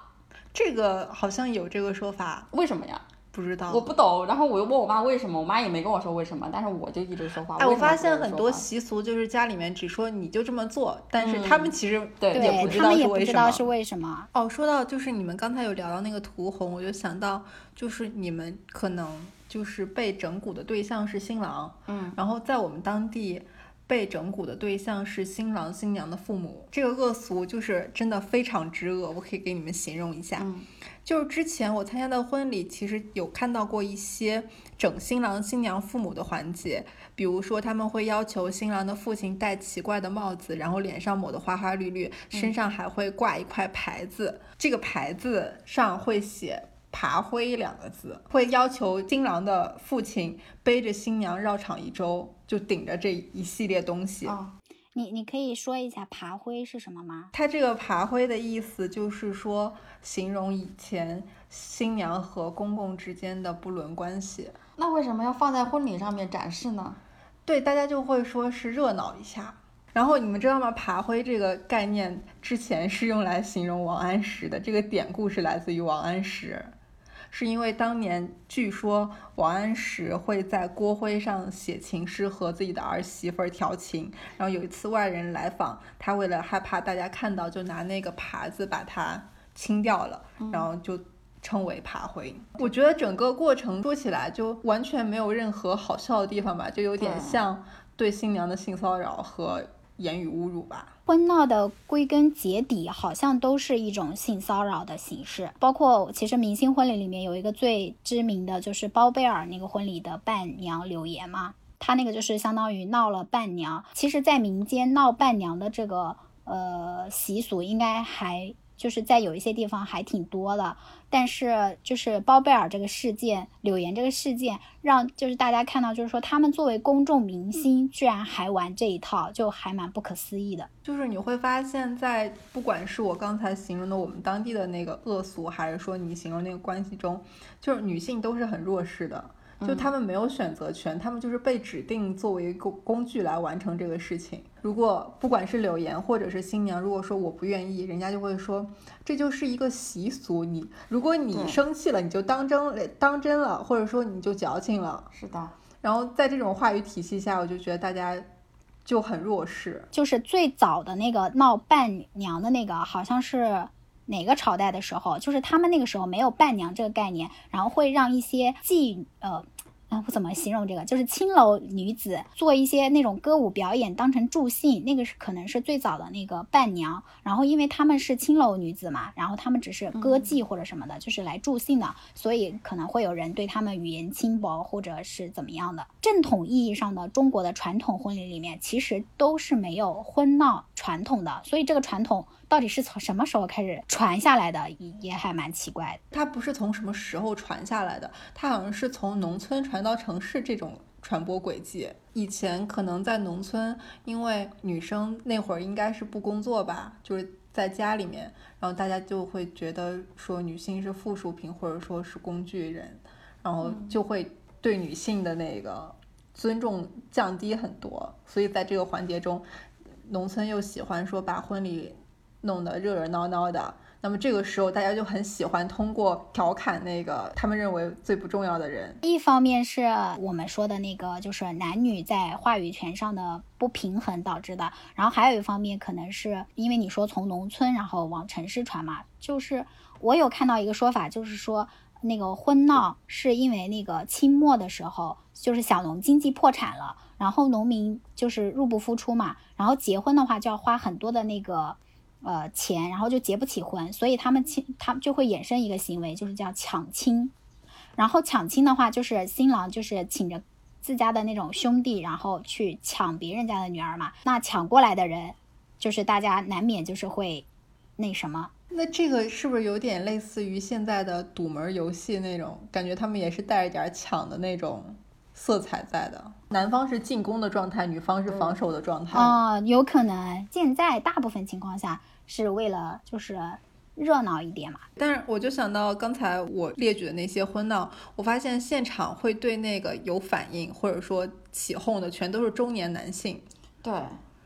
S1: 这个好像有这个说法，
S2: 为什么呀？
S1: 不知道。
S2: 我不懂，然后我又问我妈为什么，我妈也没跟我说为什么，但是我就一直说话。
S1: 哎，我发现很多习俗就是家里面只说你就这么做，但是他们其实
S2: 对
S1: 也不知道
S3: 他们也不
S1: 是为什么。
S3: 知道是为什么。
S1: 哦，说到就是你们刚才有聊到那个屠红，我就想到就是你们可能就是被整蛊的对象是新郎，
S2: 嗯，
S1: 然后在我们当地被整蛊的对象是新郎新娘的父母。这个恶俗就是真的非常之恶，我可以给你们形容一下。
S2: 嗯
S1: 就是之前我参加的婚礼，其实有看到过一些整新郎新娘父母的环节，比如说他们会要求新郎的父亲戴奇怪的帽子，然后脸上抹得花花绿绿，身上还会挂一块牌子，这个牌子上会写。爬灰两个字，会要求新郎的父亲背着新娘绕场一周，就顶着这一系列东西。
S2: 哦，
S3: 你你可以说一下爬灰是什么吗？
S1: 它这个爬灰的意思就是说，形容以前新娘和公公之间的不伦关系。
S2: 那为什么要放在婚礼上面展示呢？
S1: 对，大家就会说是热闹一下。然后你们知道吗？爬灰这个概念之前是用来形容王安石的，这个典故是来自于王安石。是因为当年据说王安石会在锅灰上写情诗和自己的儿媳妇儿调情，然后有一次外人来访，他为了害怕大家看到，就拿那个耙子把它清掉了，然后就称为爬灰。我觉得整个过程说起来就完全没有任何好笑的地方吧，就有点像对新娘的性骚扰和言语侮辱吧。
S3: 婚闹的归根结底好像都是一种性骚扰的形式，包括其实明星婚礼里面有一个最知名的就是包贝尔那个婚礼的伴娘柳岩嘛，她那个就是相当于闹了伴娘。其实，在民间闹伴娘的这个呃习俗，应该还就是在有一些地方还挺多的。但是就是包贝尔这个事件，柳岩这个事件，让就是大家看到，就是说他们作为公众明星，居然还玩这一套，就还蛮不可思议的。
S1: 就是你会发现在不管是我刚才形容的我们当地的那个恶俗，还是说你形容那个关系中，就是女性都是很弱势的，就他们没有选择权，他们就是被指定作为工工具来完成这个事情。如果不管是柳岩或者是新娘，如果说我不愿意，人家就会说这就是一个习俗，你如果你生气了，你就当真了当真了，或者说你就矫情了。
S2: 是的，
S1: 然后在这种话语体系下，我就觉得大家就很弱势。
S3: 就是最早的那个闹伴娘的那个，好像是哪个朝代的时候，就是他们那个时候没有伴娘这个概念，然后会让一些妓呃。啊，我怎么形容这个？就是青楼女子做一些那种歌舞表演，当成助兴，那个是可能是最早的那个伴娘。然后因为她们是青楼女子嘛，然后她们只是歌妓或者什么的，就是来助兴的，所以可能会有人对她们语言轻薄或者是怎么样的。正统意义上的中国的传统婚礼里面，其实都是没有婚闹传统的，所以这个传统到底是从什么时候开始传下来的，也也还蛮奇怪的。
S1: 它不是从什么时候传下来的，它好像是从农村传到城市这种传播轨迹。以前可能在农村，因为女生那会儿应该是不工作吧，就是在家里面，然后大家就会觉得说女性是附属品或者说是工具人，然后就会对女性的那个尊重降低很多。所以在这个环节中，农村又喜欢说把婚礼弄得热热闹闹的。那么这个时候，大家就很喜欢通过调侃那个他们认为最不重要的人。
S3: 一方面是我们说的那个，就是男女在话语权上的不平衡导致的，然后还有一方面可能是因为你说从农村然后往城市传嘛，就是我有看到一个说法，就是说那个婚闹是因为那个清末的时候，就是小农经济破产了，然后农民就是入不敷出嘛，然后结婚的话就要花很多的那个。呃，钱，然后就结不起婚，所以他们亲，他们就会衍生一个行为，就是叫抢亲。然后抢亲的话，就是新郎就是请着自家的那种兄弟，然后去抢别人家的女儿嘛。那抢过来的人，就是大家难免就是会那什么。
S1: 那这个是不是有点类似于现在的堵门游戏那种感觉？他们也是带着点抢的那种色彩在的。男方是进攻的状态，女方是防守的状态。
S3: 哦，有可能现在大部分情况下是为了就是热闹一点嘛。
S1: 但是我就想到刚才我列举的那些婚闹，我发现现场会对那个有反应或者说起哄的，全都是中年男性。
S2: 对，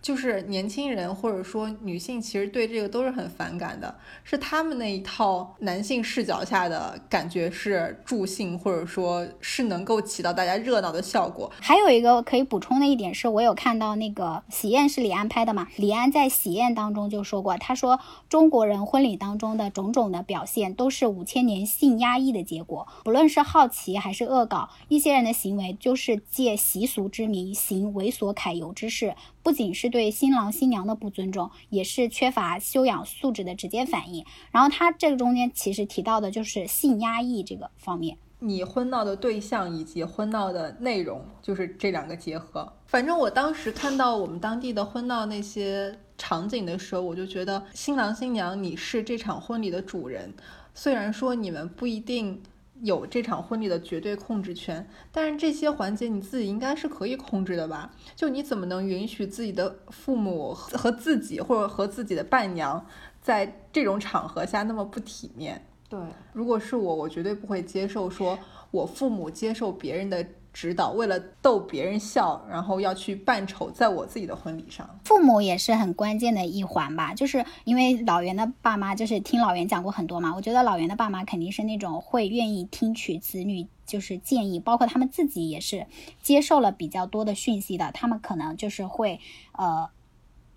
S1: 就是年轻人或者说女性，其实对这个都是很反感的，是他们那一套男性视角下的感觉是助兴，或者说是能够起到大家热闹的效果。
S3: 还有一个可以补充的一点是，我有看到那个喜宴是李安拍的嘛？李安在喜宴当中就说过，他说中国人婚礼当中的种种的表现都是五千年性压抑的结果，不论是好奇还是恶搞，一些人的行为就是借习俗之名行猥琐揩油之事。不仅是对新郎新娘的不尊重，也是缺乏修养素质的直接反应。然后他这个中间其实提到的就是性压抑这个方面。
S1: 你婚闹的对象以及婚闹的内容，就是这两个结合。反正我当时看到我们当地的婚闹那些场景的时候，我就觉得新郎新娘你是这场婚礼的主人，虽然说你们不一定。有这场婚礼的绝对控制权，但是这些环节你自己应该是可以控制的吧？就你怎么能允许自己的父母和自己，或者和自己的伴娘，在这种场合下那么不体面？
S2: 对，
S1: 如果是我，我绝对不会接受说我父母接受别人的。指导为了逗别人笑，然后要去扮丑，在我自己的婚礼上，
S3: 父母也是很关键的一环吧。就是因为老袁的爸妈，就是听老袁讲过很多嘛。我觉得老袁的爸妈肯定是那种会愿意听取子女就是建议，包括他们自己也是接受了比较多的讯息的。他们可能就是会呃。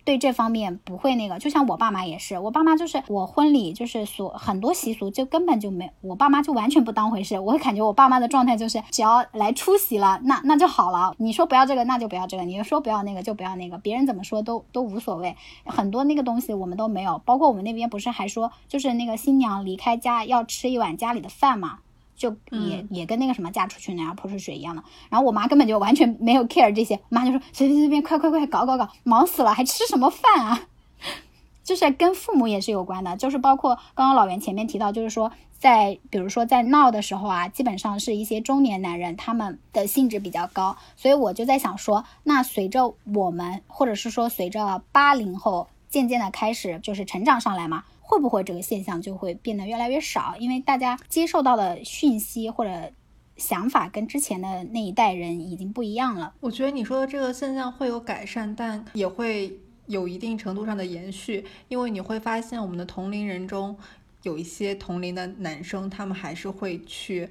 S3: 对这方面不会那个，就像我爸妈也是，我爸妈就是我婚礼就是所很多习俗就根本就没，我爸妈就完全不当回事。我会感觉我爸妈的状态就是只要来出席了，那那就好了。你说不要这个，那就不要这个；你说不要那个，就不要那个。别人怎么说都都无所谓。很多那个东西我们都没有，包括我们那边不是还说，就是那个新娘离开家要吃一碗家里的饭嘛。就也也跟那个什么嫁出去那样泼出水一样的，然后我妈根本就完全没有 care 这些，我妈就说随随随便快快快搞搞搞，忙死了还吃什么饭啊？就是跟父母也是有关的，就是包括刚刚老袁前面提到，就是说在比如说在闹的时候啊，基本上是一些中年男人，他们的性质比较高，所以我就在想说，那随着我们或者是说随着八零后渐渐的开始就是成长上来嘛。会不会这个现象就会变得越来越少？因为大家接受到的讯息或者想法跟之前的那一代人已经不一样了。
S1: 我觉得你说的这个现象会有改善，但也会有一定程度上的延续。因为你会发现，我们的同龄人中有一些同龄的男生，他们还是会去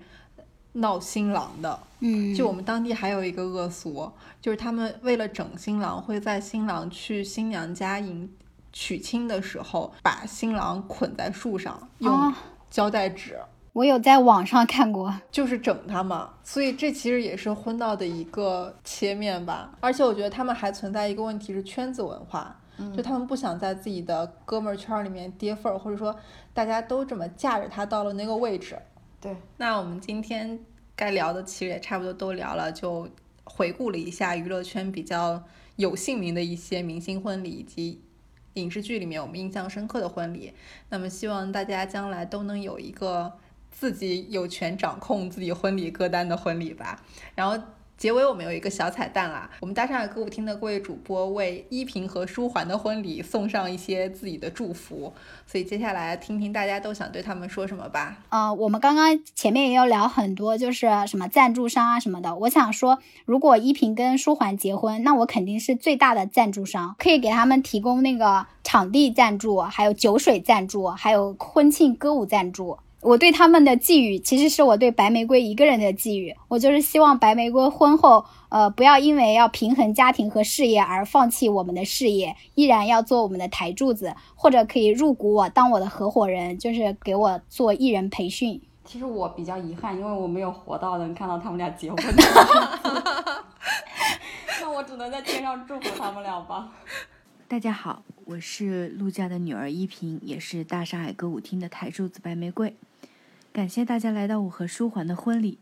S1: 闹新郎的。
S3: 嗯，
S1: 就我们当地还有一个恶俗，就是他们为了整新郎，会在新郎去新娘家迎。娶亲的时候，把新郎捆在树上，用胶带纸。
S3: 我有在网上看过，
S1: 就是整他嘛。所以这其实也是婚闹的一个切面吧。而且我觉得他们还存在一个问题是圈子文化，就他们不想在自己的哥们儿圈里面跌份儿，或者说大家都这么架着他到了那个位置。
S2: 对，
S1: 那我们今天该聊的其实也差不多都聊了，就回顾了一下娱乐圈比较有姓名的一些明星婚礼以及。影视剧里面我们印象深刻的婚礼，那么希望大家将来都能有一个自己有权掌控自己婚礼歌单的婚礼吧，然后。结尾我们有一个小彩蛋啦，我们大上海歌舞厅的各位主播为依萍和舒缓的婚礼送上一些自己的祝福，所以接下来听听大家都想对他们说什么吧。
S3: 呃，我们刚刚前面也有聊很多，就是什么赞助商啊什么的。我想说，如果依萍跟舒缓结婚，那我肯定是最大的赞助商，可以给他们提供那个场地赞助，还有酒水赞助，还有婚庆歌舞赞助。我对他们的寄语，其实是我对白玫瑰一个人的寄语。我就是希望白玫瑰婚后，呃，不要因为要平衡家庭和事业而放弃我们的事业，依然要做我们的台柱子，或者可以入股我当我的合伙人，就是给我做艺人培训。
S2: 其实我比较遗憾，因为我没有活到能看到他们俩结婚。那我只能在天上祝福他们俩吧。
S5: 大家好，我是陆家的女儿依萍，也是大上海歌舞厅的台柱子白玫瑰。感谢大家来到我和舒缓的婚礼。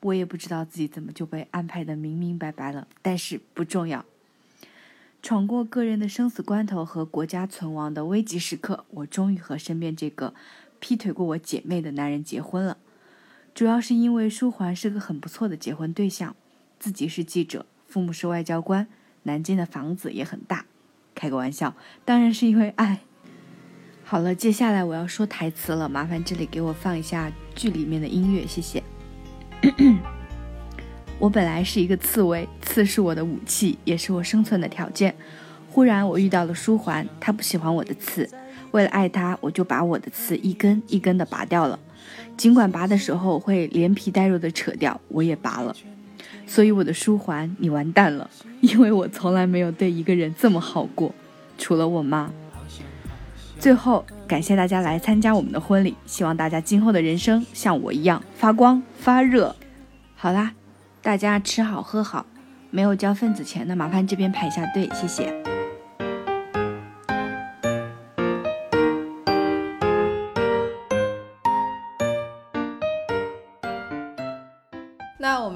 S5: 我也不知道自己怎么就被安排的明明白白了，但是不重要。闯过个人的生死关头和国家存亡的危急时刻，我终于和身边这个劈腿过我姐妹的男人结婚了。主要是因为舒缓是个很不错的结婚对象，自己是记者，父母是外交官，南京的房子也很大。开个玩笑，当然是因为爱。好了，接下来我要说台词了，麻烦这里给我放一下剧里面的音乐，谢谢。我本来是一个刺猬，刺是我的武器，也是我生存的条件。忽然我遇到了书桓，他不喜欢我的刺，为了爱他，我就把我的刺一根一根的拔掉了。尽管拔的时候会连皮带肉的扯掉，我也拔了。所以我的书桓，你完蛋了，因为我从来没有对一个人这么好过，除了我妈。最后，感谢大家来参加我们的婚礼，希望大家今后的人生像我一样发光发热。好啦，大家吃好喝好，没有交份子钱的麻烦这边排一下队，谢谢。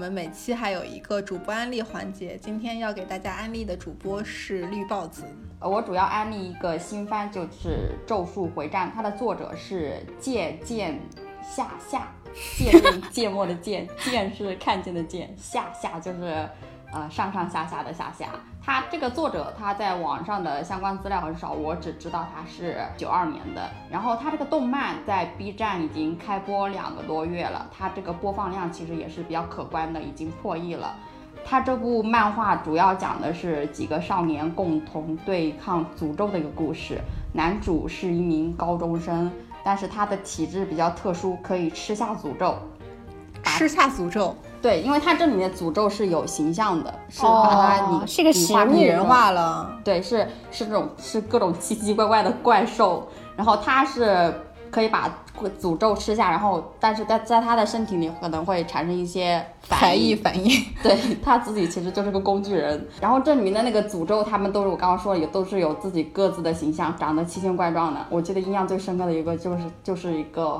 S1: 们每期还有一个主播安利环节，今天要给大家安利的主播是绿豹子。
S2: 呃，我主要安利一个新番，就是《咒术回战》，它的作者是芥见夏夏，芥是芥末的芥，见是看见的见，夏夏就是呃上上下下的下下。他这个作者他在网上的相关资料很少，我只知道他是九二年的。然后他这个动漫在 B 站已经开播两个多月了，他这个播放量其实也是比较可观的，已经破亿了。他这部漫画主要讲的是几个少年共同对抗诅咒的一个故事。男主是一名高中生，但是他的体质比较特殊，可以吃下诅咒。
S1: 吃下诅咒，
S2: 对，因为它这里面诅咒是有形象的，是把它拟、
S3: 哦是个
S2: 拟化
S1: 拟人化了。
S2: 对，是是这种是各种奇奇怪怪的怪兽，然后它是可以把诅咒吃下，然后但是在在它的身体里可能会产生一些
S1: 才
S2: 反应，
S1: 艺反应，
S2: 对他自己其实就是个工具人。然后这里面的那个诅咒，他们都是我刚刚说的，也都是有自己各自的形象，长得奇形怪状的。我记得印象最深刻的一个就是就是一个。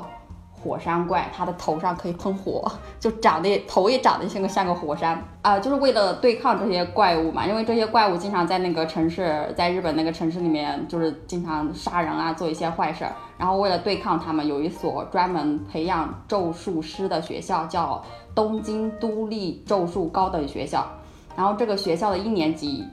S2: 火山怪，它的头上可以喷火，就长得头也长得像个像个火山啊、就是为了对抗这些怪物嘛，因为这些怪物经常在那个城市，在日本那个城市里面，就是经常杀人啊，做一些坏事儿。然后为了对抗他们，有一所专门培养咒术师的学校，叫东京都立咒术高等学校。然后这个学校的一年级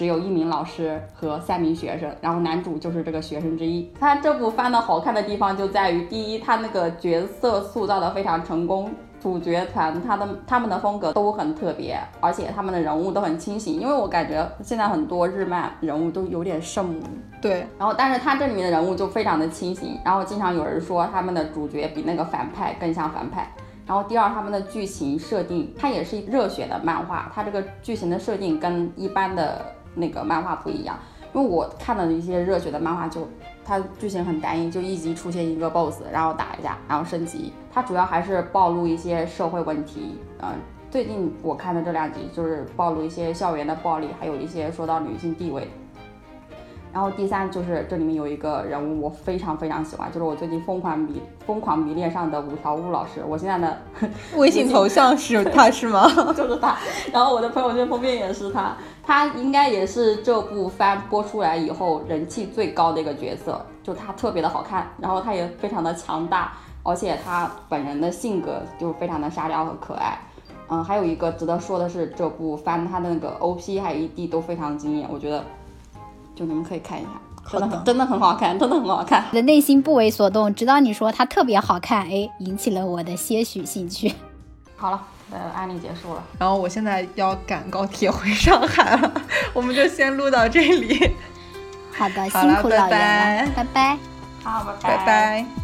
S2: 只有一名老师和三名学生，然后男主就是这个学生之一。他这部番的好看的地方就在于，第一，他那个角色塑造的非常成功。主角团他的他们的风格都很特别，而且他们的人物都很清醒。因为我感觉现在很多日漫人物都有点圣母，
S1: 对，
S2: 然后但是他这里面的人物就非常的清醒，然后经常有人说他们的主角比那个反派更像反派。然后第二，他们的剧情设定，它也是热血的漫画，它这个剧情的设定跟一般的那个漫画不一样。因为我看的一些热血的漫画就，它剧情很单一，就一集出现一个 BOSS，然后打一架，然后升级。它主要还是暴露一些社会问题，嗯、最近我看的这两集就是暴露一些校园的暴力，还有一些说到女性地位。然后第三就是这里面有一个人物我非常非常喜欢，就是我最近疯狂迷疯狂迷恋上的五条悟老师。我现在的
S1: 微信头像是 他是吗？
S2: 就是他，然后我的朋友圈封面也是他，他应该也是这部番播出来以后人气最高的一个角色，就他特别的好看，然后他也非常的强大，而且他本人的性格就非常的沙雕和可爱。嗯，还有一个值得说的是，这部番它的那个 OP 还有 ED 都非常惊艳，我觉得就你们可以看一下，真的很真的很好看，真的很好看。
S3: 我的内心不为所动，直到你说它特别好看，哎，引起了我的些许兴趣。
S2: 好了，呃，案例结束了。
S1: 然后我现在要赶高铁回上海了，我们就先录到这里，
S3: 好的，
S1: 好
S3: 辛苦老
S1: 拜
S3: 袁了，拜拜。
S2: 好，拜
S1: 拜拜。
S4: 躲